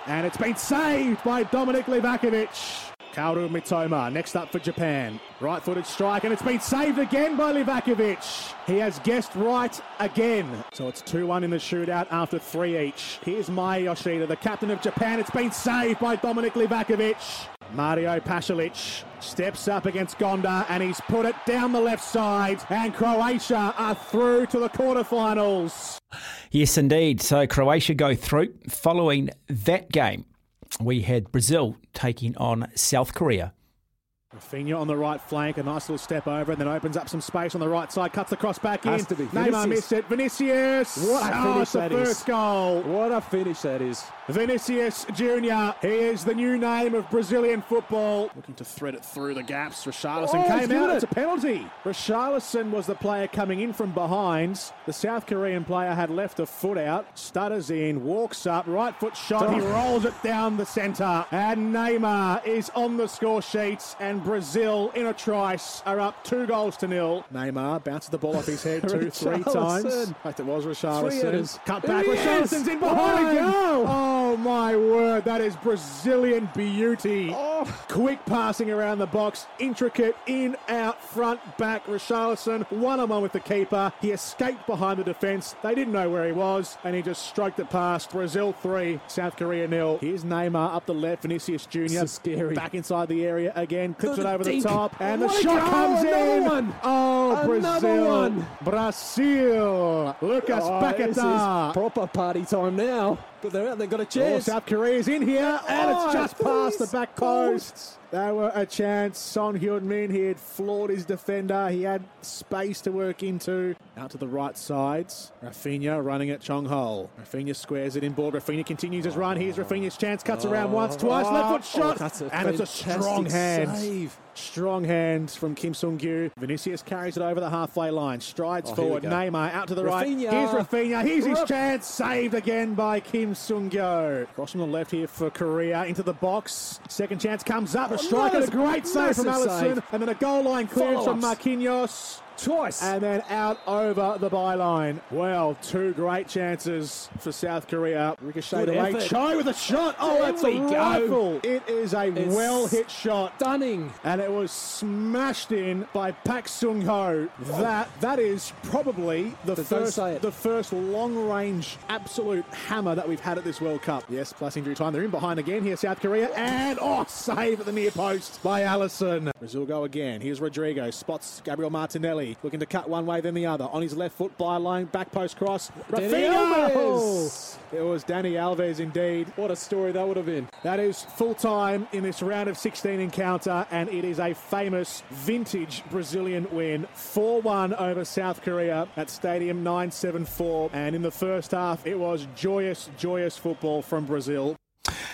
L: and it's been saved by Dominik Livakovic. Kaoru Mitoma next up for Japan. Right footed strike, and it's been saved again by Livakovic. He has guessed right again. So it's 2 1 in the shootout after three each. Here's Maya Yoshida, the captain of Japan. It's been saved by Dominik Livakovic. Mario Pasalic steps up against Gonda and he's put it down the left side. And Croatia are through to the quarterfinals.
A: Yes, indeed. So Croatia go through. Following that game, we had Brazil taking on South Korea.
L: Raphinha on the right flank, a nice little step over, and then opens up some space on the right side, cuts the cross back in.
M: Has to be.
L: Neymar
M: Vinicius.
L: missed it. Vinicius!
M: What a
L: oh,
M: finish
L: it's the
M: that is.
L: first goal.
M: What a finish that is.
L: Vinicius Junior. He is the new name of Brazilian football. Looking to thread it through the gaps. Oh, Richarlison
M: Oh,
L: came out.
M: it.
L: It's a penalty. Richarlison was the player coming in from behind. The South Korean player had left a foot out. Stutters in, walks up, right foot shot. He
M: Oh.
L: rolls it down the centre. And Neymar is on the score sheets. And Brazil, in a trice, are up two goals to nil. Neymar bounces the ball off his head two, three times. In fact, it was Richarlison. Cut back.
M: It is.
L: Richarlison's in behind.
M: goal.
L: Oh my word, that is Brazilian beauty. Oh. Quick passing around the box, intricate in, out, front, back. Richarlison one on one with the keeper. He escaped behind the defence. They didn't know where he was, and he just stroked it past. Brazil three, South Korea nil. Here's Neymar up the left, Vinicius Junior.
M: Is scary.
L: Back inside the area again, clips
M: Look
L: it over
M: deep.
L: the top, and
M: What
L: the shot comes
M: another
L: in.
M: one.
L: Oh,
M: Another
L: Brazil!
M: one.
L: Brazil! Lucas
M: Oh, this
L: Paquetá.
M: proper party time now. But they're out, they've got a
L: Oh,
M: chance.
L: South Korea's in here, and
M: Oh,
L: it's just past the back post. They were a chance. Son Heung Min, he had floored his defender. He had space to work into. Out to the right sides. Raphinha running at Chong Ho. Raphinha squares it in board. Raphinha continues his run. Here's Raphinha's chance. Cuts around once, oh. twice. Left foot
M: Oh,
L: shot. and it's a strong hand.
M: save.
L: Strong hands from Kim Seung Gyu. Vinicius carries it over the halfway line. Strides
M: Oh,
L: forward. Neymar out to the right. Here's Raphinha. Here's his chance. Saved again by Kim Seung Gyu. Cross from the left here for Korea into the box. Second chance comes up. A
M: Oh,
L: strike and a great save from Alisson.
M: save.
L: And then a goal line clearance from. Marquinhos. And then out over the byline. Well, two great chances for South Korea. Ricocheted away.
M: effort.
L: Cho with a shot. Oh,
M: There
L: that's a
M: go.
L: rifle. It is a
M: It's
L: well hit shot.
M: Stunning.
L: And it was smashed in by Paik Seung Ho. That that is probably the
M: But
L: first the first long range absolute hammer that we've had at this World Cup. Yes, plus injury time. They're in behind again here, South Korea. And oh, save at the near post by Alisson. Brazil go again. Here's Rodrygo. Spots Gabriel Martinelli. Looking to cut one way, then the other. On his left foot, byline, back post cross.
M: Raphinha!
L: It was Dani Alves indeed.
M: What a story that would have been.
L: That is full time in this round of 16 encounter, and it is a famous vintage Brazilian win 4 1 over South Korea at Stadium 974. And in the first half, it was joyous, joyous football from Brazil.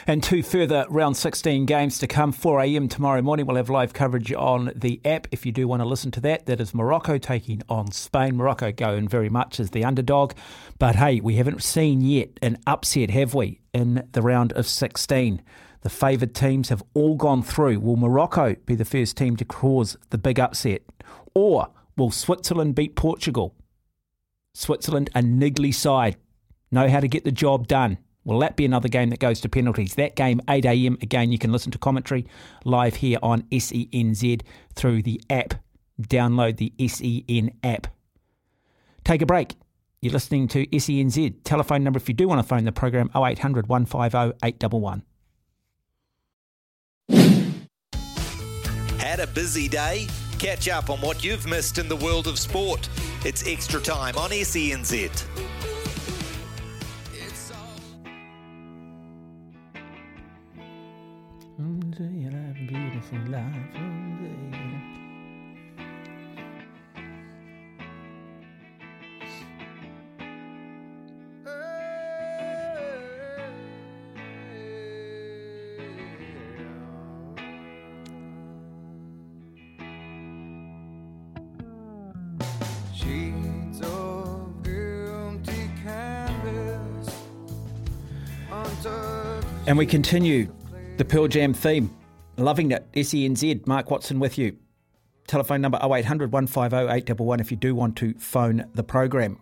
A: And two further round 16 games to come. 4 a.m. tomorrow morning. We'll have live coverage on the app if you do want to listen to that. That is Morocco taking on Spain. Morocco going very much as the underdog. But hey, we haven't seen yet an upset, have we, in the round of 16? The favoured teams have all gone through. Will Morocco be the first team to cause the big upset? Or will Switzerland beat Portugal? Switzerland, a niggly side, know how to get the job done. Will that be another game that goes to penalties? That game, 8 a.m. Again, you can listen to commentary live here on SENZ through the app. Download the SEN app. Take a break. You're listening to SENZ. Telephone number if you do want to phone the program 0800 150 811.
E: Had a busy day? Catch up on what you've missed in the world of sport. It's extra time on SENZ.
A: Beautiful life.
N: Sheets of empty canvas.
A: And we continue the Pearl Jam theme. Loving it. SENZ, Mark Watson with you. Telephone number 0800 150 811 if you do want to phone the program.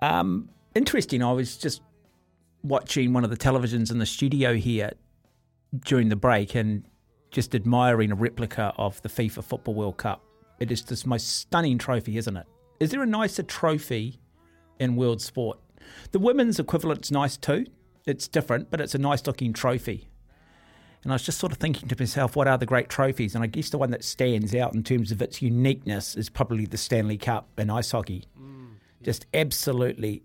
A: Um, interesting, I was just watching one of the televisions in the studio here during the break and just admiring a replica of the FIFA Football World Cup. It is this most stunning trophy, isn't it? Is there a nicer trophy in world sport? The women's equivalent's nice too. It's different, but it's a nice looking trophy. And I was just sort of thinking to myself, what are the great trophies? And I guess the one that stands out in terms of its uniqueness is probably the Stanley Cup in ice hockey. Just absolutely,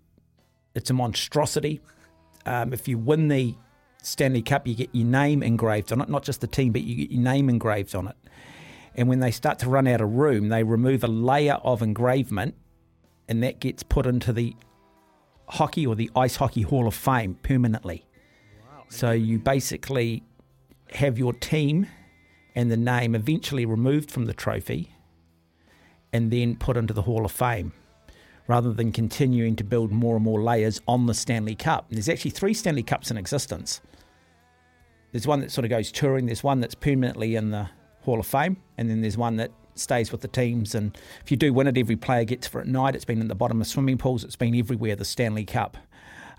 A: it's a monstrosity. Um, if you win the Stanley Cup, you get your name engraved on it, not just the team, but you get your name engraved on it. And when they start to run out of room, they remove a layer of engravement, and that gets put into the hockey or the ice hockey hall of fame permanently. So you basically have your team and the name eventually removed from the trophy and then put into the hall of fame rather than continuing to build more and more layers on the Stanley Cup. And there's actually three Stanley Cups in existence. There's one that sort of goes touring, there's one that's permanently in the Hall of Fame, and then there's one that stays with the teams. And if you do win it, every player gets for it at night. It's been in the bottom of swimming pools, it's been everywhere, the Stanley Cup.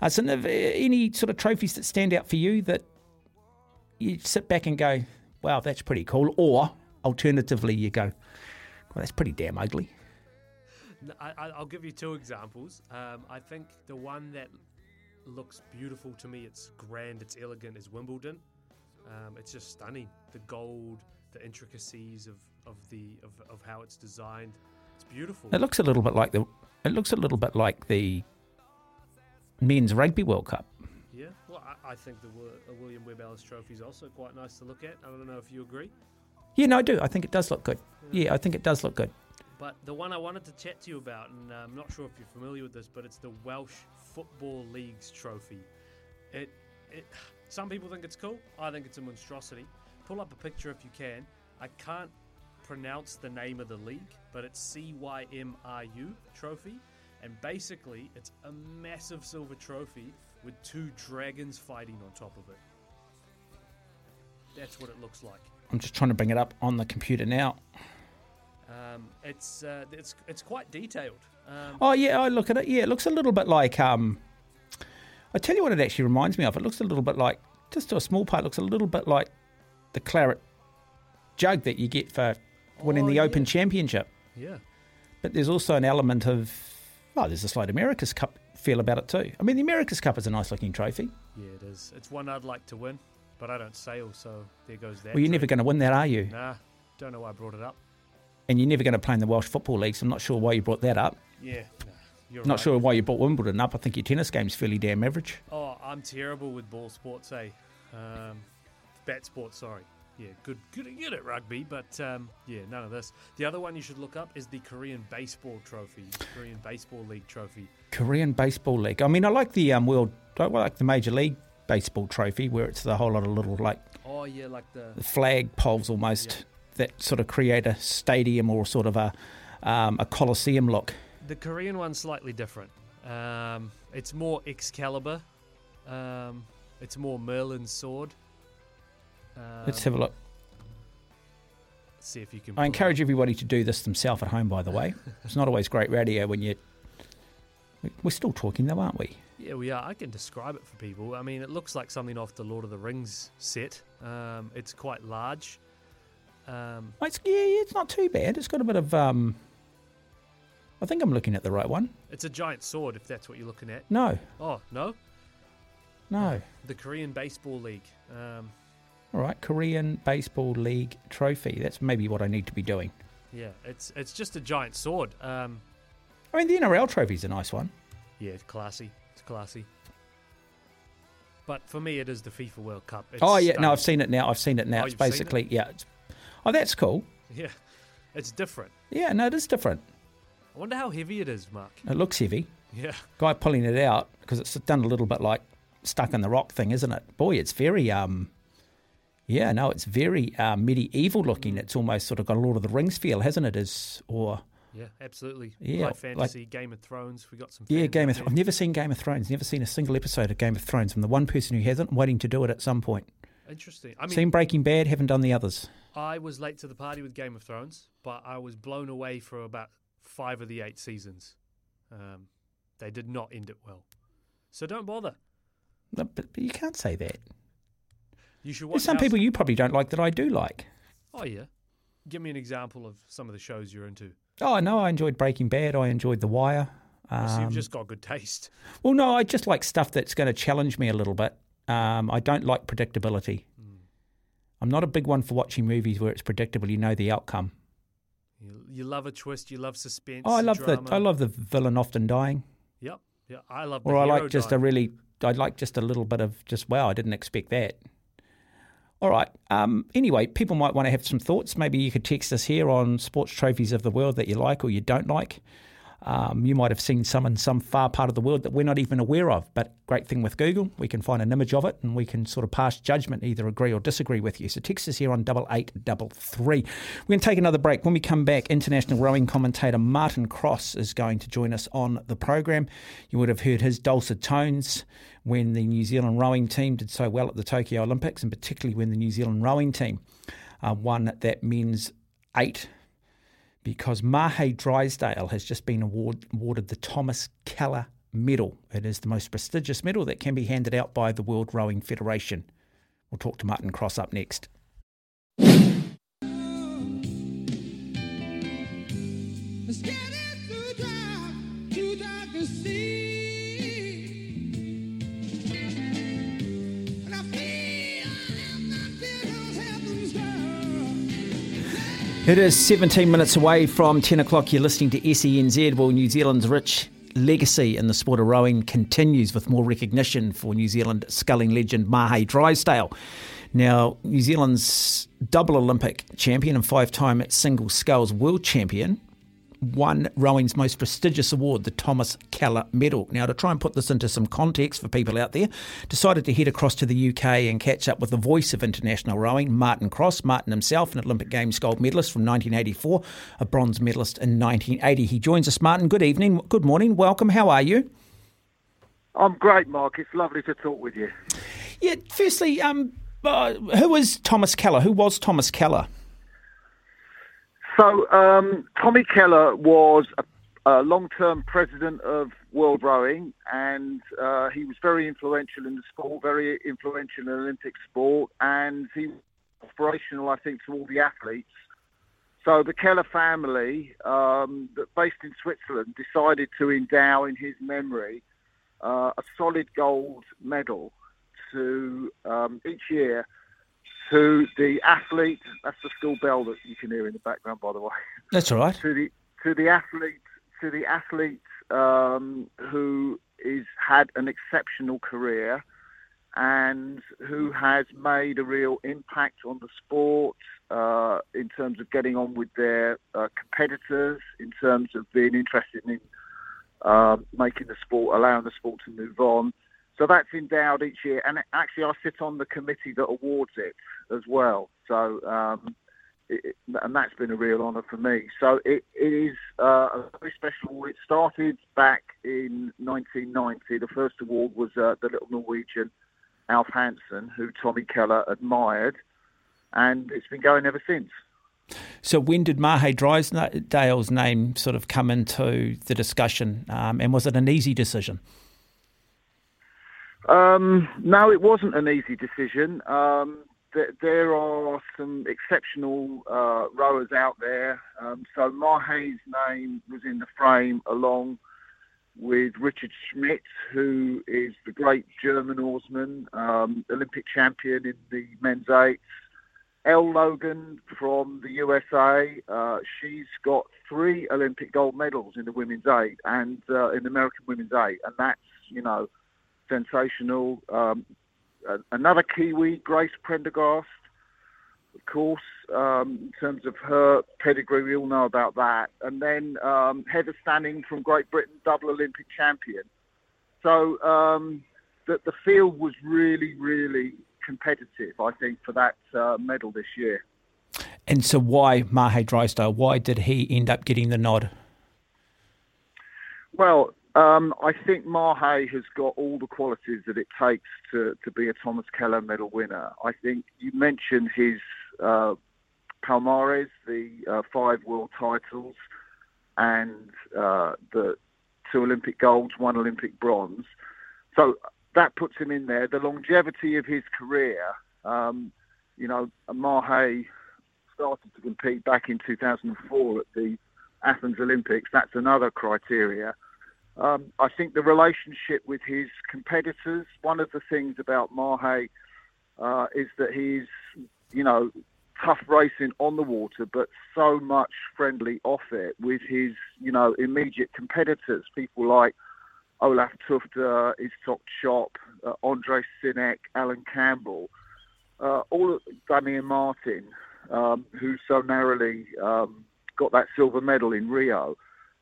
A: Uh, so, any sort of trophies that stand out for you that you sit back and go, wow, that's pretty cool? Or alternatively, you go, well, that's pretty damn ugly.
H: I, I- I'll give you two examples. Um, I think the one that looks beautiful to me, it's grand, it's elegant, is Wimbledon. Um, it's just stunning. The gold, the intricacies of, of the of, of how it's designed. It's beautiful.
A: It looks a little bit like the. It looks a little bit like the men's rugby World Cup.
H: Yeah, well, I, I think the uh, William Webb Ellis Trophy is also quite nice to look at. I don't know if you agree.
A: Yeah, no, I do. I think it does look good. Yeah, I think it does look good.
H: But the one I wanted to chat to you about, and uh, I'm not sure if you're familiar with this, but it's the Welsh Football League's trophy. It, it, some people think it's cool. I think it's a monstrosity. Pull up a picture if you can. I can't pronounce the name of the league, but it's CYMRU trophy, and basically it's a massive silver trophy with two dragons fighting on top of it. That's what it looks like.
A: I'm just trying to bring it up on the computer now.
H: Um, it's uh, it's it's quite detailed. Um,
A: Oh yeah, I look at it. Yeah, it looks a little bit like. Um, I tell you what, it actually reminds me of. It looks a little bit like, just to a small part, it looks a little bit like the claret jug that you get for winning
H: Oh,
A: the
H: yeah.
A: Open Championship.
H: Yeah.
A: But there's also an element of, oh, there's a slight America's Cup feel about it too. I mean, the America's Cup is a nice looking trophy.
H: Yeah, it is. It's one I'd like to win, but I don't sail, so there goes that.
A: well, you're never going to win that, are you?
H: Nah, don't know why I brought it up.
A: and you're never going to play in the Welsh Football League. So I'm not sure why you brought that up.
H: Yeah, no, you're
A: not
H: right.
A: sure why you brought Wimbledon up. I think your tennis game's fairly damn average.
H: Oh, I'm terrible with ball sports, eh? Um, bat sports, sorry. Yeah, good, good, good at rugby, but um, yeah, none of this. The other one you should look up is the Korean Baseball Trophy, Korean Baseball League Trophy.
A: Korean Baseball League. I mean, I like the um, world. I like the Major League Baseball Trophy, where it's a whole lot of little like
H: Oh yeah, like the
A: the flag poles almost that sort of create a stadium or sort of a um, a coliseum look.
H: the Korean one's slightly different. Um, it's more Excalibur. Um, it's more Merlin's sword. Um,
A: Let's have a look.
H: See if you can.
A: I encourage everybody to do this themselves at home. By the way, it's not always great radio when you. we- We're still talking though, aren't we?
H: Yeah, we are. I can describe it for people. I mean, it looks like something off the Lord of the Rings set. Um, it's quite large. Um,
A: It's, yeah, yeah, it's not too bad. It's got a bit of. Um, I think I'm looking at the right one.
H: it's a giant sword, if that's what you're looking at.
A: No,
H: Oh no,
A: no.
H: the Korean Baseball League. Um,
A: All right, Korean Baseball League trophy. That's maybe what I need to be doing.
H: yeah, it's it's just a giant sword. Um,
A: I mean, the NRL trophy's a nice one.
H: yeah, it's classy. It's classy. But for me, it is the FIFA World Cup. It's
A: oh yeah, no. I've seen it now. I've seen it now.
H: Oh,
A: it's
H: you've it?
A: basically yeah. It's, oh, that's cool.
H: Yeah, it's different.
A: Yeah, no, it is different.
H: I wonder how heavy it is, Mark.
A: It looks heavy.
H: Yeah.
A: Guy pulling it out because it's done a little bit like stuck in the rock thing, isn't it? Boy, it's very um. Yeah, no, it's very uh, medieval looking. It's almost sort of got a Lord of the Rings feel, hasn't it? Is or
H: Yeah, absolutely.
A: Yeah,
H: High
A: like-
H: fantasy, Game of Thrones. We got some.
A: yeah, Game of. Th- I've never seen Game of Thrones. Never seen a single episode of Game of Thrones. I'm the one person who hasn't. I'm waiting to do it at some point.
H: Interesting. I mean,
A: seen Breaking Bad. Haven't done the others.
H: I was late to the party with Game of Thrones, but I was blown away for about five of the eight seasons. Um, they did not end it well, so don't bother.
A: No, but, but you can't say that.
H: You should watch.
A: There's some people you probably don't like that I do like.
H: Oh yeah, give me an example of some of the shows you're into.
A: Oh no, I enjoyed Breaking Bad. I enjoyed The Wire.
H: Oh, so you've
A: Um,
H: just got good taste.
A: Well, no, I just like stuff that's going to challenge me a little bit. Um, I don't like predictability. I'm not a big one for watching movies where it's predictable. You know the outcome.
H: You, you love a twist. You love suspense.
A: Oh, I love
H: drama.
A: the I love the villain often dying,
H: Yep. Yeah, I love.
A: or I like just a really I like just a little bit of just wow, I didn't expect that. All right. Um, anyway, people might want to have some thoughts. Maybe you could text us here on sports trophies of the world that you like or you don't like. Um, you might have seen some in some far part of the world that we're not even aware of. But great thing with Google, we can find an image of it and we can sort of pass judgment, either agree or disagree with you. So text us here on double eight double three. We're going to take another break. When we come back, international rowing commentator Martin Cross is going to join us on the program. You would have heard his dulcet tones when the New Zealand rowing team did so well at the Tokyo Olympics, and particularly when the New Zealand rowing team uh, won that men's eight because Mahe Drysdale has just been award, awarded the Thomas Keller Medal. It is the most prestigious medal that can be handed out by the World Rowing Federation. We'll talk to Martin Cross up next. It is 17 minutes away from 10 o'clock. You're listening to SENZ. Well, New Zealand's rich legacy in the sport of rowing continues with more recognition for New Zealand sculling legend Mahe Drysdale. Now, New Zealand's double Olympic champion and five time single sculls world champion won rowing's most prestigious award, the Thomas Keller Medal. Now, to try and put this into some context for people out there, decided to head across to the UK and catch up with the voice of international rowing, Martin Cross. Martin himself, an Olympic Games gold medalist from 1984, a bronze medalist in 1980. He joins us. Martin, good evening, good morning, welcome. How are you?
O: I'm great, Mark. It's lovely to talk with you.
A: Yeah, firstly, um, uh, who is Thomas Keller? Who was Thomas Keller?
O: So, um, Tommy Keller was a, a long-term president of World Rowing, and uh, he was very influential in the sport, very influential in Olympic sport, and he was inspirational, I think, to all the athletes. So the Keller family, um, based in Switzerland, decided to endow in his memory uh, a solid gold medal to um, each year to the athlete. That's the school bell that you can hear in the background, by the way.
A: That's all right.
O: To the to the athlete to the athlete um, who is had an exceptional career and who has made a real impact on the sport uh, in terms of getting on with their uh, competitors, in terms of being interested in uh, making the sport, allowing the sport to move on. So that's endowed each year, and actually I sit on the committee that awards it as well. So um, it, and that's been a real honour for me. So it, it is uh, a very special. award. It started back in 1990. The first award was uh, the little Norwegian Alf Hansen, who Tommy Keller admired, and it's been going ever since.
A: So when did Mahe Drysdale's name sort of come into the discussion, um, and was it an easy decision?
O: Um, no, it wasn't an easy decision. Um, th- there are some exceptional uh, rowers out there. Um, so Mahe's name was in the frame along with Richard Schmidt, who is the great German oarsman, um, Olympic champion in the men's eights. Elle Logan from the USA, uh, she's got three Olympic gold medals in the women's eight and uh, in the American women's eight, and that's you know sensational. Um, another Kiwi, Grace Prendergast, of course, um, in terms of her pedigree, we all know about that. And then um, Heather Stanning from Great Britain, double Olympic champion. So um, the, the field was really, really competitive, I think, for that uh, medal this year.
A: And so, why Mahe Drysdale? Why did he end up getting the nod?
O: Well, um, I think Mahe has got all the qualities that it takes to, to be a Thomas Keller medal winner. I think you mentioned his uh, Palmares, the uh, five world titles, and uh, the two Olympic golds, one Olympic bronze. So that puts him in there. The longevity of his career, um, you know, Mahe started to compete back in 2004 at the Athens Olympics. That's another criteria. Um, I think the relationship with his competitors, one of the things about Mahe uh, is that he's, you know, tough racing on the water, but so much friendly off it with his, you know, immediate competitors, people like Olaf Tufte, Iztok Čop, uh, Ondrej Synek, Alan Campbell, uh, all Damir Martin, um, who so narrowly um, got that silver medal in Rio.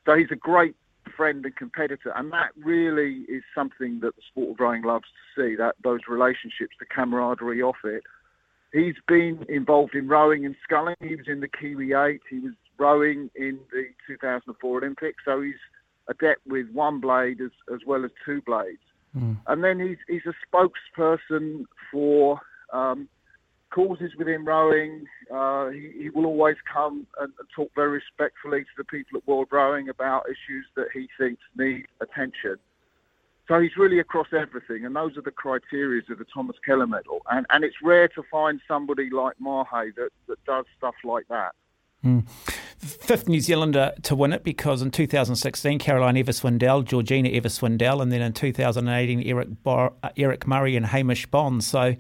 O: So he's a great friend and competitor, and that really is something that the sport of rowing loves to see. That those relationships, the camaraderie off it. He's been involved in rowing and sculling. He was in the Kiwi Eight. He was rowing in the 2004 Olympics. So he's adept with one blade as, as well as two blades. Mm. And then he's, he's a spokesperson for um, causes within rowing. Uh, he, he, will always come and, and, talk very respectfully to the people at World Rowing about issues that he thinks need attention. So he's really across everything, and those are the criteria of the Thomas Keller Medal. And, and it's rare to find somebody like Mahe that, that does stuff like that.
A: Mm. Fifth New Zealander to win it because in 2016, Caroline Evers-Swindell, Georgina Evers-Swindell, and then in 2018, Eric, Bar- Eric Murray and Hamish Bond. So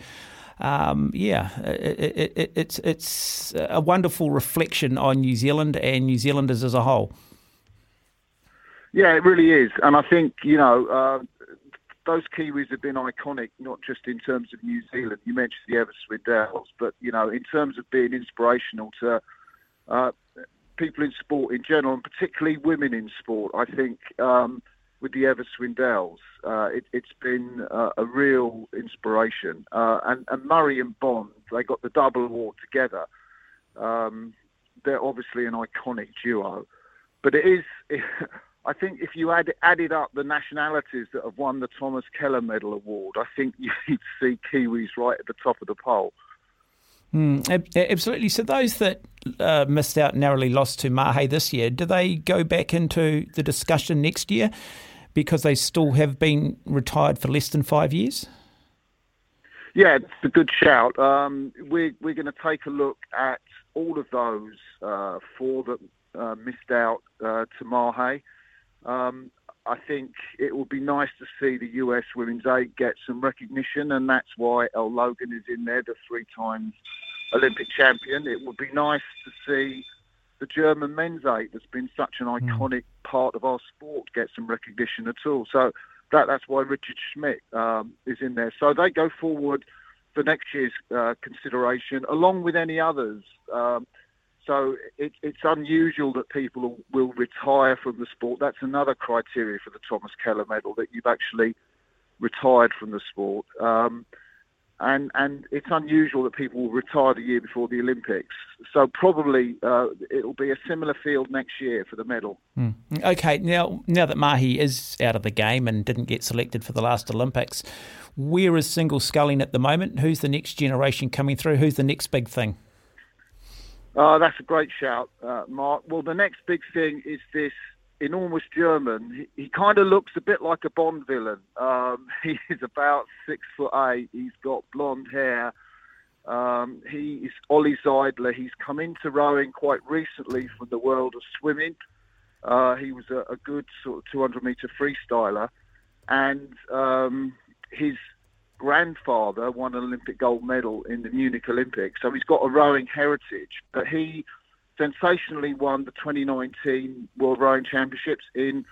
A: um, yeah, it, it, it's it's a wonderful reflection on New Zealand and New Zealanders as a whole.
O: Yeah, it really is, and I think you know uh, those Kiwis have been iconic, not just in terms of New Zealand. You mentioned the Evers-Swindells, but you know in terms of being inspirational to uh, people in sport in general, and particularly women in sport. I think. Um, with the Evers-Swindells. Uh, it, has been uh, a real inspiration. Uh, and, and, Murray and Bond, they got the double award together. Um, they're obviously an iconic duo. But it is, it, I think if you add, added up the nationalities that have won the Thomas Keller Medal Award, I think you'd see Kiwis right at the top of the poll.
A: Mm, absolutely. So those that uh, missed out narrowly lost to Mahe this year, do they go back into the discussion next year? Because they still have been retired for less than five years?
O: Yeah, it's a good shout. Um, we're we're going to take a look at all of those uh, four that uh, missed out uh, to Mahe. Um, I think it would be nice to see the US Women's Eight get some recognition, and that's why Elle Logan is in there, the three times Olympic champion. It would be nice to see the German men's eight, that's been such an iconic part of our sport, get some recognition at all. So that that's why Richard Schmidt um, is in there. So they go forward for next year's uh, consideration, along with any others. Um, so it, it's unusual that people will retire from the sport. That's another criteria for the Thomas Keller Medal that you've actually retired from the sport. Um, and and it's unusual that people will retire the year before the Olympics. So probably uh, it'll be a similar field next year for the medal.
A: Mm. Okay, now now that Mahe is out of the game and didn't get selected for the last Olympics, where is single sculling at the moment? Who's the next generation coming through? Who's the next big thing?
O: Oh, that's a great shout, uh, Mark. Well, the next big thing is this enormous German. He, he kind of looks a bit like a Bond villain. Um, he is about six foot eight. He's got blonde hair. Um, he is Ollie Zeidler. He's come into rowing quite recently from the world of swimming. Uh, he was a, a, good sort of 200 meter freestyler, and um, his grandfather won an Olympic gold medal in the Munich Olympics. So he's got a rowing heritage. But he sensationally won the 2019 World Rowing Championships in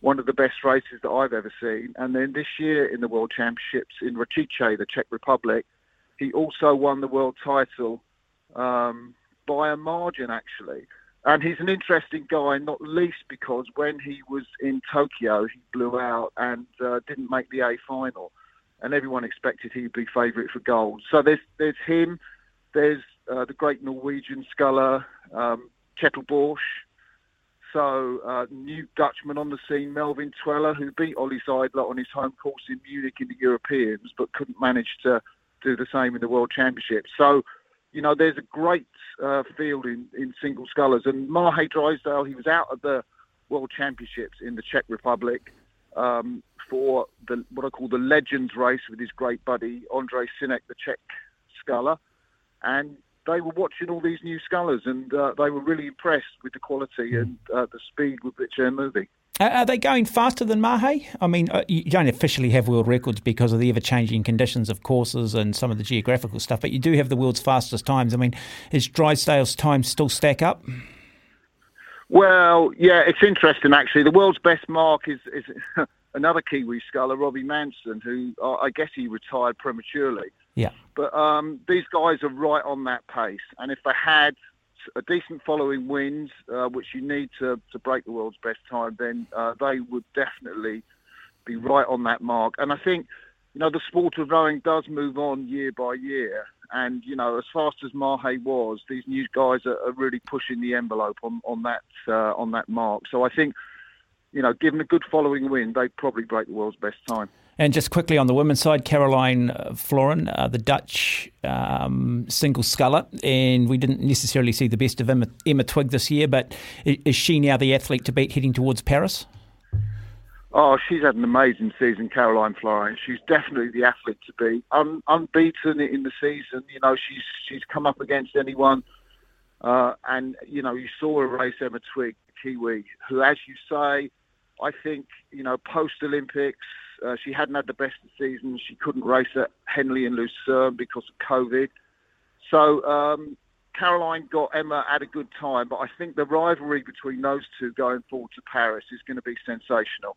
O: one of the best races that I've ever seen. And then this year in the World Championships in Račice, the Czech Republic, he also won the world title um, by a margin, actually. And he's an interesting guy, not least because when he was in Tokyo, he blew out and uh, didn't make the A final. And everyone expected he'd be favourite for gold. So there's there's him. There's uh, the great Norwegian sculler um, Kjetil Borch. So, uh, new Dutchman on the scene, Melvin Twellaar, who beat Ollie Zeidler on his home course in Munich in the Europeans, but couldn't manage to do the same in the World Championships. So, you know, there's a great uh, field in, in single scullers. And Mahe Drysdale, he was out of the World Championships in the Czech Republic um, for the what I call the Legends race with his great buddy Ondrej Synek, the Czech sculler. And they were watching all these new scullers and uh, they were really impressed with the quality hmm. and uh, the speed with which they're moving.
A: Are they going faster than Mahe? I mean, uh, you don't officially have world records because of the ever changing conditions of courses and some of the geographical stuff, but you do have the world's fastest times. I mean, is Drysdale's time still stack up?
O: Well, yeah, it's interesting actually. The world's best mark is, is another Kiwi sculler, Robbie Manson, who uh, I guess he retired prematurely.
A: Yeah.
O: But um, these guys are right on that pace, and if they had a decent following wins, uh, which you need to, to break the world's best time, then uh, they would definitely be right on that mark. And I think, you know, the sport of rowing does move on year by year. And, you know, as fast as Mahe was, these new guys are, are really pushing the envelope on, on that uh, on that mark. So I think, you know, given a good following win, they'd probably break the world's best time.
A: And just quickly on the women's side, Caroline Florijn, uh, the Dutch um, single sculler, and we didn't necessarily see the best of Emma, Emma Twigg this year, but is she now the athlete to beat heading towards Paris?
O: Oh, she's had an amazing season, Caroline Florijn. She's definitely the athlete to beat. Un- unbeaten in the season, you know, she's she's come up against anyone, uh, and you know, you saw her race Emma Twigg, Kiwi, who, as you say, I think you know, post Olympics, uh, she hadn't had the best of seasons. She couldn't race at Henley and Lucerne because of COVID. So um, Caroline got Emma at a good time, but I think the rivalry between those two going forward to Paris is going to be sensational.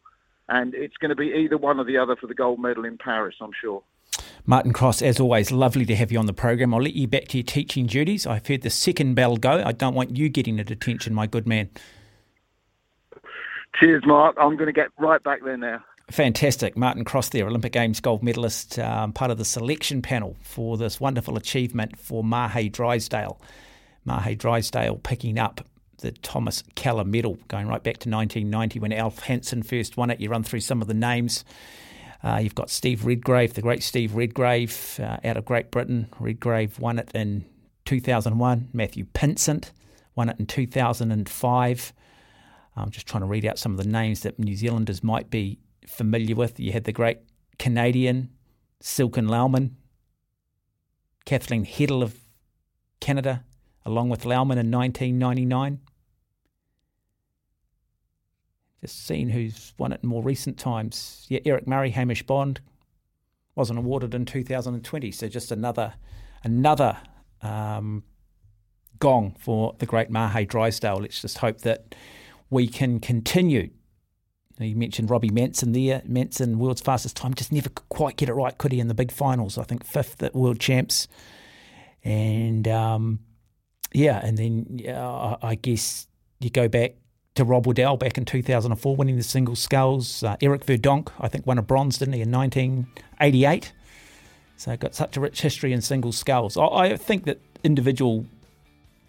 O: And it's going to be either one or the other for the gold medal in Paris, I'm sure.
A: Martin Cross, as always, lovely to have you on the program. I'll let you back to your teaching duties. I've heard the second bell go. I don't want you getting a detention, my good man.
O: Cheers, Mark. I'm going to get right back there now.
A: Fantastic. Martin Cross there, Olympic Games gold medalist, um, part of the selection panel for this wonderful achievement for Mahe Drysdale. Mahe Drysdale picking up the Thomas Keller medal, going right back to 1990 when Alf Hansen first won it. You run through some of the names. Uh, you've got Steve Redgrave, the great Steve Redgrave uh, out of Great Britain. Redgrave won it in 2001. Matthew Pinsent won it in 2005. I'm just trying to read out some of the names that New Zealanders might be familiar with. You had the great Canadian Silken Laumann, Kathleen Heddle of Canada, along with Laumann in 1999. Just seeing who's won it in more recent times. Yeah, Eric Murray, Hamish Bond wasn't awarded in 2020. So just another another um, gong for the great Mahe Drysdale. Let's just hope that we can continue. You mentioned Robbie Manson there. Manson, world's fastest time, just never quite get it right, could he, in the big finals? I think fifth at World Champs. And um, yeah, and then uh, I guess you go back to Rob Waddell back in 2004, winning the single sculls. Uh, Eric Verdonk, I think, won a bronze, didn't he, in 1988? So got such a rich history in single sculls. I, I think that individual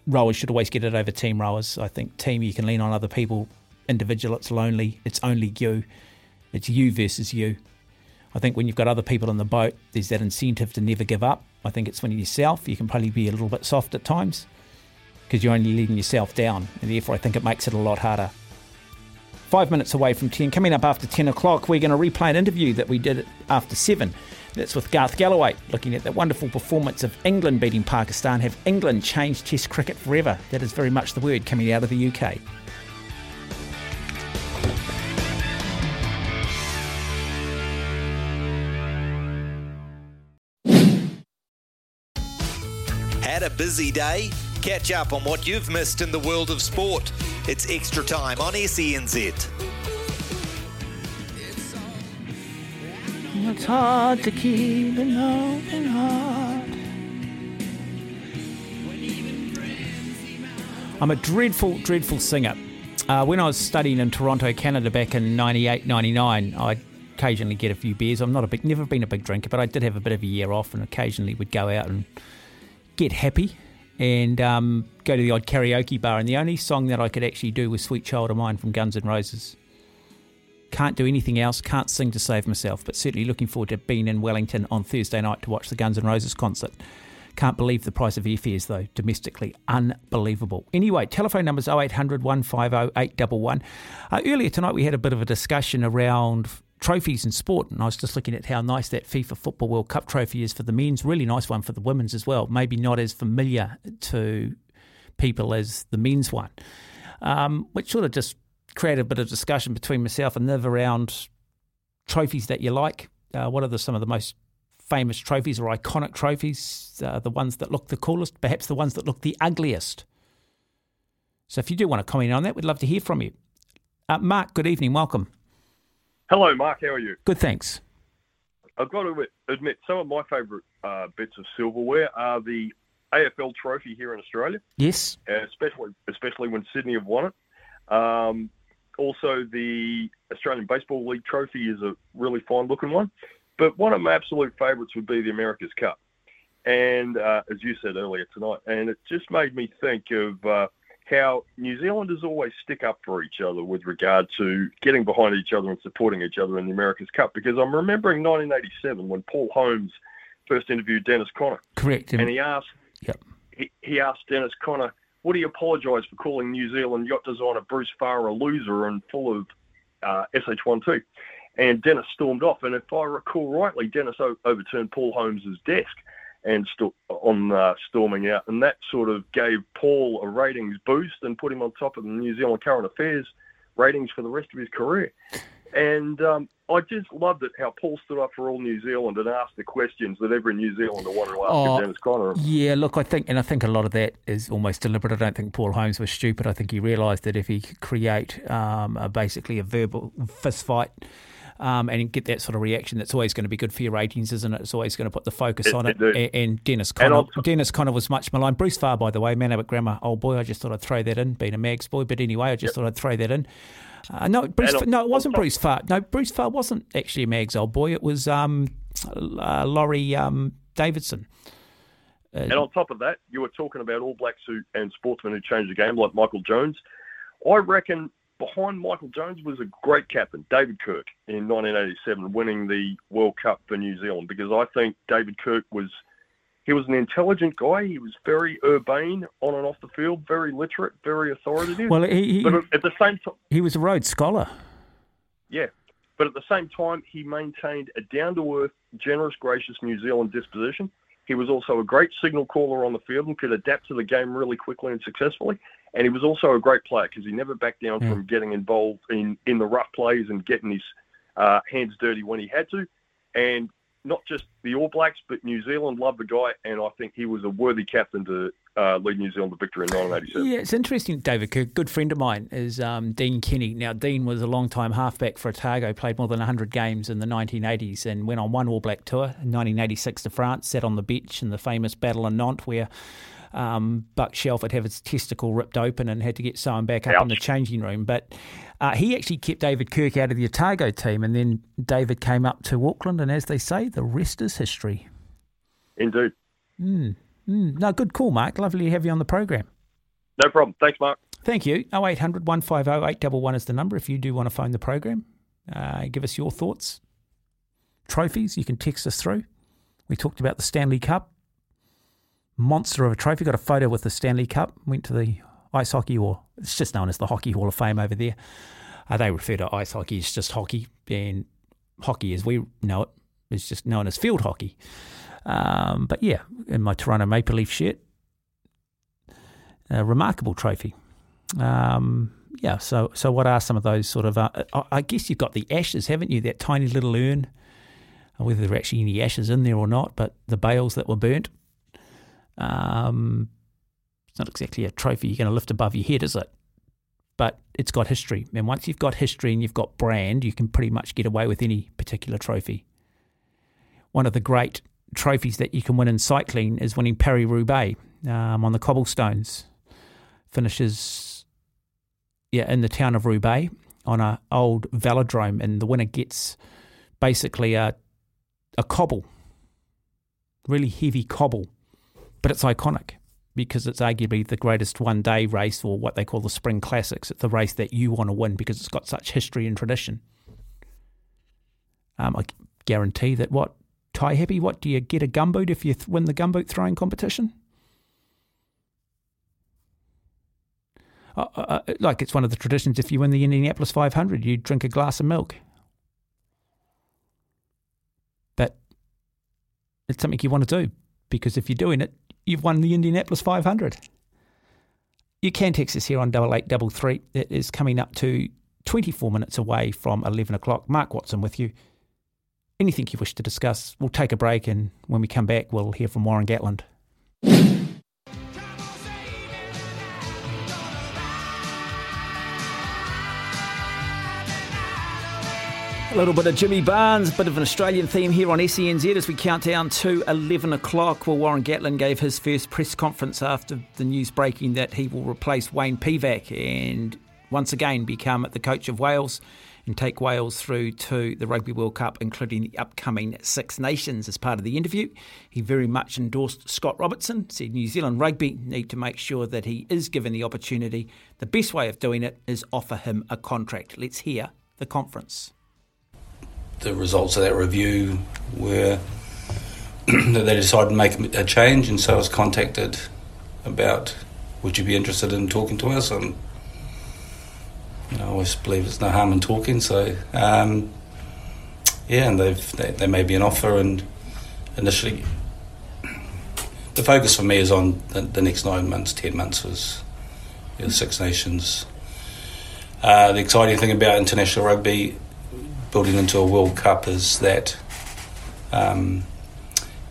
A: rowers should always get it over team rowers. I think team you can lean on other people. Individual, it's lonely. It's only you. It's you versus you. I think when you've got other people in the boat, there's that incentive to never give up. I think it's when you're yourself, you can probably be a little bit soft at times because you're only letting yourself down, and therefore I think it makes it a lot harder. Five minutes away from 10. Coming up after 10 o'clock, we're going to replay an interview that we did after 7. That's with Garth Galloway, looking at that wonderful performance of England beating Pakistan. Have England changed Test cricket forever? That is very much the word coming out of the UK.
E: Busy day? Catch up on what you've missed in the world of sport. It's extra time on SENZ.
A: It's hard to keep an open heart. I'm a dreadful, dreadful singer. Uh, when I was studying in Toronto, Canada back in 98, 99, I'd occasionally get a few beers. I'm not a big, never been a big drinker, but I did have a bit of a year off and occasionally would go out and get happy and um, go to the odd karaoke bar. And the only song that I could actually do was Sweet Child of Mine from Guns N' Roses. Can't do anything else, can't sing to save myself, but certainly looking forward to being in Wellington on Thursday night to watch the Guns N' Roses concert. Can't believe the price of airfares, though, domestically. Unbelievable. Anyway, telephone numbers 0800 150 811. Uh, earlier tonight, we had a bit of a discussion around trophies in sport, and I was just looking at how nice that FIFA Football World Cup trophy is for the men's. Really nice one for the women's as well. Maybe not as familiar to people as the men's one, um, which sort of just created a bit of discussion between myself and Niv around trophies that you like. Uh, what are the, some of the most famous trophies or iconic trophies? Uh, the ones that look the coolest, perhaps the ones that look the ugliest. So if you do want to comment on that, we'd love to hear from you. Uh, Mark, good evening. Welcome.
P: Hello, Mark. How are you?
A: Good, thanks.
P: I've got to admit, some of my favourite uh, bits of silverware are the AFL trophy here in Australia.
A: Yes.
P: especially, especially when Sydney have won it. Um, also, the Australian Baseball League trophy is a really fine-looking one. But one of my absolute favourites would be the America's Cup. And uh, as you said earlier tonight, and it just made me think of uh, how New Zealanders always stick up for each other with regard to getting behind each other and supporting each other in the America's Cup. Because I'm remembering 1987 when Paul Holmes first interviewed Dennis Conner.
A: Correct.
P: And he asked,
A: yep.
P: he, he asked Dennis Conner, would he apologise for calling New Zealand yacht designer Bruce Farr a loser and full of uh, SH12? And Dennis stormed off. And if I recall rightly, Dennis o- overturned Paul Holmes's desk and st- on uh, storming out, and that sort of gave Paul a ratings boost and put him on top of the New Zealand current affairs ratings for the rest of his career. And um, I just loved it how Paul stood up for all New Zealand and asked the questions that every New Zealander wanted to ask
A: Oh,
P: Dennis Conner.
A: Yeah, look, I think, and I think a lot of that is almost deliberate. I don't think Paul Holmes was stupid. I think he realised that if he could create um, a, basically a verbal fist fight. Um, and get that sort of reaction, that's always going to be good for your ratings, isn't it? It's always going to put the focus
P: It-
A: on
P: it
A: it. And, and Dennis
P: And
A: Conner, Dennis Conner was much maligned. Bruce Farr, by the way, man at grammar, old boy. I just thought I'd throw that in, being a Mags boy. But anyway, I just thought I'd throw that in. Uh, no, Bruce.
P: On-
A: no, it wasn't Bruce Farr. No, Bruce Farr wasn't actually a Mags old boy. It was um, uh, Laurie um, Davidson. Uh,
P: And on top of that, you were talking about All Blacks who, and sportsmen who changed the game, like Michael Jones. I reckon behind Michael Jones was a great captain, David Kirk, in 1987, winning the World Cup for New Zealand. Because I think David Kirk was he was an intelligent guy. He was very urbane on and off the field, very literate, very authoritative.
A: Well, he- he-
P: but at- the same time,
A: he was a Rhodes Scholar.
P: yeah. But at the same time, he maintained a down to earth, generous, gracious New Zealand disposition. He was also a great signal caller on the field and could adapt to the game really quickly and successfully. And he was also a great player because he never backed down
A: Mm.
P: from getting involved in, in the rough plays and getting his uh, hands dirty when he had to. And not just the All Blacks, but New Zealand loved the guy, and I think he was a worthy captain to uh, lead New Zealand to victory in 1987.
A: Yeah, it's interesting, David. Kirk, a good friend of mine is um, Dean Kenny. Now, Dean was a long time halfback for Otago, played more than 100 games in the 1980s, and went on one All Black tour in 1986 to France, sat on the beach in the famous Battle of Nantes, where um, Buck Shelford had his testicle ripped open and had to get sewn back up in the changing room. But uh, he actually kept David Kirk out of the Otago team, and then David came up to Auckland, and as they say, the rest is history.
P: Indeed.
A: Mm, mm. No, good call, Mark. Lovely to have you on the program.
P: No problem. Thanks, Mark.
A: Thank you. 0800 150 811 is the number if you do want to phone the program. Uh, give us your thoughts. Trophies, you can text us through. We talked about the Stanley Cup. Monster of a trophy. Got a photo with the Stanley Cup. Went to the ice hockey, or it's just known as the Hockey Hall of Fame over there. Uh, they refer to ice hockey as just hockey, and hockey as we know it is just known as field hockey. Um, but yeah, in my Toronto Maple Leaf shirt, a remarkable trophy. Um, yeah, so so what are some of those sort of? Uh, I, guess you've got the ashes, haven't you? That tiny little urn, whether there are actually any ashes in there or not, but the bales that were burnt. Um, it's not exactly a trophy you're going to lift above your head, is it? But it's got history, and once you've got history and you've got brand, you can pretty much get away with any particular trophy. One of the great trophies that you can win in cycling is winning Paris Roubaix um, on the cobblestones. Finishes, yeah, in the town of Roubaix on an old velodrome, and the winner gets basically a a cobble, really heavy cobble, but it's iconic because it's arguably the greatest one day race or what they call the Spring Classics. It's the race that you want to win because it's got such history and tradition. Um, I guarantee that what Taihape, what do you get a gumboot if you th- win the gumboot throwing competition? Uh, uh, like it's one of the traditions. If you win the Indianapolis 500, you drink a glass of milk. But it's something you want to do because if you're doing it, you've won the Indianapolis 500. You can text us here on double eight double three. It is coming up to 24 minutes away from 11 o'clock. Mark Watson with you. Anything you wish to discuss, we'll take a break, and when we come back, we'll hear from Warren Gatland. A little bit of Jimmy Barnes, bit of an Australian theme here on SENZ as we count down to 11 o'clock. Well, Warren Gatland gave his first press conference after the news breaking that he will replace Wayne Pivac and once again become the coach of Wales and take Wales through to the Rugby World Cup, including the upcoming Six Nations. As part of the interview, he very much endorsed Scott Robertson, said New Zealand Rugby need to make sure that he is given the opportunity. The best way of doing it is offer him a contract. Let's hear the conference
Q: the results of that review were that they decided to make a change, and so I was contacted about would you be interested in talking to us? And you know, I always believe there's no harm in talking. So um, yeah, and they've they, they made an offer, and initially the focus for me is on the, the next nine months, ten months was you know, Six Nations. Uh, the exciting thing about international rugby building into a World Cup is that um,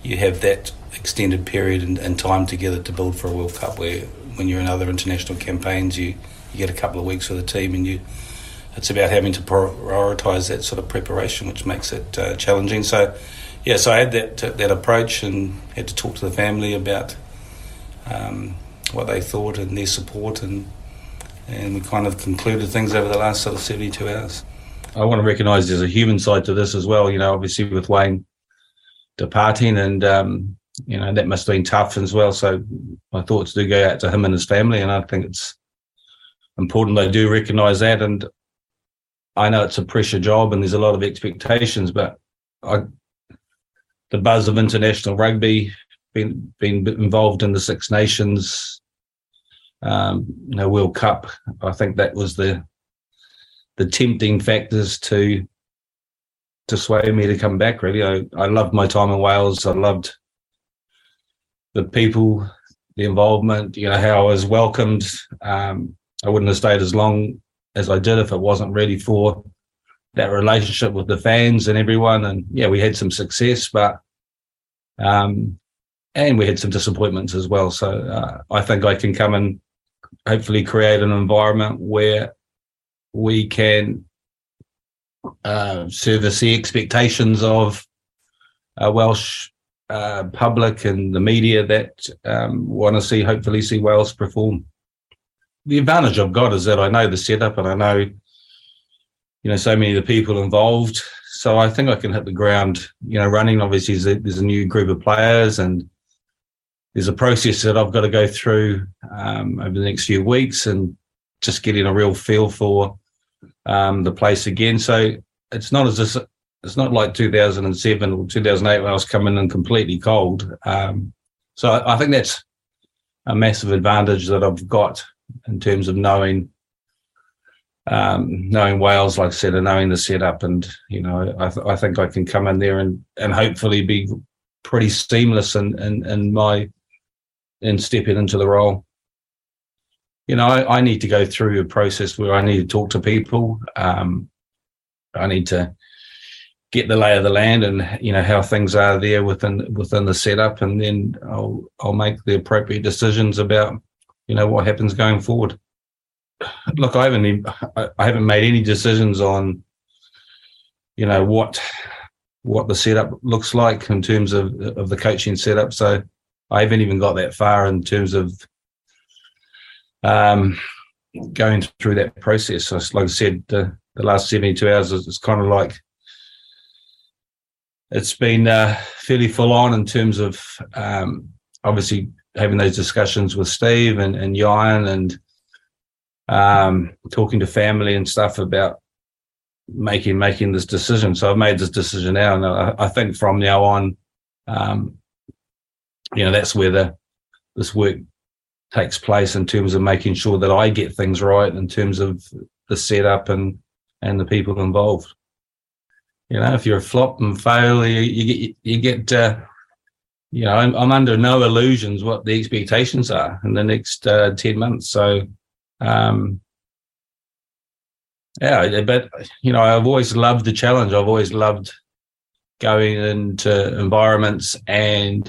Q: you have that extended period and, and, time together to build for a World Cup. Where when you're in other international campaigns, you, you get a couple of weeks with the team, and you it's about having to prioritise that sort of preparation, which makes it uh, challenging. So, yeah, so I had that that approach and had to talk to the family about um, what they thought and their support, and and we kind of concluded things over the last sort of seventy two hours. I want to recognise there's a human side to this as well. You know, obviously with Wayne departing, and um, you know that must have been tough as well. So my thoughts do go out to him and his family, and I think it's important they do recognise that. And I know it's a pressure job, and there's a lot of expectations, but I, the buzz of international rugby, been been involved in the Six Nations, um, you know, World Cup. I think that was the the tempting factors to to sway me to come back. Really, I, I loved my time in Wales. I loved the people the involvement, you know, how I was welcomed. Um, I wouldn't have stayed as long as I did if it wasn't really for that relationship with the fans and everyone. And yeah, we had some success, but um, and we had some disappointments as well. So uh, I think I can come and hopefully create an environment where we can uh, service the expectations of a Welsh uh, public and the media that um, want to see, hopefully, see Wales perform. The advantage I've got is that I know the setup and I know, you know, so many of the people involved. So I think I can hit the ground, you know, running. Obviously, there's a, there's a new group of players and there's a process that I've got to go through um, over the next few weeks and just getting a real feel for um, the place again. So it's not as it's not like 2007 or 2008 when I was coming in completely cold. Um, so I, I, think that's a massive advantage that I've got in terms of knowing um, knowing Wales, like I said, and knowing the setup. And you know, I, th- I think I can come in there and and hopefully be pretty seamless in in, in my in stepping into the role. You know, I, I, need to go through a process where I need to talk to people. Um, I need to get the lay of the land and you know how things are there within within the setup, and then I'll I'll make the appropriate decisions about you know what happens going forward. Look, I haven't I haven't made any decisions on you know what what the setup looks like in terms of of the coaching setup. So I haven't even got that far in terms of um, going through that process. Like I said, the, the last 72 hours is, is kind of like it's been uh, fairly full on in terms of um, obviously having those discussions with Steve and, and Jan and um, talking to family and stuff about making making this decision. So I've made this decision now, and I, I think from now on, um, you know, that's where the this work takes place in terms of making sure that I get things right in terms of the setup and and the people involved. You know, if you're a flop and fail, you, you get you get. Uh, you know, I'm, I'm, under no illusions what the expectations are in the next uh, ten months. So, um, yeah, but you know, I've always loved the challenge. I've always loved going into environments and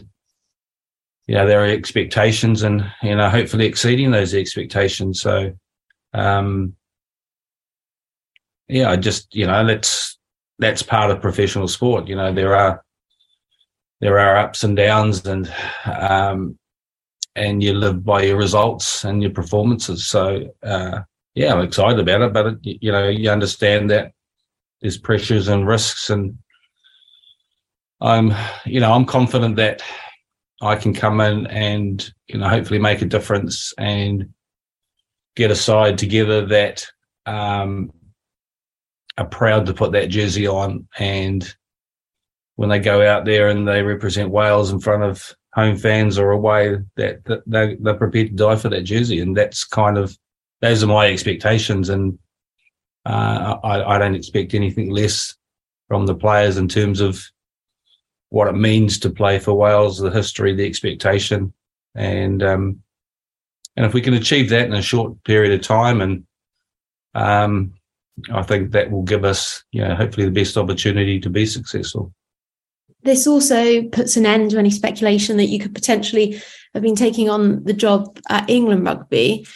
Q: you know there are expectations and you know hopefully exceeding those expectations. So, um, yeah, I just you know that's that's part of professional sport. You know, there are there are ups and downs, and um, and you live by your results and your performances. So uh, yeah, I'm excited about it, but it, you know, you understand that there's pressures and risks, and I'm you know I'm confident that I can come in and you know hopefully make a difference and get a side together that um, are proud to put that jersey on. And when they go out there and they represent Wales in front of home fans or away, that, that they, they're prepared to die for that jersey. And that's kind of, those are my expectations. And uh, I, I don't expect anything less from the players in terms of what it means to play for Wales, the history, the expectation, and um, and if we can achieve that in a short period of time, and um, I think that will give us, you know, hopefully the best opportunity to be successful.
R: This also puts an end to any speculation that you could potentially have been taking on the job at England Rugby.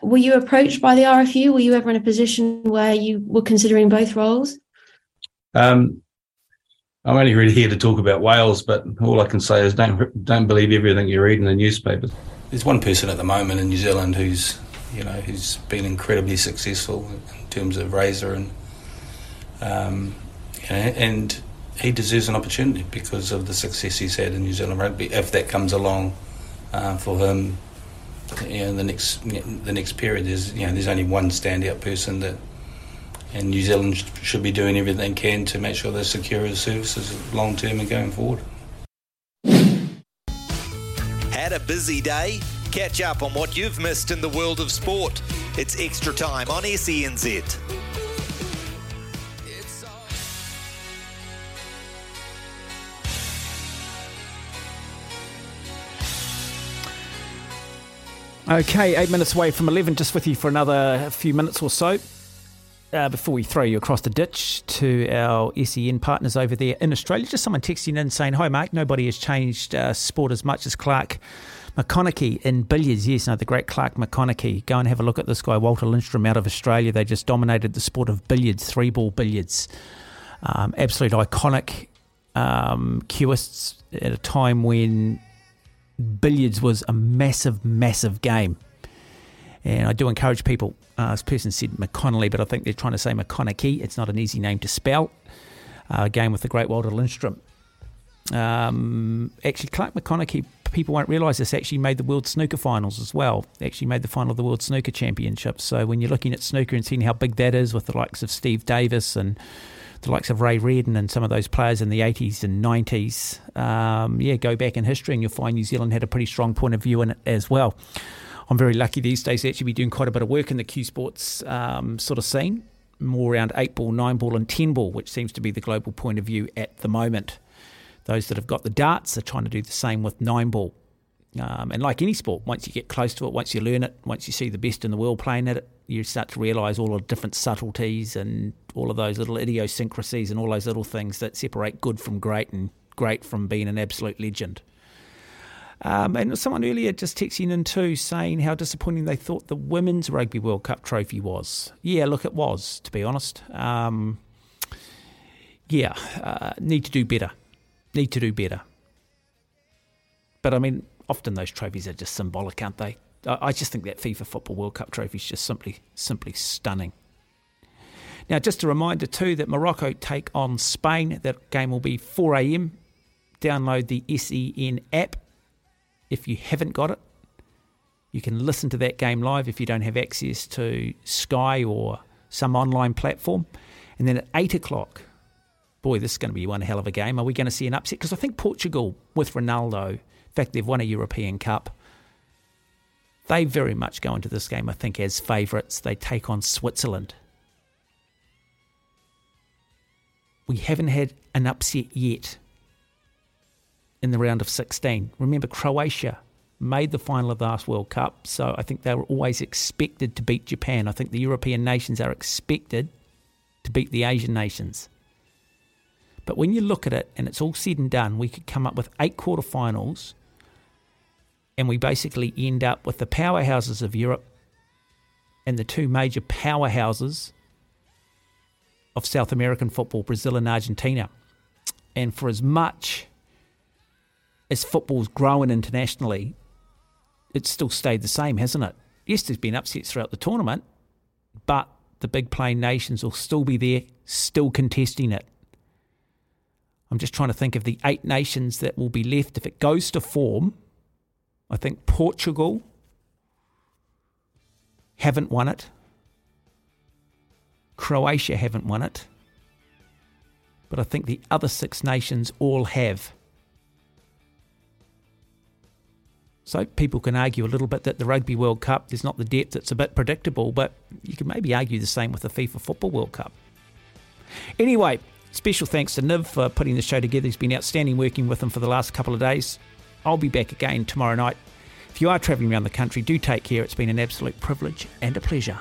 R: Were you approached by the RFU? Were you ever in a position where you were considering both roles?
Q: Um, I'm only really here to talk about Wales, but all I can say is don't don't believe everything you read in the newspapers. There's one person at the moment in New Zealand who's you know who's been incredibly successful in terms of Razor and um, and he deserves an opportunity because of the success he's had in New Zealand rugby. If that comes along uh, for him, you know, the next the next period, there's you know there's only one standout person that, and New Zealand should be doing everything they can to make sure they secure his services long term and going forward.
E: Had a busy day. Catch up on what you've missed in the world of sport. It's extra time on SENZ.
A: Okay, eight minutes away from 11, just with you for another few minutes or so. Uh, before we throw you across the ditch to our SEN partners over there in Australia, just someone texting in saying, Hi, Mark, nobody has changed uh, sport as much as Clark McConachy in billiards. Yes, no, the great Clark McConachy. Go and have a look at this guy, Walter Lindrum, out of Australia. They just dominated the sport of billiards, three ball billiards. Um, absolute iconic um, cueists at a time when billiards was a massive, massive game. And I do encourage people. Uh, this person said McConnelly, but I think they're trying to say McConachy. It's not an easy name to spell. Uh, game with the great Walter Lindrum. Um, actually, Clark McConachy, people won't realise this, actually made the World Snooker Finals as well. Actually made the final of the World Snooker Championship. So when you're looking at snooker and seeing how big that is with the likes of Steve Davis and the likes of Ray Reardon and some of those players in the 80s and 90s, um, yeah, go back in history and you'll find New Zealand had a pretty strong point of view in it as well. I'm very lucky these days to actually be doing quite a bit of work in the cue sports um, sort of scene, more around 8 ball, 9 ball, and 10 ball, which seems to be the global point of view at the moment. Those that have got the darts are trying to do the same with 9 ball. Um, and like any sport, once you get close to it, once you learn it, once you see the best in the world playing at it, you start to realise all the different subtleties and all of those little idiosyncrasies and all those little things that separate good from great and great from being an absolute legend. Um, and someone earlier just texting in too saying how disappointing they thought the Women's Rugby World Cup trophy was. Yeah, look, it was, to be honest. Um, yeah, uh, need to do better. Need to do better. But I mean, often those trophies are just symbolic, aren't they? I just think that FIFA Football World Cup trophy is just simply, simply stunning. Now, just a reminder too that Morocco take on Spain. That game will be 4 a.m. Download the SEN app if you haven't got it. You can listen to that game live if you don't have access to Sky or some online platform. And then at 8 o'clock, boy, this is going to be one hell of a game. Are we going to see an upset? Because I think Portugal, with Ronaldo, fact, they've won a European Cup. They very much go into this game, I think, as favourites. They take on Switzerland. We haven't had an upset yet in the round of 16. Remember, Croatia made the final of the last World Cup, so I think they were always expected to beat Japan. I think the European nations are expected to beat the Asian nations. But when you look at it and it's all said and done, we could come up with eight quarterfinals and we basically end up with the powerhouses of Europe and the two major powerhouses of South American football, Brazil and Argentina. And for as much as football's grown internationally, it's still stayed the same, hasn't it? Yes, there's been upsets throughout the tournament, but the big playing nations will still be there, still contesting it. I'm just trying to think of the eight nations that will be left if it goes to form. I think Portugal haven't won it. Croatia haven't won it. But I think the other six nations all have. So people can argue a little bit that the Rugby World Cup, there's not the depth, it's a bit predictable, but you can maybe argue the same with the FIFA Football World Cup. Anyway, special thanks to Niv for putting the show together. He's been outstanding working with him for the last couple of days. I'll be back again tomorrow night. If you are travelling around the country, do take care. It's been an absolute privilege and a pleasure.